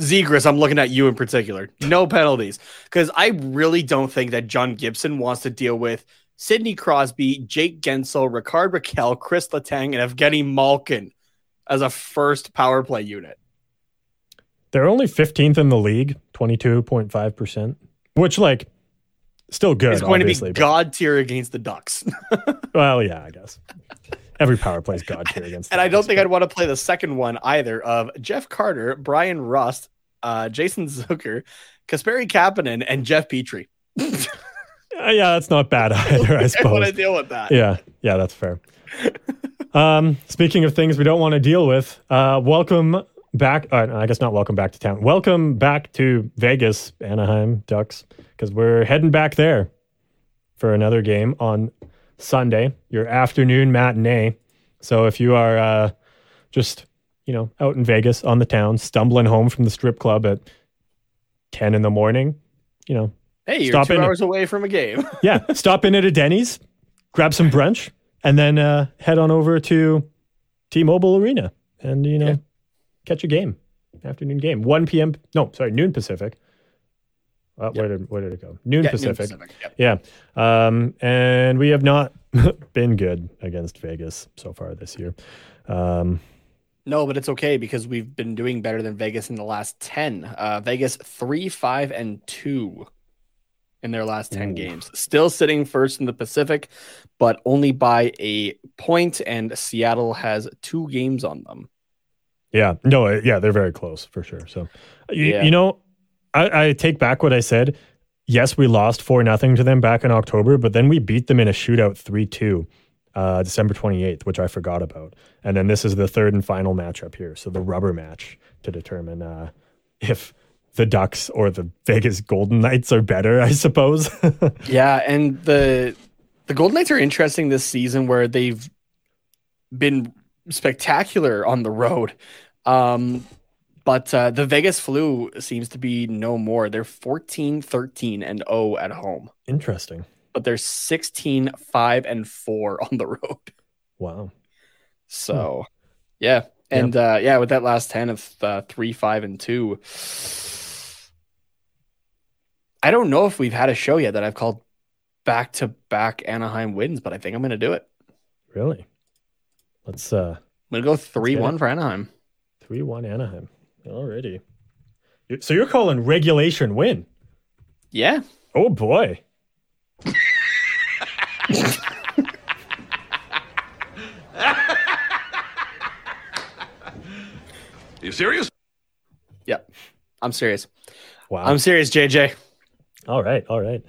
Zegras, I'm looking at you in particular. No penalties. Because I really don't think that John Gibson wants to deal with Sidney Crosby, Jake Guentzel, Rickard Rakell, Chris Letang, and Evgeny Malkin as a first power play unit. They're only 15th in the league, 22.5%, which, like, still good. it's going to be god tier against the Ducks. Well, yeah, I guess. Every power play is God tier against and I don't think I'd want to play the second one either of Jeff Carter, Bryan Rust, uh, Jason Zucker, Kasperi Kapanen, and Jeff Petry. Uh, yeah, that's not bad either, I I want suppose. to deal with that. Yeah, yeah, that's fair. um, speaking of things we don't want to deal with, uh, welcome back. Uh, I guess not welcome back to town. Welcome back to Vegas, Anaheim Ducks, because we're heading back there for another game on Sunday, your afternoon matinee. So if you are uh, just, you know, out in Vegas on the town, stumbling home from the strip club at 10 in the morning, you know, Hey, you're Stop two in- hours away from a game. yeah, stop in at a Denny's, grab some brunch, and then uh, head on over to T-Mobile Arena and you know Yeah. catch a game, afternoon game, one p.m. No, sorry, noon Pacific. Uh, Where did where did it go? Noon Yeah, noon Pacific. Pacific, yep. Yeah, um, and we have not been good against Vegas so far this year. Um, No, but it's okay because we've been doing better than Vegas in the last 10. Uh, Vegas 3, 5, and 2 in their last 10 Ooh. games. Still sitting first in the Pacific, but only by a point, and Seattle has two games on them. Yeah, no, uh, yeah, they're very close for sure. So, you, Yeah. you know, I, I take back what I said. Yes, we lost four nothing to them back in October, but then we beat them in a shootout three two, uh, December twenty eighth, which I forgot about. And then this is the third and final matchup here, so the rubber match to determine uh, if the Ducks or the Vegas Golden Knights are better, I suppose. Yeah, and the the Golden Knights are interesting this season where they've been spectacular on the road. Um, but uh, the Vegas flu seems to be no more. They're 14, 13, and 0 at home. Interesting. But they're 16 5 and 4 on the road Wow. so yeah and uh yeah with that last 10 of uh, 3 5 and 2 i don't know if we've had a show yet that i've called back to back anaheim wins but i think i'm gonna do it Really? Let's uh i'm gonna go 3 1 for anaheim three one Anaheim. Already. So you're calling regulation win? yeah Oh boy. You serious? yep i'm serious Wow. i'm serious jj all right. All right.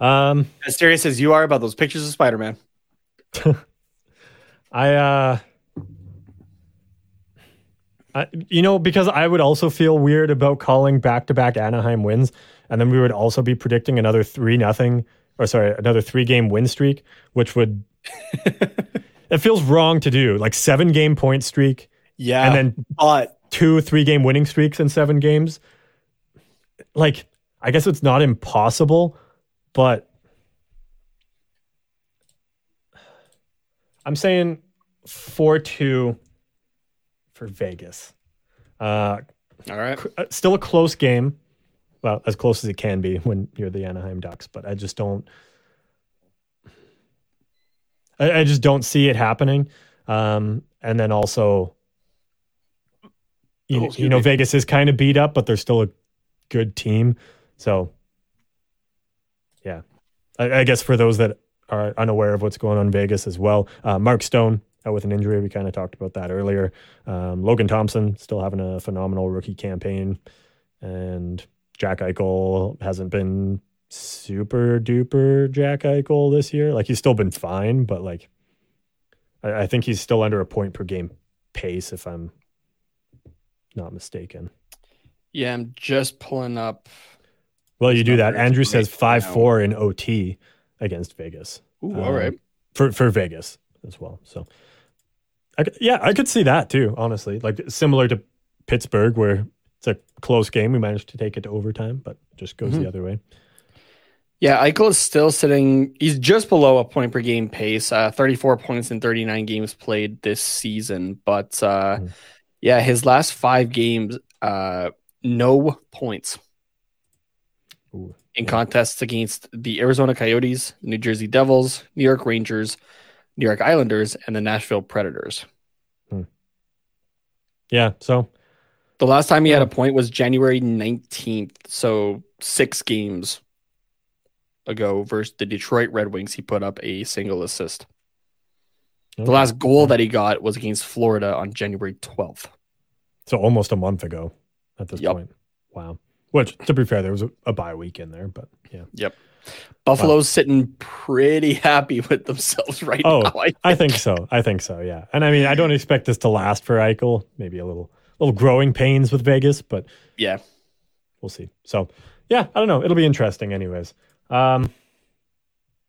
Um, as serious as you are about those pictures of spider-man I, uh, I, you know, because I would also feel weird about calling back to back Anaheim wins, and then we would also be predicting another three nothing, or sorry, another three game win streak, which would. it feels wrong to do, like seven game point streak, yeah and then but two three game winning streaks in seven games. Like, I guess it's not impossible, but I'm saying 4 2 for Vegas. Uh, all right uh, still a close game. Well, as close as it can be when you're the Anaheim Ducks, but I just don't. I, I just don't see it happening. Um, and then also, you, Oh, know, you know, me. Vegas is kind of beat up, but they're still a good team. So, yeah, I, I guess for those that are unaware of what's going on in Vegas as well, uh, Mark Stone out with an injury. We kind of talked about that earlier. Um, Logan Thompson still having a phenomenal rookie campaign, and Jack Eichel hasn't been super duper Jack Eichel this year. Like he's still been fine, but like I, I think he's still under a point per game pace, if I'm not mistaken. Yeah, I'm just pulling up. Well, you do that. Andrew says five four in OT against Vegas Ooh, Um, all right. for for Vegas as well. So, I, yeah, I could see that too. Honestly, like similar to Pittsburgh, where it's a close game, we managed to take it to overtime, but it just goes Mhm. the other way. Yeah, Eichel is still sitting. He's just below a point per game pace. Uh, 34 points in 39 games played this season. But uh, Mhm. yeah, his last five games, uh, no points Ooh, in yeah. contests against the Arizona Coyotes, New Jersey Devils, New York Rangers, New York Islanders, and the Nashville Predators. Yeah, so The last time he had a point was January 19th. So six games ago versus the Detroit Red Wings, he put up a single assist. The last goal that he got was against Florida on January 12th. So almost a month ago at this Yep. point. Wow. Which, to be fair, there was a, a bye week in there, but yeah. Yep. Buffalo's sitting pretty happy with themselves right Oh, now. I I think so. I think so. Yeah. And I mean, I don't expect this to last for Eichel. Maybe a little, little growing pains with Vegas, but yeah. we'll see. So, yeah, I don't know. It'll be interesting, anyways. Um,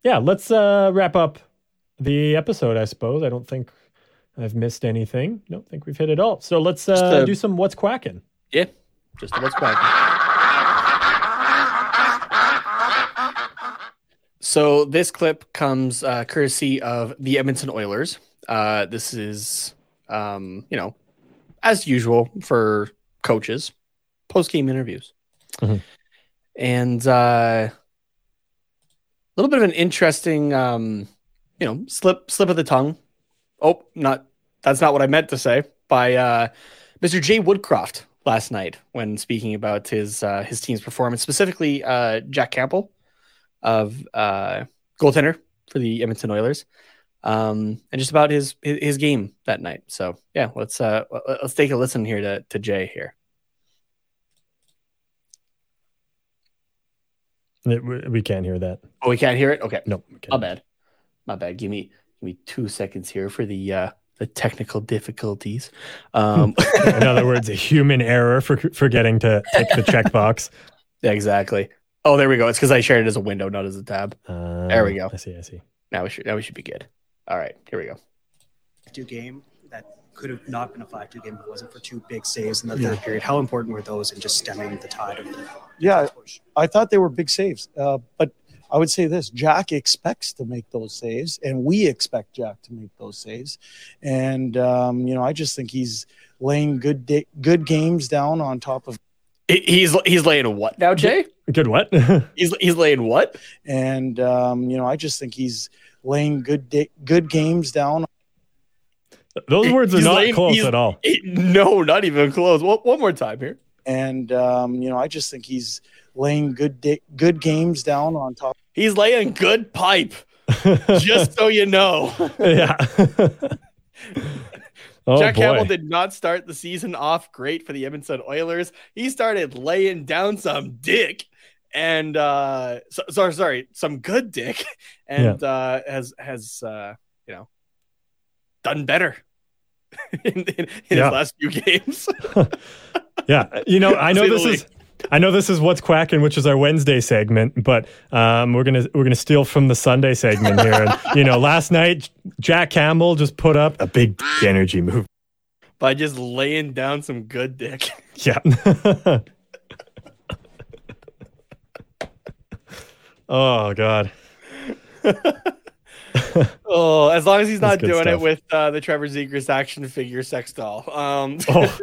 yeah, let's uh, wrap up the episode. I suppose. I don't think I've missed anything. Don't think we've hit it all. So let's uh, uh, do some what's quacking. Yeah. Just what's quacking. So this clip comes uh, courtesy of the Edmonton Oilers. Uh, this is, um, you know, as usual for coaches, post game interviews, Mhm. and uh, a little bit of an interesting, um, you know, slip slip of the tongue. Oh, not that's not what I meant to say. By uh, Mr. Jay Woodcroft last night when speaking about his uh, his team's performance, specifically uh, Jack Campbell of uh, goaltender for the Edmonton Oilers, um, and just about his, his his game that night. So yeah, let's uh, let's take a listen here to to Jay here. It- we can't hear that. Oh, we can't hear it. Okay, No, my bad, my bad. Give me give me two seconds here for the uh, the technical difficulties. Um, In other words, a human error for forgetting to tick the checkbox. exactly. Oh, there we go. It's because I shared it as a window, not as a tab. Uh, There we go. I see. I see. Now we should now we should be good. All right, here we go. two game that could have not been a 5 2 game if it wasn't for two big saves in the third period. How important were those in just stemming the tide of the Yeah, push? I thought they were big saves. Uh, but I would say this Jack expects to make those saves, and we expect Jack to make those saves. And, um, you know, I just think he's laying good, da- good games down on top of, He's he's laying what now, Jay? Good. What? He's he's laying what? and, um, you know, I just think he's laying good, da- good games down. Those words are He's not laying- close at all. He- no, not even close. One, one more time here. And, um, you know, I just think he's laying good, da- good games down on top. He's laying good pipe, just so you know. yeah. oh Jack boy. Campbell did not start the season off great for the Edmonton Oilers. He started laying down some dick and uh so, sorry sorry some good dick and uh has has uh you know done better in, in, in Yeah. his last few games. Yeah, you know, I know this is I know this is what's quacking, which is our Wednesday segment, but um, we're gonna we're gonna steal from the Sunday segment here. And you know, last night Jack Campbell just put up a big energy move. by just laying down some good dick. Yeah. Oh God. Oh, as long as he's not doing it with uh, the Trevor Zegras action figure sex doll. Um, Oh,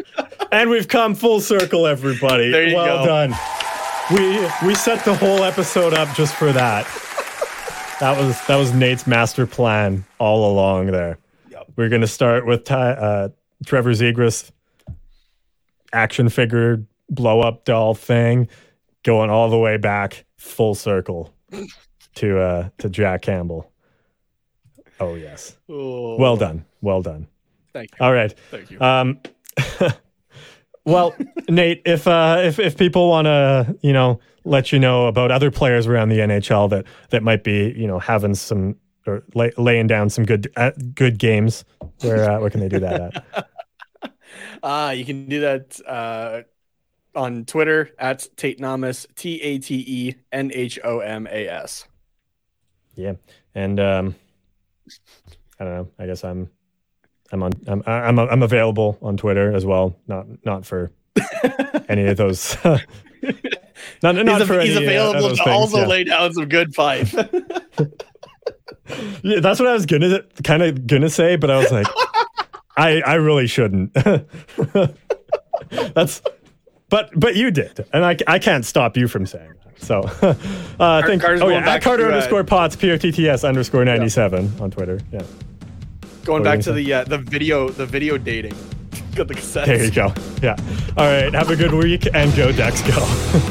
and we've come full circle, everybody. There you well go. done. We we set the whole episode up just for that. That was that was Nate's master plan all along. There, Yep. we're gonna start with Ty, uh, Trevor Zegras action figure blow up doll thing, going all the way back full circle to uh, to Jack Campbell. Oh yes, Oh, well done, well done. Thank you. All right. Thank you. Um, well, Nate, if uh, if if people want to, you know, let you know about other players around the NHL that that might be, you know, having some or lay, laying down some good uh, good games, where uh, where can they do that at? Uh, you can do that uh, on Twitter at Tate Namas, T A T E N H O M A S. Yeah, and um, I don't know. I guess I'm I'm on I'm I'm I'm available on Twitter as well. Not not for any of those. not not he's, for he's any, uh, available those to things, also yeah. lay down some good pipe. Yeah, that's what I was gonna kind of gonna say, but I was like, I I really shouldn't. that's, but but you did, and I I can't stop you from saying that. So, uh, thank Carter's oh yeah, at Carter to, uh, underscore Potts P O T T S underscore ninety seven on Twitter. Yeah, Going What back to the uh, the video the video dating. Got the cassettes. there you go. Yeah. All right. Have a good week and go Dex go.